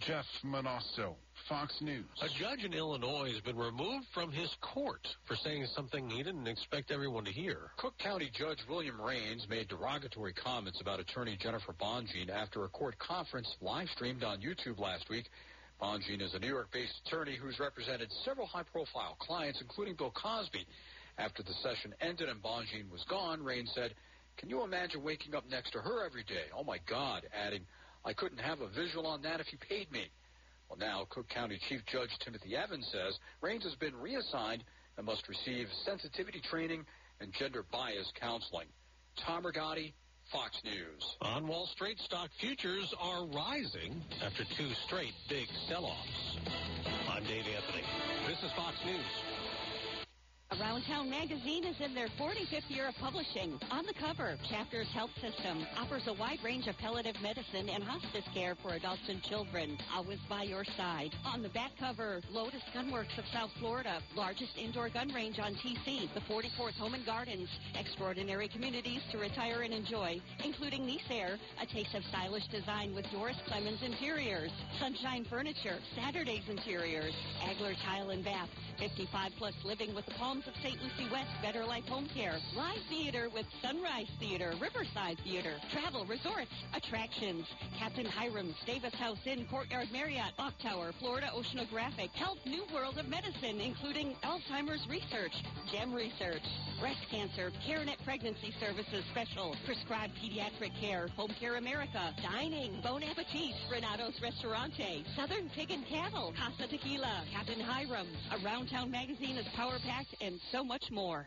Jeff Monosso, Fox News. A judge in Illinois has been removed from his court for saying something he didn't expect everyone to hear. Cook County Judge William Raines made derogatory comments about attorney Jennifer Bonjean after a court conference live streamed on YouTube last week. Bonjean is a New York-based attorney who's represented several high-profile clients, including Bill Cosby. After the session ended and Bonjean was gone, Raines said, Can you imagine waking up next to her every day? Oh my God, adding, I couldn't have a visual on that if you paid me. Well, now Cook County Chief Judge Timothy Evans says Raines has been reassigned and must receive sensitivity training and gender bias counseling. Tom Rigotti, Fox News. On Wall Street, stock futures are rising after two straight big sell-offs. I'm Dave Anthony. This is Fox News. Around Town magazine is in their 45th year of publishing. On the cover, Chapters Health System offers a wide range of palliative medicine and hospice care for adults and children, always by your side. On the back cover, Lotus Gunworks of South Florida, largest indoor gun range on TC, the 44th Home and Gardens, extraordinary communities to retire and enjoy, including Nice Air, a taste of stylish design with Doris Clemens Interiors, Sunshine Furniture, Saturday's Interiors, Agler Tile and Bath, 55 plus living with the Palms of St. Lucie West, Better Life Home Care, Live Theater with Sunrise Theater, Riverside Theater, Travel Resorts, Attractions, Captain Hiram's, Davis House Inn, Courtyard Marriott, Off Tower, Florida Oceanographic, Health New World of Medicine, including Alzheimer's Research, GEM Research, Breast Cancer, CareNet Pregnancy Services Special, Prescribed Pediatric Care, Home Care America, Dining, Bon Appetit, Renato's Restaurante, Southern Pig and Cattle, Casa Tequila, Captain Hiram's, Around Town Magazine is power packed, and so much more.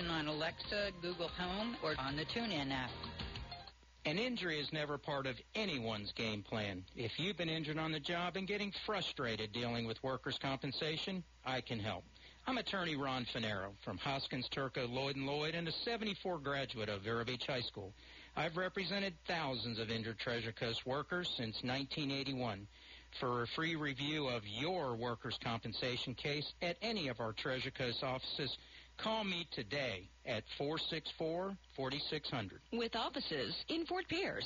on Alexa, Google Home, or on the TuneIn app. An injury is never part of anyone's game plan. If you've been injured on the job and getting frustrated dealing with workers' compensation, I can help. I'm attorney Ron Finero from Hoskins, Turco, Lloyd & Lloyd, and a 74 graduate of Vero Beach High School. I've represented thousands of injured Treasure Coast workers since 1981. For a free review of your workers' compensation case at any of our Treasure Coast offices, call me today at 464-4600. With offices in Fort Pierce.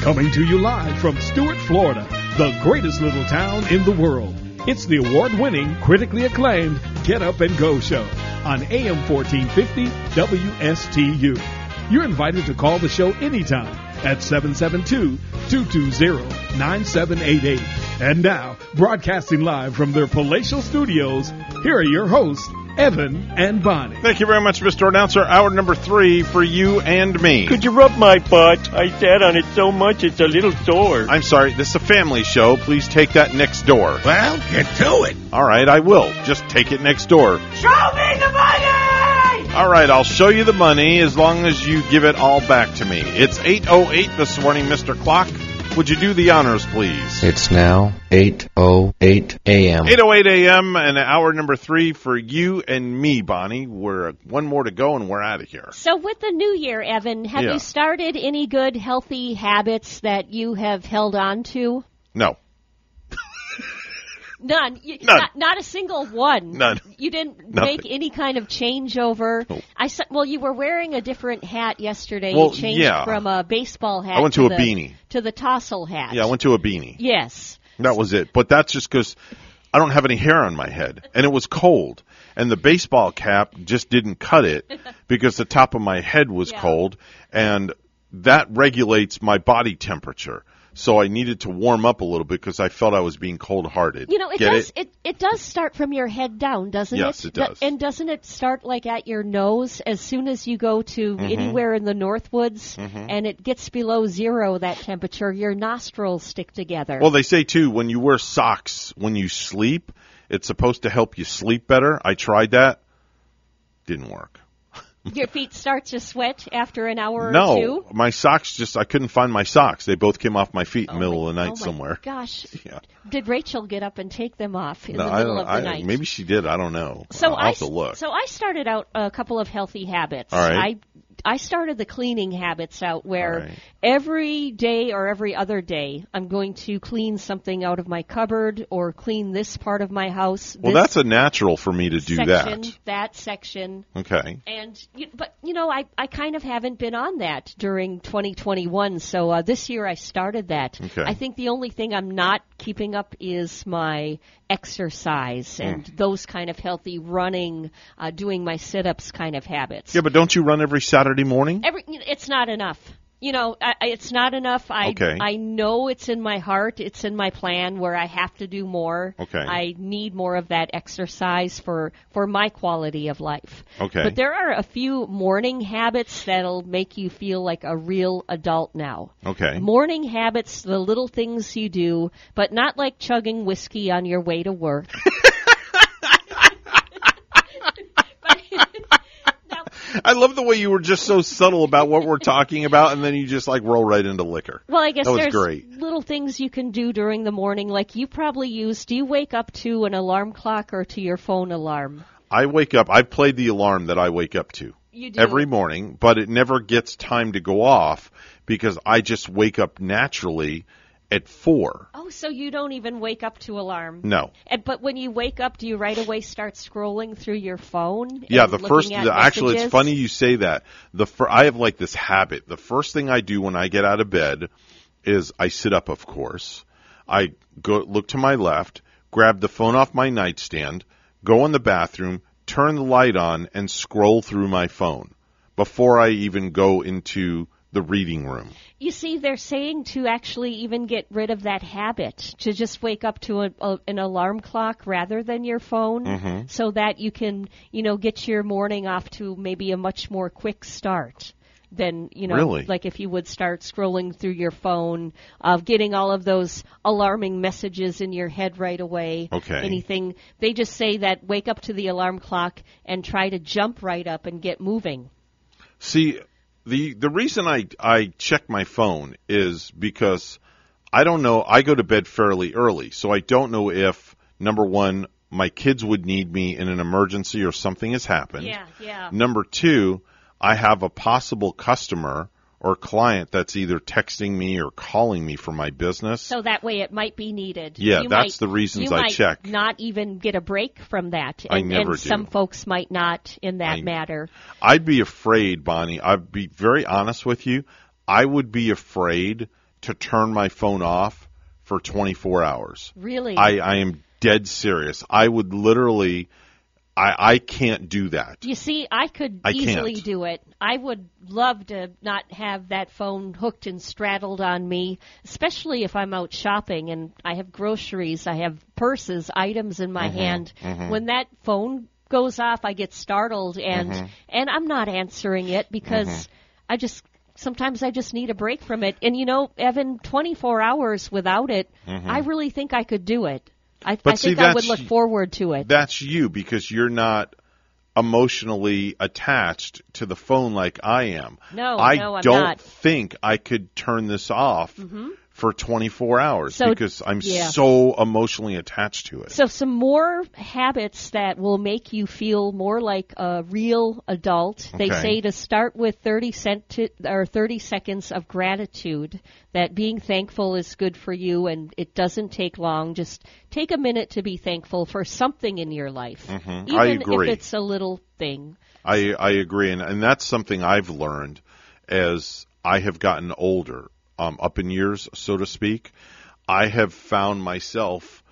Coming to you live from Stuart, Florida, the greatest little town in the world. It's the award-winning, critically acclaimed Get Up and Go show on AM 1450 WSTU. You're invited to call the show anytime at 772-220-9788. And now, broadcasting live from their palatial studios, here are your hosts, Evan and Bonnie. Thank you very much, Mr. Announcer. Hour number three for you and me. Could you rub my butt? I sat on it so much it's a little sore. I'm sorry, this is a family show. Please take that next door. Well, get to it. All right, I will. Just take it next door. Show me the money! All right, I'll show you the money as long as you give it all back to me. It's 8.08 this morning, Mr. Clock. Would you do the honors, please? It's now 8.08 a.m. 8.08 a.m. and hour number three for you and me, Bonnie. We're uh, one more to go and we're out of here. So, with the new year, Evan, have Yeah. you started any good, healthy habits that you have held on to? No. None. You, None. Not, not a single one. None. You didn't Nothing. make any kind of changeover. I saw, well, you were wearing a different hat yesterday. Well, you changed yeah. from a baseball hat. I went to a the, beanie. To the tassel hat. Yeah, I went to a beanie. Yes. That was it. But that's just because I don't have any hair on my head, and it was cold, and the baseball cap just didn't cut it because the top of my head was cold, and that regulates my body temperature. So I needed to warm up a little bit because I felt I was being cold-hearted. You know, it Get does. it? It? it does start from your head down, doesn't Yes, it? it does. And doesn't it start like at your nose as soon as you go to Mhm. anywhere in the Northwoods Mhm. and it gets below zero that temperature, your nostrils stick together. Well, they say too when you wear socks when you sleep, it's supposed to help you sleep better. I tried that, didn't work. Your feet start to sweat after an hour or two? no, my socks just I couldn't find my socks. They both came off my feet in the oh middle of the night oh my somewhere. Gosh, Yeah. did Rachel get up and take them off in no, the middle of the I, night? maybe she did. I don't know. So I'll I have to look. so I started out a couple of healthy habits. All right. I I started the cleaning habits out where Right. every day or every other day I'm going to clean something out of my cupboard or clean this part of my house. Well, that's a natural for me to do section, that. that section. Okay. And but you know, I I kind of haven't been on that during 2021. So uh, this year I started that. Okay. I think the only thing I'm not keeping up is my exercise and Mm. those kind of healthy running, uh, doing my sit-ups kind of habits. Yeah, but don't you run every Saturday morning? Every it's not enough. You know, I, I- it's not enough. I Okay. I know it's in my heart. It's in my plan where I have to do more. Okay. I need more of that exercise for for my quality of life. Okay. But there are a few morning habits that'll make you feel like a real adult now. Okay. Morning habits, the little things you do, but not like chugging whiskey on your way to work. I love the way you were just so subtle about what we're talking about, and then you just like roll right into liquor. Well, I guess that was there's great. little things you can do during the morning, like you probably use. Do you wake up to an alarm clock or to your phone alarm? I wake up. I've played the alarm that I wake up to You do. every morning, but it never gets time to go off because I just wake up naturally at four. Oh, so you don't even wake up to alarm? No. And, but when you wake up, do you right away start scrolling through your phone? Yeah, the first. The, actually, it's funny you say that. The fir- I have like this habit. The first thing I do when I get out of bed is I sit up. Of course, I go look to my left, grab the phone off my nightstand, go in the bathroom, turn the light on, and scroll through my phone before I even go into the reading room. You see, they're saying to actually even get rid of that habit to just wake up to a, a, an alarm clock rather than your phone, Mhm. so that you can, you know, get your morning off to maybe a much more quick start than you know, Really? like if you would start scrolling through your phone, uh, getting all of those alarming messages in your head right away. Okay. Anything? They just say that wake up to the alarm clock and try to jump right up and get moving. See, the the reason I I check my phone is because I don't know. I go to bed fairly early, so I don't know if number one, my kids would need me in an emergency or something has happened. Yeah, yeah. Number two, I have a possible customer or client that's either texting me or calling me for my business. So that way it might be needed. Yeah, You that's might- the reasons you I might check. Not even get a break from that. I And, never and some folks might not in that I- matter. I'd be afraid, Bonnie. I'd be very honest with you. I would be afraid to turn my phone off for 24 hours. Really? I, I am dead serious. I would literally, I, I can't do that. You see, I could I easily can't. do it. I would love to not have that phone hooked and straddled on me, especially if I'm out shopping and I have groceries, I have purses, items in my Mhm, hand. mhm. When that phone goes off, I get startled and Mhm. and I'm not answering it because Mhm. I just sometimes I just need a break from it. And you know, Evan, 24 hours without it, Mhm. I really think I could do it. I, But I see, think I would look forward to it. That's you because you're not emotionally attached to the phone like I am. No, I no, don't not. think I could turn this off Mhm. For 24 hours So- because I'm yeah. so emotionally attached to it. So some more habits that will make you feel more like a real adult. They say to start with 30 cent or 30 seconds of gratitude. That being thankful is good for you and it doesn't take long. Just take a minute to be thankful for something in your life. Mhm. Even I agree. if it's a little thing. I I agree, and and that's something I've learned as I have gotten older, um, up in years, so to speak. I have found myself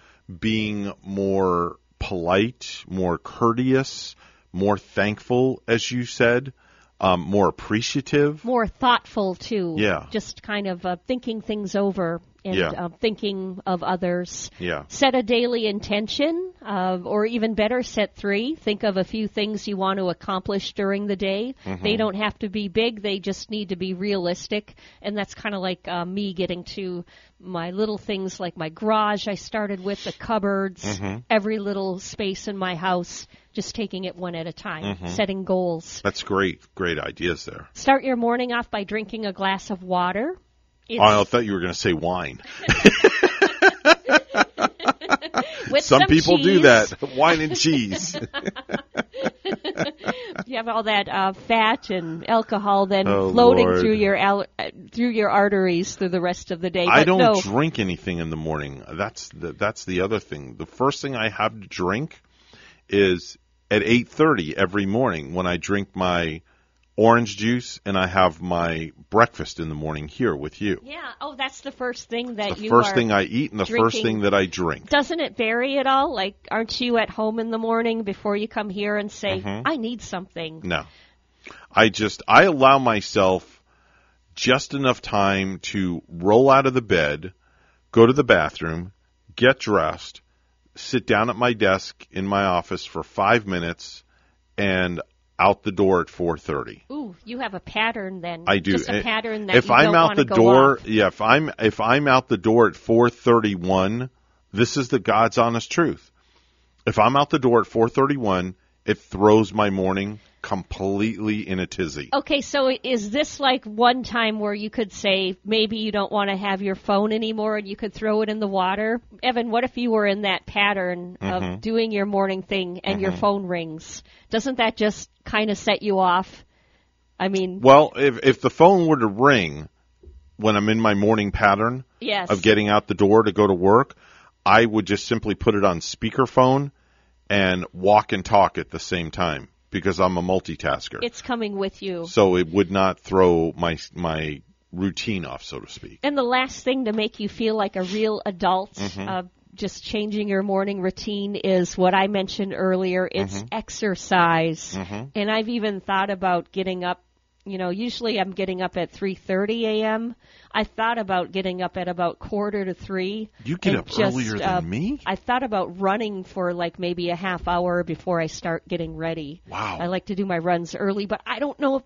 being more polite, more courteous, more thankful, as you said, um, more appreciative. More thoughtful too. Yeah. Just kind of uh, thinking things over and Yeah. uh, thinking of others. Yeah. Set a daily intention, uh, or even better, set three. Think of a few things you want to accomplish during the day. Mhm. They don't have to be big, they just need to be realistic. And that's kind of like uh, me getting to my little things like my garage I started with, the cupboards, Mhm. every little space in my house, just taking it one at a time, Mhm. setting goals. That's great, great ideas there. Start your morning off by drinking a glass of water. It's- Oh, I thought you were going to say wine. Some some people do that. Wine and cheese. you have all that uh, fat and alcohol then Oh, floating Lord. through your al- uh, through your arteries through the rest of the day. I don't no, drink anything in the morning. That's the, that's the other thing. The first thing I have to drink is at 8:30 every morning when I drink my orange juice and I have my breakfast in the morning here with you. Yeah. Oh, that's the first thing that The you first thing I eat and the first thing that I drink. Doesn't it vary at all? Like, aren't you at home in the morning before you come here and say, Mhm. "I need something"? No. I just I allow myself just enough time to roll out of the bed, go to the bathroom, get dressed, sit down at my desk in my office for 5 minutes and out the door at 4:30. Ooh, you have a pattern then. I do. Just a Eh, pattern that if I'm out the door, off. yeah, if I'm if I'm out the door at 4:31, this is the God's honest truth. If I'm out the door at 4:31, it throws my morning completely in a tizzy. Okay, so is this like one time where you could say maybe you don't want to have your phone anymore and you could throw it in the water? Evan, what if you were in that pattern Mhm. of doing your morning thing and your Mhm. phone rings? Doesn't that just kind of set you off? I mean, Well, if if the phone were to ring when I'm in my morning pattern Yes. of getting out the door to go to work, I would just simply put it on speakerphone and walk and talk at the same time because I'm a multitasker. it's coming with you. so it would not throw my my routine off, so to speak. And the last thing to make you feel like a real adult, Mhm. uh, just changing your morning routine, is what I mentioned earlier. It's Mhm. exercise. Mhm. And I've even thought about getting up. You know, usually I'm getting up at 3:30 a.m. I thought about getting up at about quarter to three. You get up just, earlier than uh, me? I thought about running for like maybe a half hour before I start getting ready. Wow. I like to do my runs early, but I don't know if,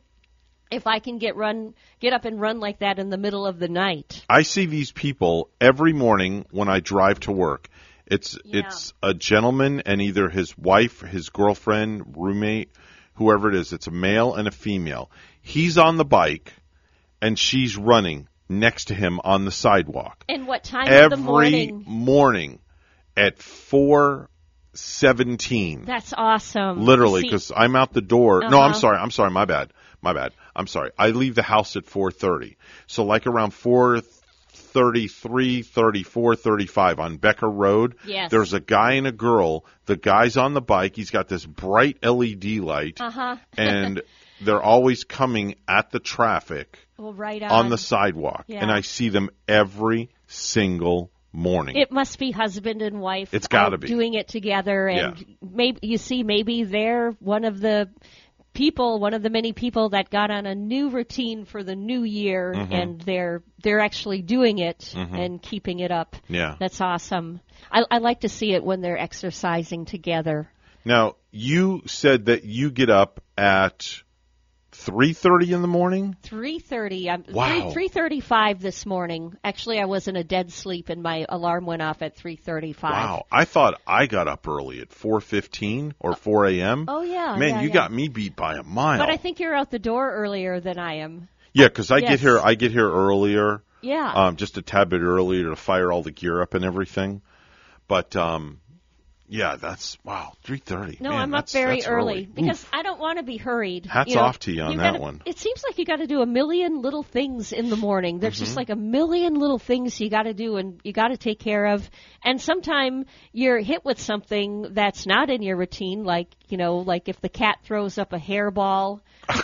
if I can get run get up and run like that in the middle of the night. I see these people every morning when I drive to work. It's it's a gentleman and either his wife, his girlfriend, roommate, whoever it is. It's a male and a female. He's on the bike and she's running next to him on the sidewalk. And what time every of the morning? morning at four seventeen. That's awesome. Literally, because I'm out the door. No, I'm Uh-huh. sorry. I'm sorry. My bad. My bad. I'm sorry. I leave the house at 4:30. So like around 4:33, 34, 35 on Becker Road. Yes. There's a guy and a girl. The guy's on the bike. He's got this bright LED light, Uh-huh. and they're always coming at the traffic well, right on. on the sidewalk, Yeah. and I see them every single morning. It must be husband and wife. It's gotta uh, be. doing it together, and maybe you see, maybe they're one of the people, one of the many people that got on a new routine for the new year, Mhm. and they're they're actually doing it Mhm. and keeping it up. Yeah. that's awesome. I, I like to see it when they're exercising together. Now, you said that you get up at 3:30 in the morning? Three thirty. I'm Wow. three thirty five this morning. Actually, I was in a dead sleep, and my alarm went off at three thirty five. Wow. I thought I got up early at 4:15 or 4 a.m. Oh yeah, Man, yeah, you yeah. got me beat by a mile. But I think you're out the door earlier than I am. yeah, because I Yes. get here I get here earlier. Yeah. Um, just a tad bit earlier to fire all the gear up and everything. But um, yeah, that's wow, 3:30. No, Man, I'm up very early, Oof. because I don't want to be hurried. Hats you know, off to you on you that gotta- one. It seems like you got to do a million little things in the morning. There's Mhm. just like a million little things you got to do and you got to take care of. And sometime you're hit with something that's not in your routine, like you know, like if the cat throws up a hairball.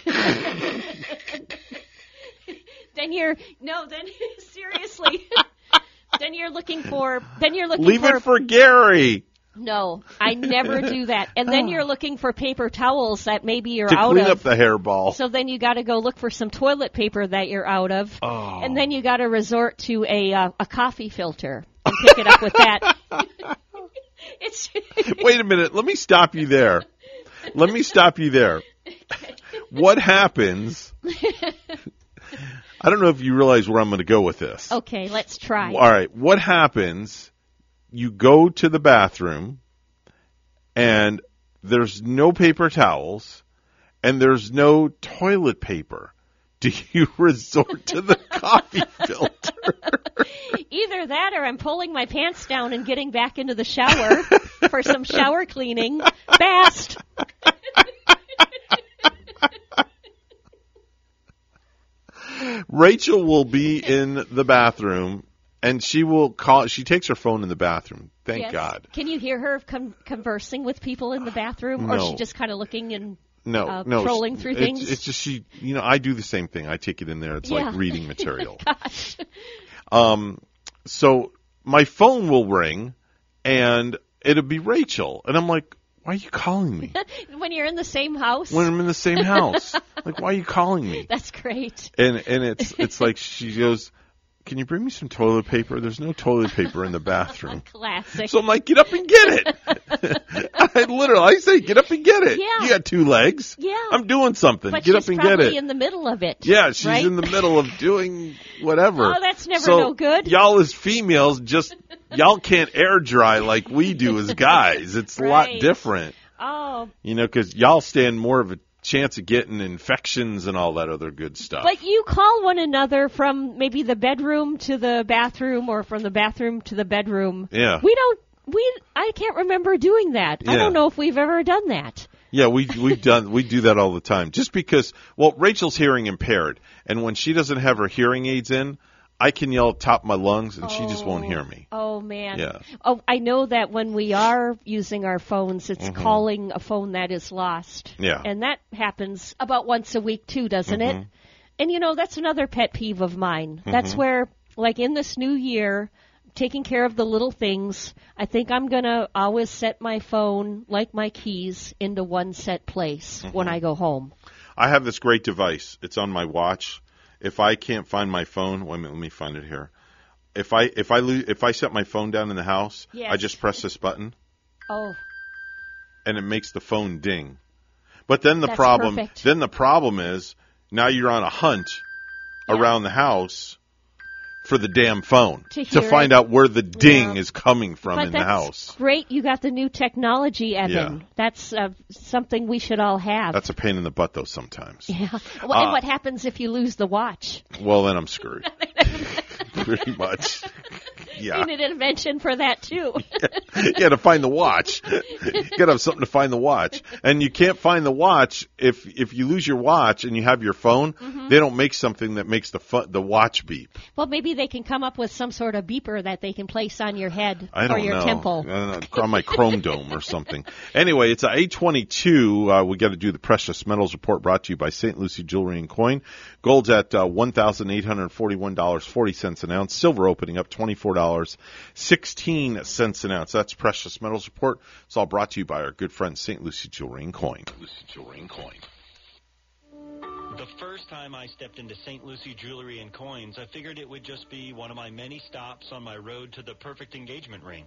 then you're no, then seriously. then you're looking for. Then you're looking Leave for. it for Gary. No, I never do that. And then you're looking for paper towels that maybe you're to out clean of. up the hairball. So then you got to go look for some toilet paper that you're out of, Oh. and then you got to resort to a uh, a coffee filter and pick it up with that. it's Wait a minute. Let me stop you there. Let me stop you there. What happens? I don't know if you realize where I'm going to go with this. okay. Let's try. All right. What happens? you go to the bathroom and there's no paper towels and there's no toilet paper, do you resort to the coffee filter? Either that or I'm pulling my pants down and getting back into the shower for some shower cleaning. Fast! Rachel will be in the bathroom and she will call. She takes her phone in the bathroom. Thank Yes. God. Can you hear her con- conversing with people in the bathroom, or is she just kind of looking and No, uh, no. trolling through it's, things? It's just she. You know, I do the same thing. I take it in there. It's Yeah. like reading material. Gosh. Um, so my phone will ring, and it'll be Rachel, and I'm like, "Why are you calling me when you're in the same house. when I'm in the same house? like, why are you calling me?" That's great. And and it's it's like she goes, "Can you bring me some toilet paper? There's no toilet paper in the bathroom." Classic. So I'm like, "Get up and get it." I literally, I say, "Get up and get it." Yeah. You got two legs. Yeah. I'm doing something. but get up and get it. in the middle of it. Yeah, she's right? in the middle of doing whatever. Oh, that's never so no good. Y'all as females just y'all can't air dry like we do as guys. It's a lot different, Oh, you know, because y'all stand more of a chance of getting infections and all that other good stuff. but you call one another from maybe the bedroom to the bathroom, or from the bathroom to the bedroom. Yeah. We don't. We. I can't remember doing that. I don't know if we've ever done that. Yeah, we we've done we do that all the time. Just because well, Rachel's hearing impaired, and when she doesn't have her hearing aids in, I can yell top my lungs, and she just won't hear me. Oh man. Yeah. Oh, I know that when we are using our phones, it's Mhm. calling a phone that is lost. Yeah. And that happens about once a week too, doesn't it? Mhm. And you know, that's another pet peeve of mine. That's Mhm. where, like in this new year, taking care of the little things, I think I'm gonna always set my phone, like my keys, into one set place when Mm-hmm. I go home. I have this great device. It's on my watch. If I can't find my phone, wait a minute, let me find it here. If I if I lo- if I set my phone down in the house, Yes. I just press this button Oh, and it makes the phone ding. But then the That's problem perfect. then the problem is now you're on a hunt around the house for the damn phone To hear find it. out where the ding Yeah. is coming from but in the house. great. You got the new technology, Evan. Yeah. That's uh, something we should all have. That's a pain in the butt though sometimes. Yeah. Well, Uh, and what happens if you lose the watch? Well, then I'm screwed. Pretty much. Yeah. Need an invention for that too. yeah, to find the watch. you gotta have something to find the watch. And you can't find the watch if if you lose your watch and you have your phone, Mhm. they don't make something that makes the fu- the watch beep. well, maybe they can come up with some sort of beeper that they can place on your head or your know. temple. I don't know, on my Chrome Dome or something. Anyway, it's a 822. Uh, we got to do the precious metals report brought to you by St. Lucie Jewelry and Coin. Gold's at uh, $1,841.40 an ounce. Silver opening up $24.16 an ounce. That's precious metals report. It's all brought to you by our good friend St. Lucie Jewelry and Coin. St. Lucie Jewelry and Coin. The first time I stepped into St. Lucie Jewelry and Coins, I figured it would just be one of my many stops on my road to the perfect engagement ring.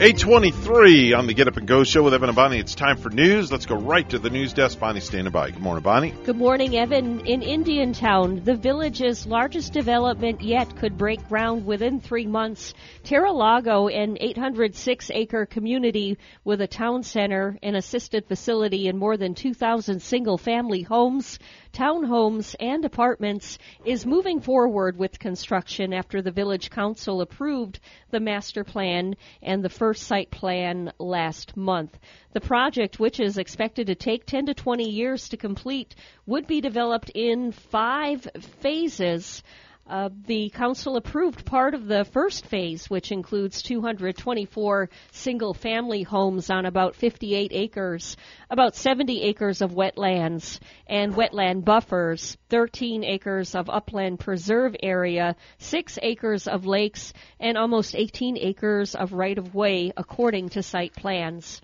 823 on the Get Up and Go show with Evan and Bonnie. It's time for news. Let's go right to the news desk. Bonnie standing by. Good morning, Bonnie. Good morning, Evan. In Indiantown, the village's largest development yet could break ground within three months. Terra Lago, an 806 acre community with a town center, an assisted facility, and more than 2,000 single family homes, townhomes, and apartments, is moving forward with construction after the village council approved the master plan and the first site plan last month. The project, which is expected to take 10 to 20 years to complete, would be developed in five phases. Uh, the council approved part of the first phase, which includes 224 single family homes on about 58 acres, about 70 acres of wetlands and wetland buffers, 13 acres of upland preserve area, 6 acres of lakes, and almost 18 acres of right of way according to site plans.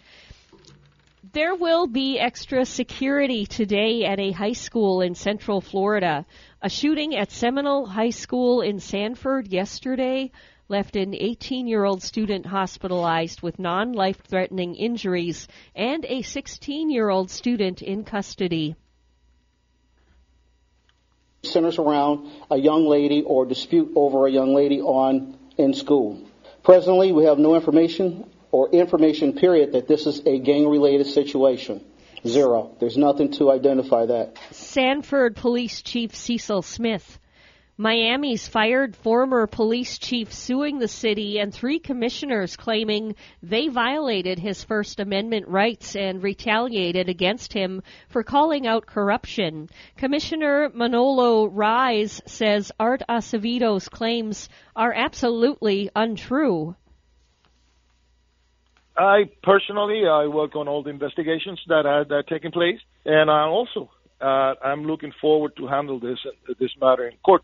There will be extra security today at a high school in Central Florida. A shooting at Seminole High School in Sanford yesterday left an 18 year old student hospitalized with non life threatening injuries and a 16 year old student in custody. Centers around a young lady or dispute over a young lady on in school. Presently, we have no information or information period that this is a gang related situation. Zero. There's nothing to identify that. Sanford Police Chief Cecil Smith. Miami's fired former police chief suing the city and three commissioners claiming they violated his First Amendment rights and retaliated against him for calling out corruption. Commissioner Manolo Reyes says Art Acevedo's claims are absolutely untrue. I personally, I work on all the investigations that are, that are taking place, and I also, uh, I'm looking forward to handle this this matter in court.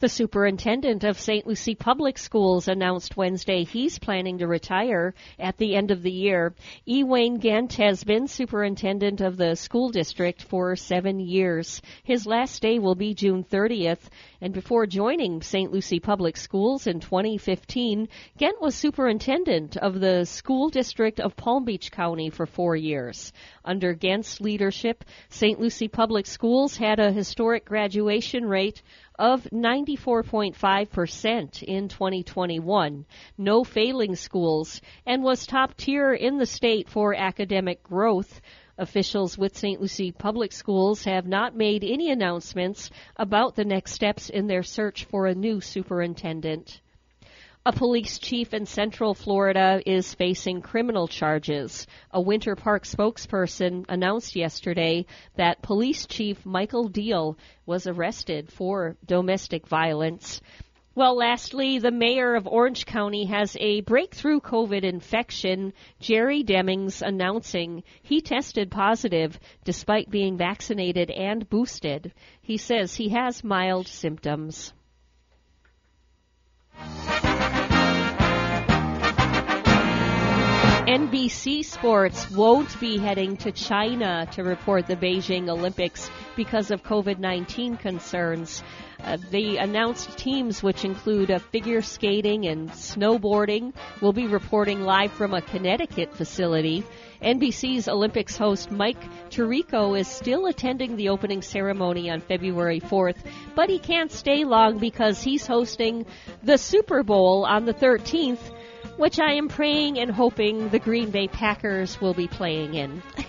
The superintendent of St. Lucie Public Schools announced Wednesday he's planning to retire at the end of the year. E. Wayne Gent has been superintendent of the school district for seven years. His last day will be June 30th, and before joining St. Lucie Public Schools in 2015, Gent was superintendent of the school district of Palm Beach County for four years. Under Gent's leadership, St. Lucie Public Schools had a historic graduation rate of 94.5% in 2021, no failing schools, and was top tier in the state for academic growth. Officials with St. Lucie Public Schools have not made any announcements about the next steps in their search for a new superintendent. A police chief in Central Florida is facing criminal charges. A Winter Park spokesperson announced yesterday that Police Chief Michael Deal was arrested for domestic violence. Well, lastly, the mayor of Orange County has a breakthrough COVID infection. Jerry Demings announcing he tested positive despite being vaccinated and boosted. He says he has mild symptoms. NBC Sports won't be heading to China to report the Beijing Olympics because of COVID 19 concerns. Uh, the announced teams, which include uh, figure skating and snowboarding, will be reporting live from a Connecticut facility. NBC's Olympics host Mike Tirico is still attending the opening ceremony on February 4th, but he can't stay long because he's hosting the Super Bowl on the 13th which I am praying and hoping the Green Bay Packers will be playing in.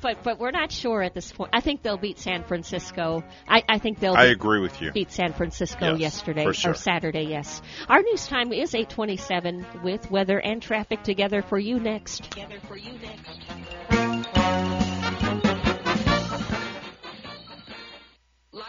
but but we're not sure at this point. I think they'll beat San Francisco. I, I think they'll. I agree with you. Beat San Francisco yes, yesterday sure. or Saturday. Yes. Our news time is eight twenty-seven with weather and traffic together for you next. Together for you next.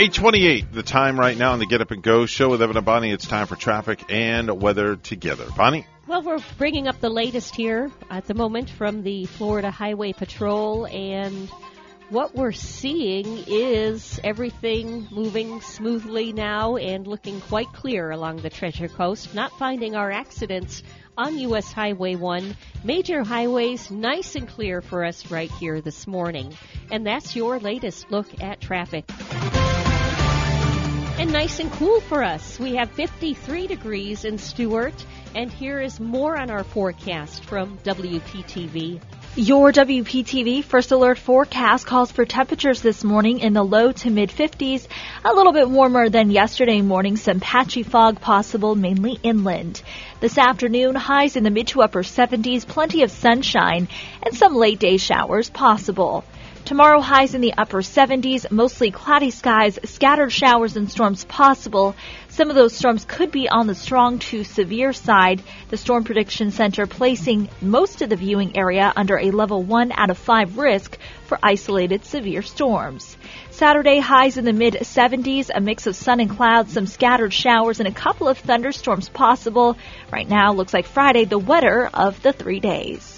828, the time right now on the Get Up and Go show with Evan and Bonnie. It's time for traffic and weather together. Bonnie? Well, we're bringing up the latest here at the moment from the Florida Highway Patrol, and what we're seeing is everything moving smoothly now and looking quite clear along the Treasure Coast. Not finding our accidents on U.S. Highway 1. Major highways nice and clear for us right here this morning. And that's your latest look at traffic. And nice and cool for us. We have 53 degrees in Stuart. And here is more on our forecast from WPTV. Your WPTV First Alert forecast calls for temperatures this morning in the low to mid 50s, a little bit warmer than yesterday morning, some patchy fog possible mainly inland. This afternoon, highs in the mid to upper 70s, plenty of sunshine, and some late day showers possible. Tomorrow highs in the upper 70s, mostly cloudy skies, scattered showers and storms possible. Some of those storms could be on the strong to severe side. The Storm Prediction Center placing most of the viewing area under a level 1 out of 5 risk for isolated severe storms. Saturday highs in the mid 70s, a mix of sun and clouds, some scattered showers, and a couple of thunderstorms possible. Right now looks like Friday, the wetter of the three days.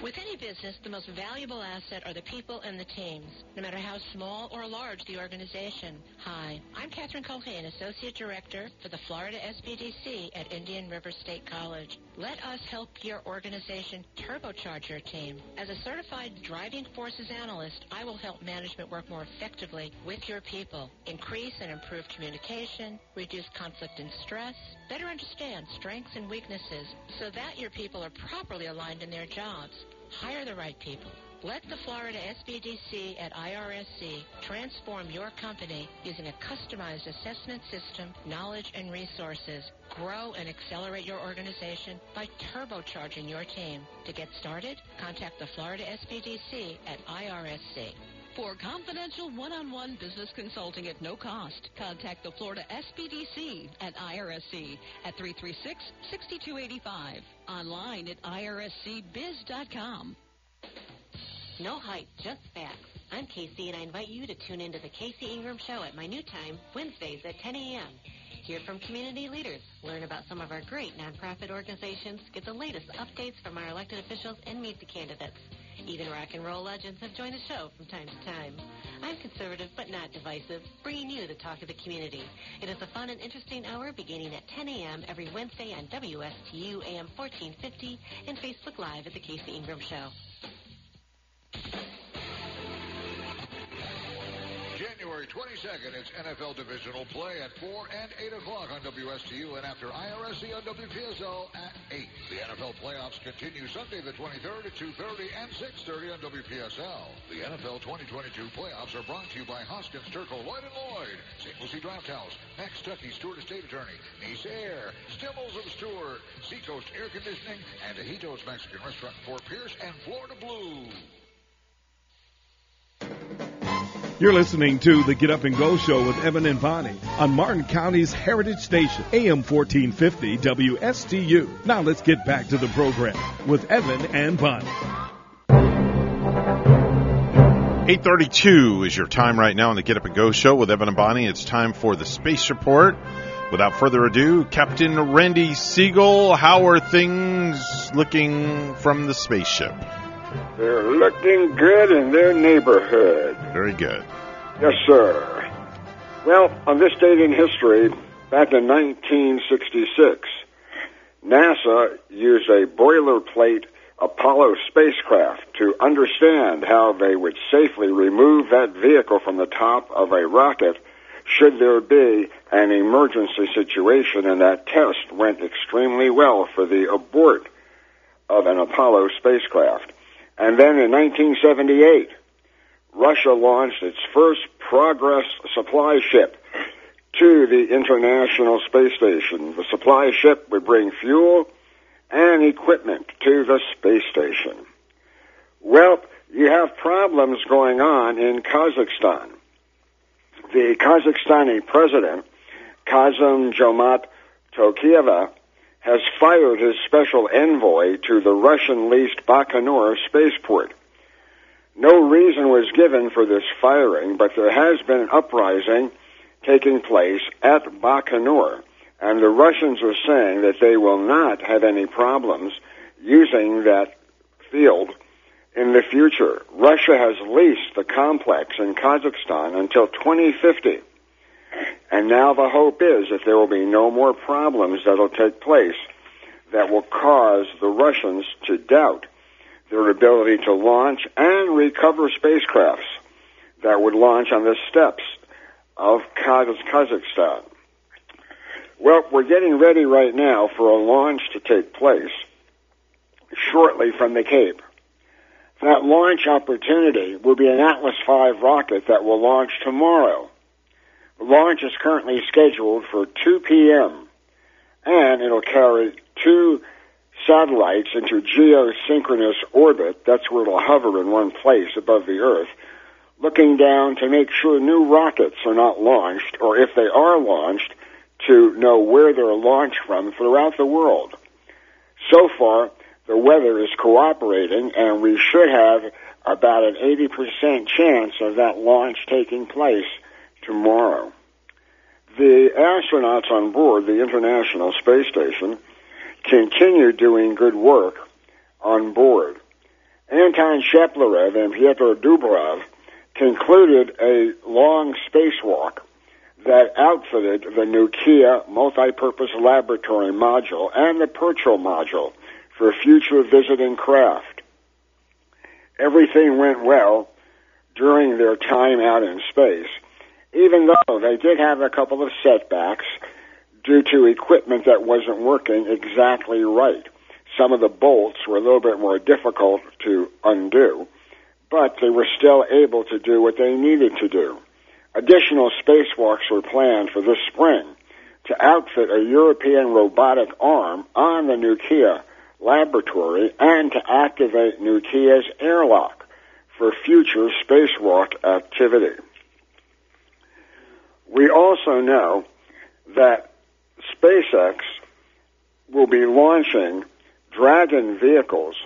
With any business, the most valuable asset are the people and the teams, no matter how small or large the organization. Hi, I'm Catherine Culhane, Associate Director for the Florida SBDC at Indian River State College. Let us help your organization turbocharge your team. As a certified driving forces analyst, I will help management work more effectively with your people, increase and improve communication, reduce conflict and stress, better understand strengths and weaknesses so that your people are properly aligned in their jobs. Hire the right people. Let the Florida SBDC at IRSC transform your company using a customized assessment system, knowledge, and resources. Grow and accelerate your organization by turbocharging your team. To get started, contact the Florida SBDC at IRSC. For confidential one-on-one business consulting at no cost, contact the Florida SBDC at IRSC at 336-6285. Online at irscbiz.com. No hype, just facts. I'm Casey, and I invite you to tune into the Casey Ingram Show at my new time, Wednesdays at 10 a.m. Hear from community leaders, learn about some of our great nonprofit organizations, get the latest updates from our elected officials, and meet the candidates. Even rock and roll legends have joined the show from time to time. I'm conservative but not divisive, bringing you the talk of the community. It is a fun and interesting hour beginning at 10 a.m. every Wednesday on WSTU AM 1450 and Facebook Live at The Casey Ingram Show. January 22nd, it's NFL divisional play at 4 and 8 o'clock on WSTU and after IRSC on WPSL at 8. The NFL playoffs continue Sunday the 23rd at 2.30 and 6.30 on WPSL. The NFL 2022 playoffs are brought to you by Hoskins, Turco, Lloyd & Lloyd, St. Lucie Draft House, Max Tucky, Stuart Estate Attorney, Nice Air, Stimmels of Stuart, Seacoast Air Conditioning, and Ajitos Mexican Restaurant Fort Pierce and Florida Blue. You're listening to the Get Up and Go Show with Evan and Bonnie on Martin County's Heritage Station, AM 1450 WSTU. Now let's get back to the program with Evan and Bonnie. 832 is your time right now on the Get Up and Go Show with Evan and Bonnie. It's time for the Space Report. Without further ado, Captain Randy Segal, how are things looking from the spaceship? They're looking good in their neighborhood. Very good. Yes, sir. Well, on this date in history, back in 1966, NASA used a boilerplate Apollo spacecraft to understand how they would safely remove that vehicle from the top of a rocket should there be an emergency situation, and that test went extremely well for the abort of an Apollo spacecraft. And then in 1978, Russia launched its first Progress supply ship to the International Space Station. The supply ship would bring fuel and equipment to the space station. Well, you have problems going on in Kazakhstan. The Kazakhstani president, Kassym-Jomart Tokayev, has fired his special envoy to the Russian-leased Baikonur spaceport. No reason was given for this firing, but there has been an uprising taking place at Baikonur, and the Russians are saying that they will not have any problems using that field in the future. Russia has leased the complex in Kazakhstan until 2050. And now the hope is that there will be no more problems that will take place that will cause the Russians to doubt their ability to launch and recover spacecrafts that would launch on the steps of Kazakhstan. Well, we're getting ready right now for a launch to take place shortly from the Cape. That launch opportunity will be an Atlas V rocket that will launch tomorrow. The launch is currently scheduled for 2 p.m. and it'll carry two satellites into geosynchronous orbit. That's where it'll hover in one place above the Earth, looking down to make sure new rockets are not launched, or if they are launched, to know where they're launched from throughout the world. So far, the weather is cooperating, and we should have about an 80% chance of that launch taking place tomorrow. The astronauts on board the International Space Station continue doing good work on board. Anton Shkaplerov and Pyotr Dubrov concluded a long spacewalk that outfitted the Nauka multi-purpose laboratory module and the Prichal module for future visiting craft. Everything went well during their time out in space, even though they did have a couple of setbacks due to equipment that wasn't working exactly right. Some of the bolts were a little bit more difficult to undo, but they were still able to do what they needed to do. Additional spacewalks were planned for this spring to outfit a European robotic arm on the Nauka laboratory and to activate Nauka's airlock for future spacewalk activity. We also know that SpaceX will be launching Dragon vehicles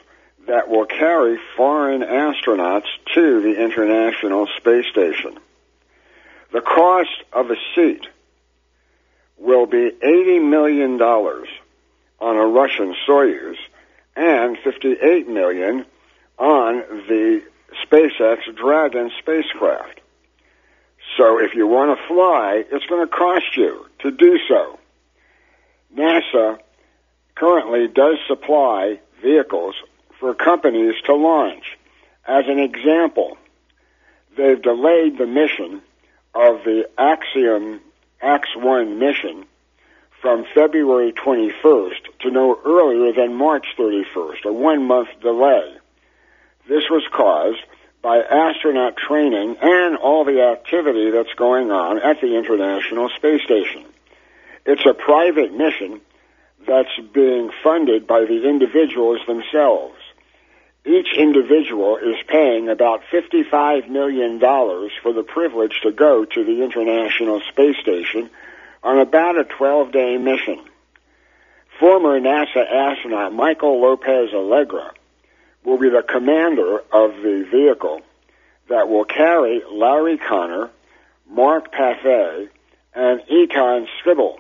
that will carry foreign astronauts to the International Space Station. The cost of a seat will be $80 million on a Russian Soyuz and 58 million on the SpaceX Dragon spacecraft. So if you want to fly, it's going to cost you to do so. NASA currently does supply vehicles for companies to launch. As an example, they've delayed the mission of the Axiom X1 mission from February 21st to no earlier than March 31st, a one month delay. This was caused by astronaut training and all the activity that's going on at the International Space Station. It's a private mission that's being funded by the individuals themselves. Each individual is paying about $55 million for the privilege to go to the International Space Station on about a 12 day mission. Former NASA astronaut Michael López-Alegría will be the commander of the vehicle that will carry Larry Connor, Mark Pathy, and Eytan Stibbe.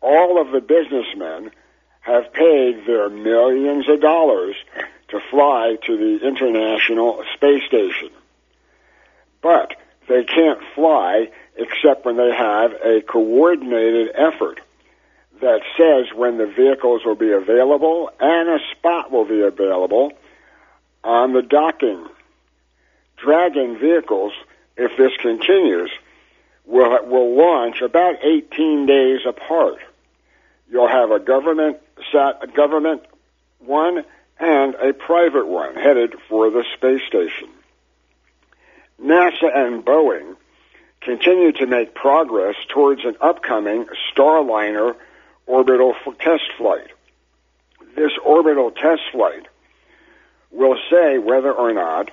All of the businessmen have paid their millions of dollars to fly to the International Space Station. But they can't fly except when they have a coordinated effort that says when the vehicles will be available and a spot will be available on the docking. Dragon vehicles, if this continues, will, will launch about 18 days apart. You'll have a government sat, a government one and a private one headed for the space station. NASA and Boeing continue to make progress towards an upcoming Starliner orbital test flight. This orbital test flight will say whether or not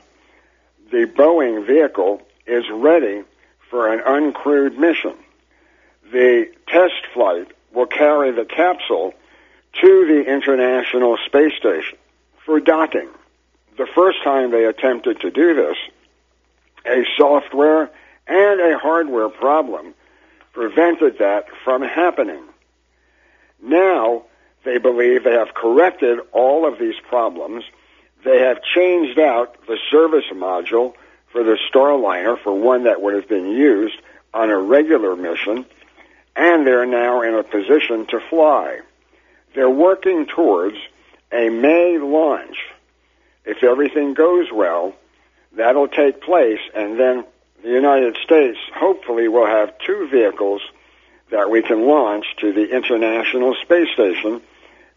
the Boeing vehicle is ready for an uncrewed mission. The test flight will carry the capsule to the International Space Station for docking. The first time they attempted to do this, a software and a hardware problem prevented that from happening. Now, they believe they have corrected all of these problems. They have changed out the service module for the Starliner for one that would have been used on a regular mission, and they're now in a position to fly. They're working towards a May launch. If everything goes well, that'll take place, and then the United States hopefully will have two vehicles that we can launch to the International Space Station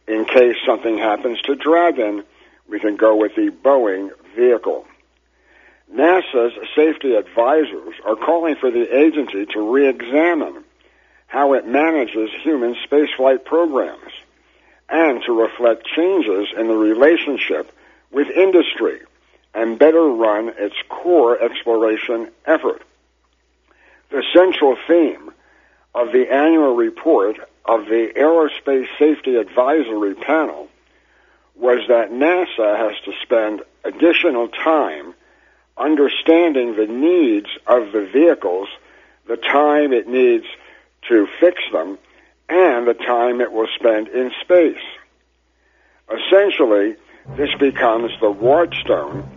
in case something happens to Dragon. We can go with the Boeing vehicle. NASA's safety advisors are calling for the agency to re-examine how it manages human spaceflight programs and to reflect changes in the relationship with industry and better run its core exploration effort. The central theme of the annual report of the Aerospace Safety Advisory Panel was that NASA has to spend additional time understanding the needs of the vehicles, the time it needs to fix them, and the time it will spend in space. Essentially, this becomes the watchstone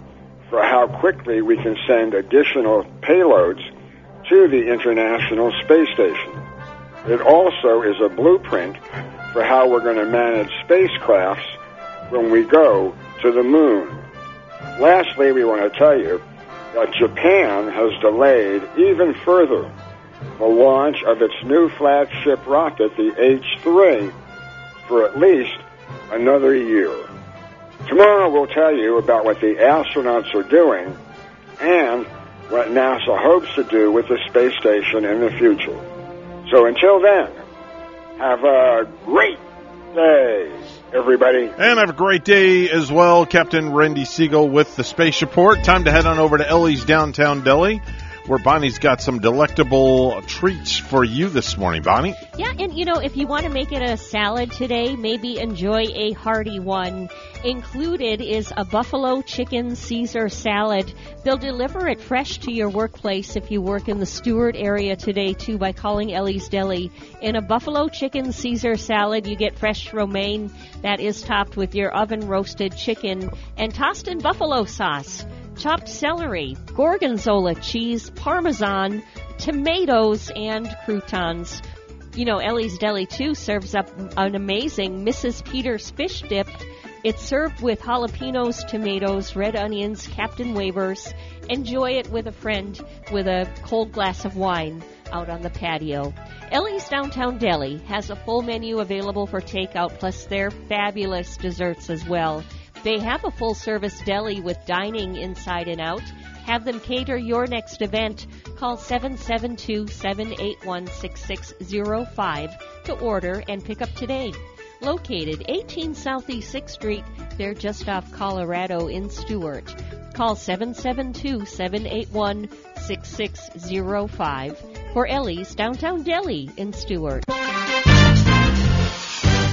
for how quickly we can send additional payloads to the International Space Station. It also is a blueprint for how we're going to manage spacecrafts when we go to the moon. Lastly, we want to tell you that Japan has delayed even further the launch of its new flagship rocket, the H-3, for at least another year. Tomorrow we'll tell you about what the astronauts are doing and what NASA hopes to do with the space station in the future. So until then, have a great day, everybody. And have a great day as well, Captain Randy Segal with the Space Report. Time to head on over to Ellie's Downtown Deli where Bonnie's got some delectable treats for you this morning. Bonnie? Yeah, and you know, if you want to make it a salad today, maybe enjoy a hearty one. Included is a buffalo chicken Caesar salad. They'll deliver it fresh to your workplace if you work in the Stuart area today, too, by calling Ellie's Deli. In a buffalo chicken Caesar salad, you get fresh romaine that is topped with your oven roasted chicken and tossed in buffalo sauce chopped celery, gorgonzola cheese, parmesan, tomatoes, and croutons. You know, Ellie's Deli too serves up an amazing Mrs. Peters fish dip. It's served with jalapenos, tomatoes, red onions, Captain Wafers. Enjoy it with a friend with a cold glass of wine out on the patio. Ellie's Downtown Deli has a full menu available for takeout, plus their fabulous desserts as well. They have a full service deli with dining inside and out. Have them cater your next event. Call 772 781 6605 to order and pick up today. Located 18 Southeast 6th Street, they're just off Colorado in Stuart. Call 772 781 6605 for Ellie's Downtown Deli in Stuart.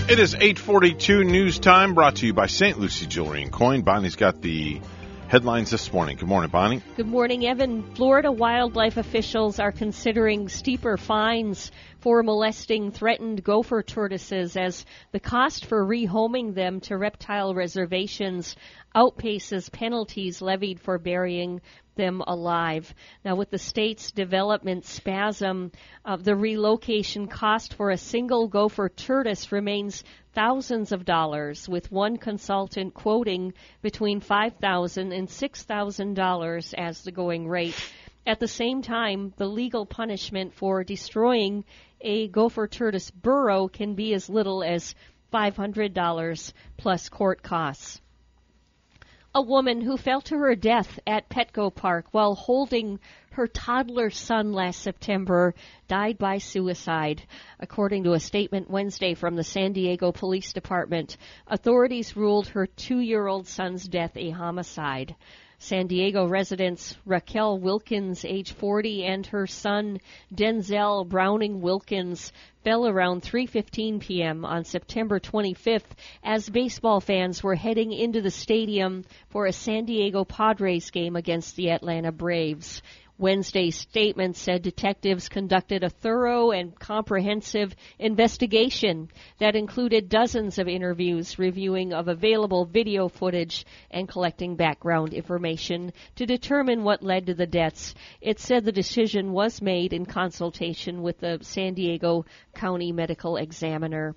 It is 842 news time brought to you by St. Lucie Jewelry and Coin. Bonnie's got the headlines this morning. Good morning, Bonnie. Good morning, Evan. Florida wildlife officials are considering steeper fines for molesting threatened gopher tortoises as the cost for rehoming them to reptile reservations outpaces penalties levied for burying them alive. Now, with the state's development spasm, uh, the relocation cost for a single gopher tortoise remains thousands of dollars, with one consultant quoting between $5,000 and $6,000 as the going rate. At the same time, the legal punishment for destroying a gopher tortoise burrow can be as little as $500 plus court costs a woman who fell to her death at Petco Park while holding her toddler son last September died by suicide, according to a statement Wednesday from the San Diego Police Department. Authorities ruled her two year old son's death a homicide. San Diego residents Raquel Wilkins, age 40, and her son Denzel Browning Wilkins fell around 3:15 p.m. on September 25th as baseball fans were heading into the stadium for a San Diego Padres game against the Atlanta Braves. Wednesday's statement said detectives conducted a thorough and comprehensive investigation that included dozens of interviews, reviewing of available video footage, and collecting background information to determine what led to the deaths. It said the decision was made in consultation with the San Diego County Medical Examiner.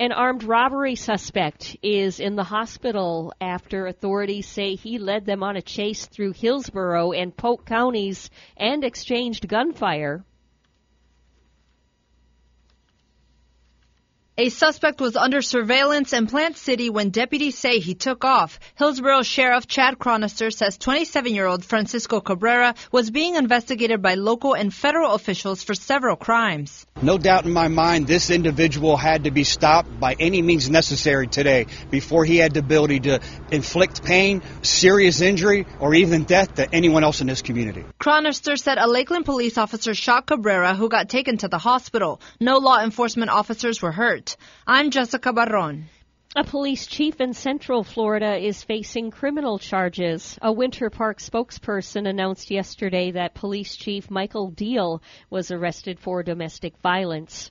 An armed robbery suspect is in the hospital after authorities say he led them on a chase through Hillsborough and Polk counties and exchanged gunfire. A suspect was under surveillance in Plant City when deputies say he took off. Hillsborough Sheriff Chad Chronister says 27-year-old Francisco Cabrera was being investigated by local and federal officials for several crimes. No doubt in my mind, this individual had to be stopped by any means necessary today before he had the ability to inflict pain, serious injury, or even death to anyone else in this community. Chronister said a Lakeland police officer shot Cabrera, who got taken to the hospital. No law enforcement officers were hurt. I'm Jessica Barron. A police chief in Central Florida is facing criminal charges. A Winter Park spokesperson announced yesterday that Police Chief Michael Deal was arrested for domestic violence.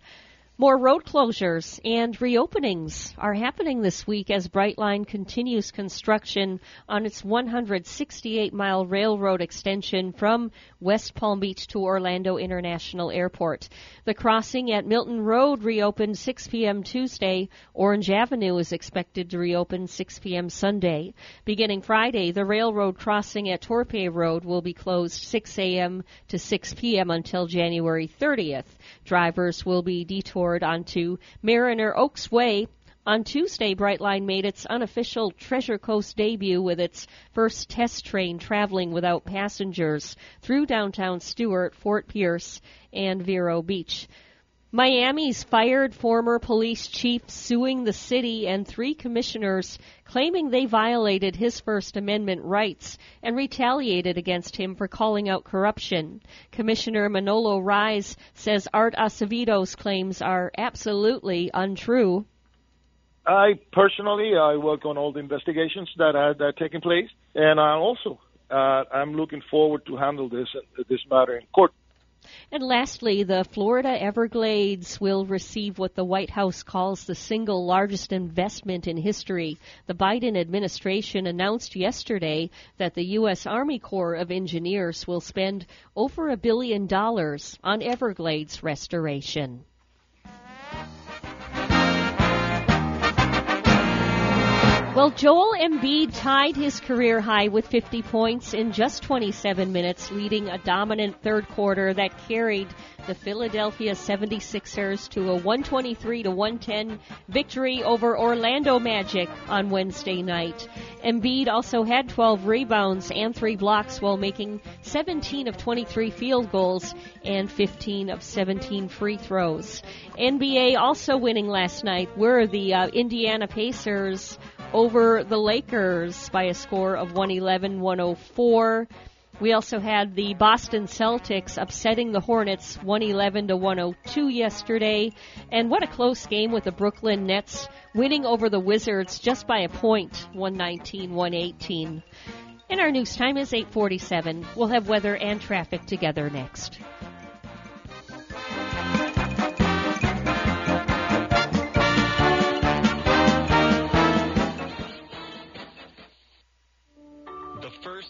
More road closures and reopenings are happening this week as Brightline continues construction on its 168 mile railroad extension from West Palm Beach to Orlando International Airport. The crossing at Milton Road reopened 6 p.m. Tuesday. Orange Avenue is expected to reopen 6 p.m. Sunday. Beginning Friday, the railroad crossing at Torpey Road will be closed 6 a.m. to 6 p.m. until January 30th. Drivers will be detoured onto Mariner Oaks Way on Tuesday, Brightline made its unofficial Treasure Coast debut with its first test train traveling without passengers through downtown Stuart, Fort Pierce, and Vero Beach. Miami's fired former police chief suing the city and three commissioners claiming they violated his First Amendment rights and retaliated against him for calling out corruption. Commissioner Manolo Reyes says Art Acevedo's claims are absolutely untrue. I personally, I work on all the investigations that are, that are taking place, and I also, uh, I'm looking forward to handle this this matter in court. And lastly, the Florida Everglades will receive what the White House calls the single largest investment in history. The Biden administration announced yesterday that the U.S. Army Corps of Engineers will spend over a billion dollars on Everglades restoration. Well, Joel Embiid tied his career high with 50 points in just 27 minutes, leading a dominant third quarter that carried the Philadelphia 76ers to a 123 to 110 victory over Orlando Magic on Wednesday night. Embiid also had 12 rebounds and 3 blocks while making 17 of 23 field goals and 15 of 17 free throws. NBA also winning last night were the uh, Indiana Pacers over the Lakers by a score of 111 104. We also had the Boston Celtics upsetting the Hornets 111 to 102 yesterday. And what a close game with the Brooklyn Nets winning over the Wizards just by a point, 119 118. And our news time is 847. We'll have weather and traffic together next.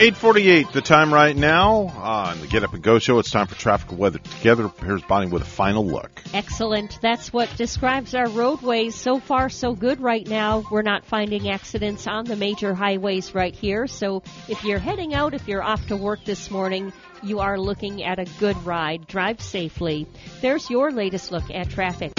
848, the time right now on the Get Up and Go show. It's time for traffic weather together. Here's Bonnie with a final look. Excellent. That's what describes our roadways. So far, so good right now. We're not finding accidents on the major highways right here. So if you're heading out, if you're off to work this morning, you are looking at a good ride. Drive safely. There's your latest look at traffic.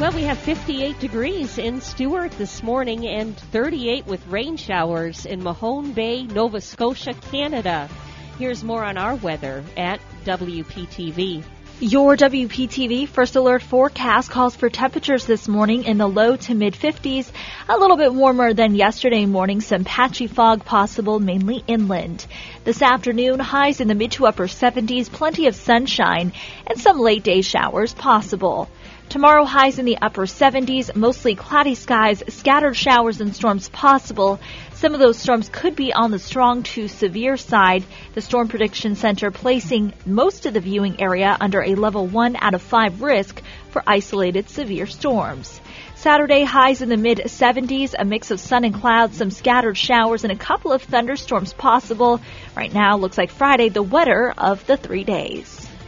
Well, we have 58 degrees in Stuart this morning and 38 with rain showers in Mahone Bay, Nova Scotia, Canada. Here's more on our weather at WPTV. Your WPTV First Alert forecast calls for temperatures this morning in the low to mid 50s, a little bit warmer than yesterday morning, some patchy fog possible mainly inland. This afternoon, highs in the mid to upper 70s, plenty of sunshine, and some late day showers possible. Tomorrow highs in the upper 70s, mostly cloudy skies, scattered showers and storms possible. Some of those storms could be on the strong to severe side. The Storm Prediction Center placing most of the viewing area under a level 1 out of 5 risk for isolated severe storms. Saturday highs in the mid 70s, a mix of sun and clouds, some scattered showers, and a couple of thunderstorms possible. Right now, looks like Friday, the wetter of the three days.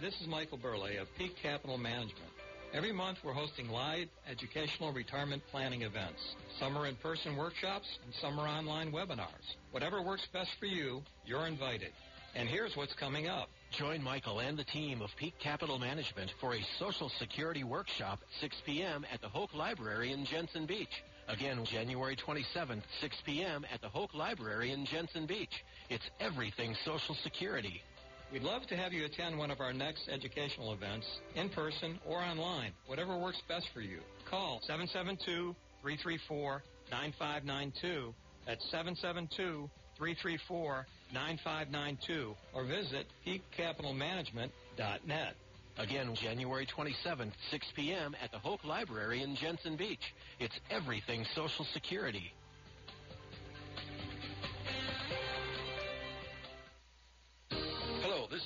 This is Michael Burley of Peak Capital Management. Every month we're hosting live educational retirement planning events. Some are in-person workshops and some are online webinars. Whatever works best for you, you're invited. And here's what's coming up. Join Michael and the team of Peak Capital Management for a Social Security workshop 6 p.m. at the Hoke Library in Jensen Beach. Again, January 27th, 6 p.m. at the Hoke Library in Jensen Beach. It's everything Social Security. We'd love to have you attend one of our next educational events, in person or online, whatever works best for you. Call 772-334-9592. That's 772-334-9592 or visit peakcapitalmanagement.net. Again, January 27th, 6 p.m. at the Hoke Library in Jensen Beach. It's everything Social Security.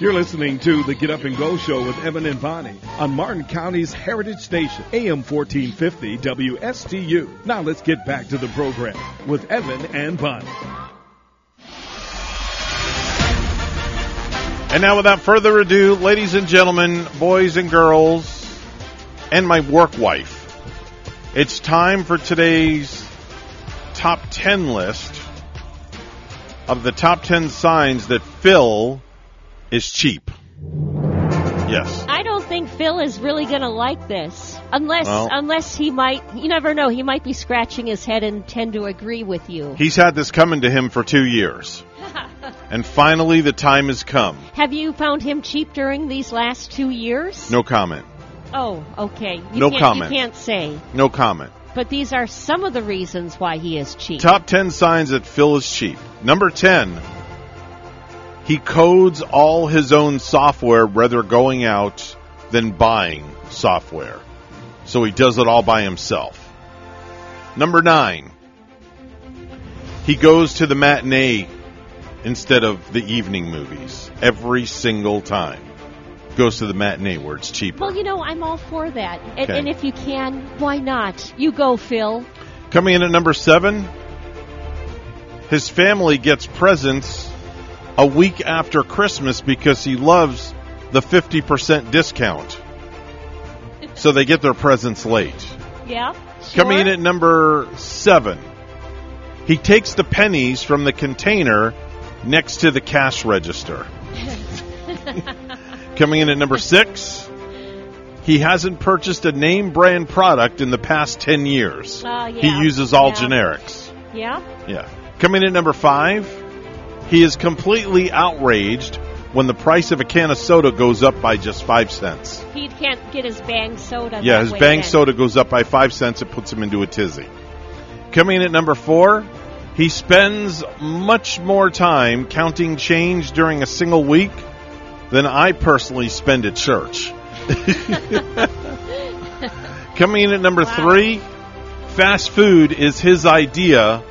You're listening to the Get Up and Go Show with Evan and Bonnie on Martin County's Heritage Station, AM 1450 WSTU. Now let's get back to the program with Evan and Bonnie. And now, without further ado, ladies and gentlemen, boys and girls, and my work wife, it's time for today's top 10 list of the top 10 signs that Phil is cheap. Yes. I don't think Phil is really going to like this. Unless Well- unless he might, you never know, he might be scratching his head and tend to agree with you. He's had this coming to him for two years. And finally, the time has come. Have you found him cheap during these last two years? No comment. Oh, okay. You No can't, comment. You can't say. No comment. But these are some of the reasons why he is cheap. Top 10 signs that Phil is cheap. Number 10, he codes all his own software rather going out than buying software. So he does it all by himself. Number 9, he goes to the matinee instead of the evening movies every single time. Goes to the matinee where it's cheaper. Well, you know, I'm all for that. And, Okay. and if you can, why not? You go, Phil. Coming in at number seven, his family gets presents a week after Christmas because he loves the 50% discount. So they get their presents late. Yeah. Coming in at number seven, he takes the pennies from the container next to the cash register. Coming in at number six, he hasn't purchased a name brand product in the past 10 years. Oh, yeah. He uses all Yeah. generics. Yeah. Yeah. Coming in at number five, he is completely outraged when the price of a can of soda goes up by just five cents. He can't get his bang soda. Yeah, his bang then. soda goes up by five cents. It puts him into a tizzy. Coming in at number four, he spends much more time counting change during a single week than I personally spend at church. Coming in at number three, fast food is his idea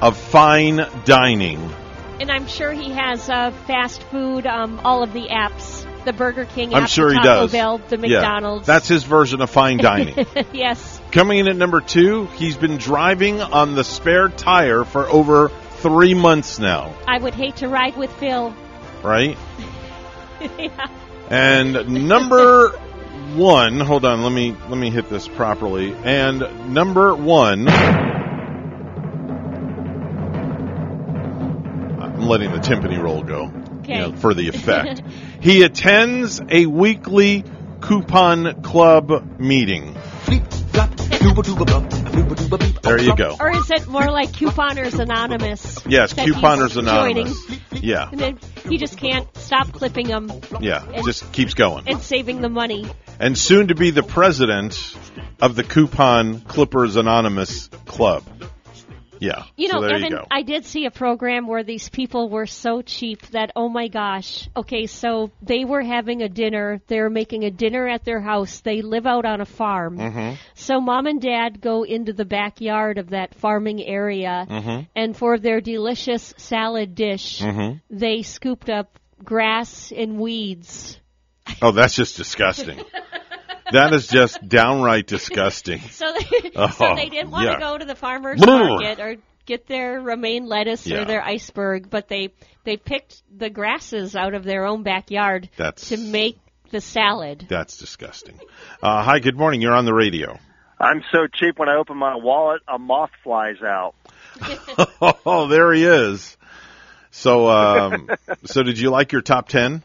of fine dining. And I'm sure he has uh, fast food, um, all of the apps, the Burger King app, I'm sure the he does. Bell, the Yeah, that's his version of fine dining. yes. Coming in at number two, he's been driving on the spare tire for over three months now, I would hate to ride with Phil. right? yeah. And number one, hold on, let me let me hit this properly. And number one, I'm letting the timpani roll go Okay. you know, for the effect. he attends a weekly coupon club meeting. There you go. Or is it more like Couponers Anonymous? Yes, that he's Couponers Anonymous. joining? Yeah, And then he just can't stop clipping them yeah, And- just keeps going. and saving the money. and soon to be the president of the Coupon Clippers Anonymous Club. Yeah. You know, so Evan, you. I did see a program where these people were so cheap that, oh my gosh. Okay, so they were having a dinner. They're making a dinner at their house. They live out on a farm. Mhm. So mom and dad go into the backyard of that farming area, Mhm. and for their delicious salad dish, Mhm. they scooped up grass and weeds. Oh, that's just disgusting. that is just downright disgusting. So they, so Oh, they didn't want yeah. to go to the farmer's market or get their romaine lettuce Yeah. or their iceberg, but they they picked the grasses out of their own backyard That's- to make the salad. That's disgusting. Uh, hi, good morning. You're on the radio. I'm so cheap when I open my wallet, a moth flies out. oh, there he is. So, um, so did you like your top ten?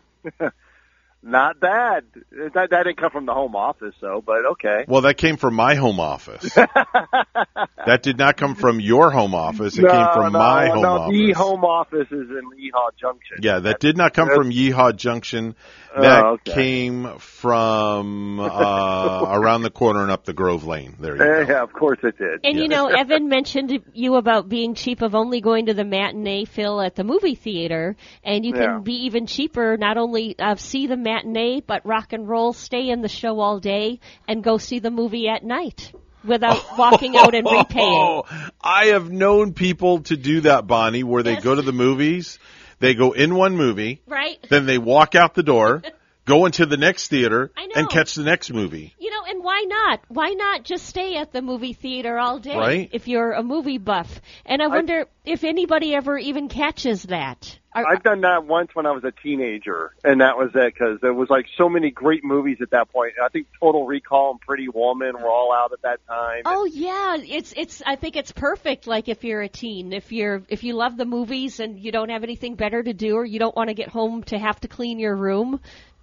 Not bad. That, that didn't come from the home office, though, but okay. Well, that came from my home office. that did not come from your home office. It no, came from no, my home no, office. The home office is in Yeehaw Junction. Yeah, that did not come from Yeehaw Junction. Oh, That okay. came from uh, around the corner and up the Grove Lane. There you go. Yeah, of course it did. And you know, Evan mentioned you about being cheap of only going to the matinee Phil at the movie theater, and you can Yeah. be even cheaper. Not only uh, see the matinee, but rock and roll, stay in the show all day, and go see the movie at night without walking out and repaying. I have known people to do that, Bonnie, where they go to the movies, they go in one movie, Right? then they walk out the door, go into the next theater, and catch the next movie. You know, and why not? Why not just stay at the movie theater all day Right. if you're a movie buff? And I wonder if anybody ever even catches that. Are- I've done that once when I was a teenager, and that was it because there was like so many great movies at that point. I think Total Recall and Pretty Woman were all out at that time. Oh yeah, it's it's. I think it's perfect. Like if you're a teen, if you're if you love the movies and you don't have anything better to do, or you don't want to get home to have to clean your room,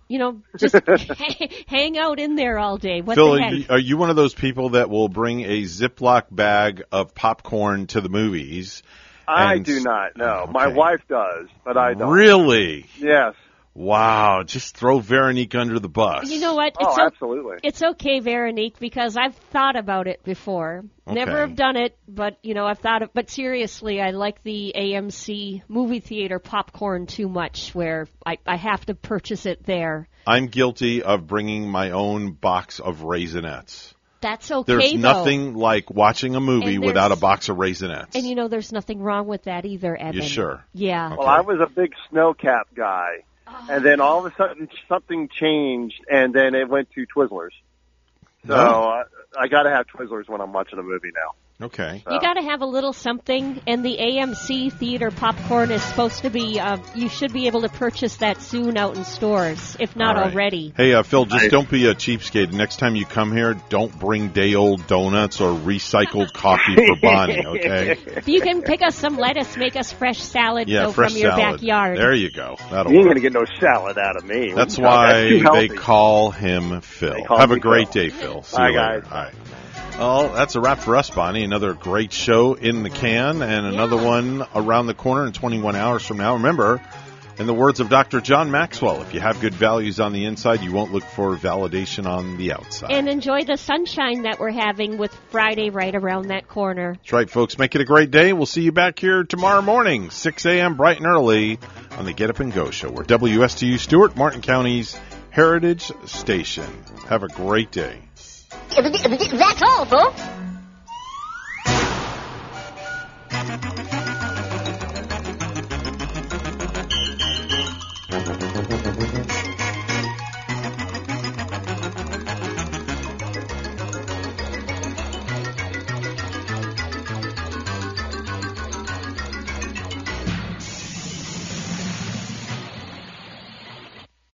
you know, just hang out in there all day. What Phil, the are heck? you, are you one of those people that will bring a Ziploc bag of popcorn to the movies? I and- do not. No, oh, my wife does, but I don't. Really? Yes. Wow, just throw Veronique under the bus. You know what? Oh, It's o- absolutely. It's okay, Veronique, because I've thought about it before. Never have done it, but you know, I've thought of. But seriously, I like the AMC movie theater popcorn too much, where I I have to purchase it there. I'm guilty of bringing my own box of Raisinets. That's okay. There's though. nothing like watching a movie without a box of Raisinets. And you know, there's nothing wrong with that either, Evan. You sure? Yeah. Well, I was a big snow cap guy, and then all of a sudden something changed, and then it went to Twizzlers. So No. uh, I got to have Twizzlers when I'm watching a movie now. Okay. You got to have a little something, and the AMC theater popcorn is supposed to be. Uh, you should be able to purchase that soon out in stores, if not All right. already. Hey, uh, Phil, just don't be a cheapskate. Next time you come here, don't bring day old donuts or recycled coffee for Bonnie, okay? If you can pick us some lettuce, make us fresh salad Yeah, though, fresh from your salad. backyard. There you go. That'll You ain't work. gonna get no salad out of me. That's why they call him Phil. Have a great Phil. day, Phil. See Bye, you later. guys. All right. Well, that's a wrap for us, Bonnie. Another great show in the can, and another one around the corner in 21 hours from now. Remember, in the words of Dr. John Maxwell, if you have good values on the inside, you won't look for validation on the outside. And enjoy the sunshine that we're having with Friday right around that corner. That's right, folks. Make it a great day. We'll see you back here tomorrow morning, 6 a.m. bright and early on the Get Up and Go show. We're WSTU Stuart, Martin County's Heritage Station. Have a great day. That's all, folks.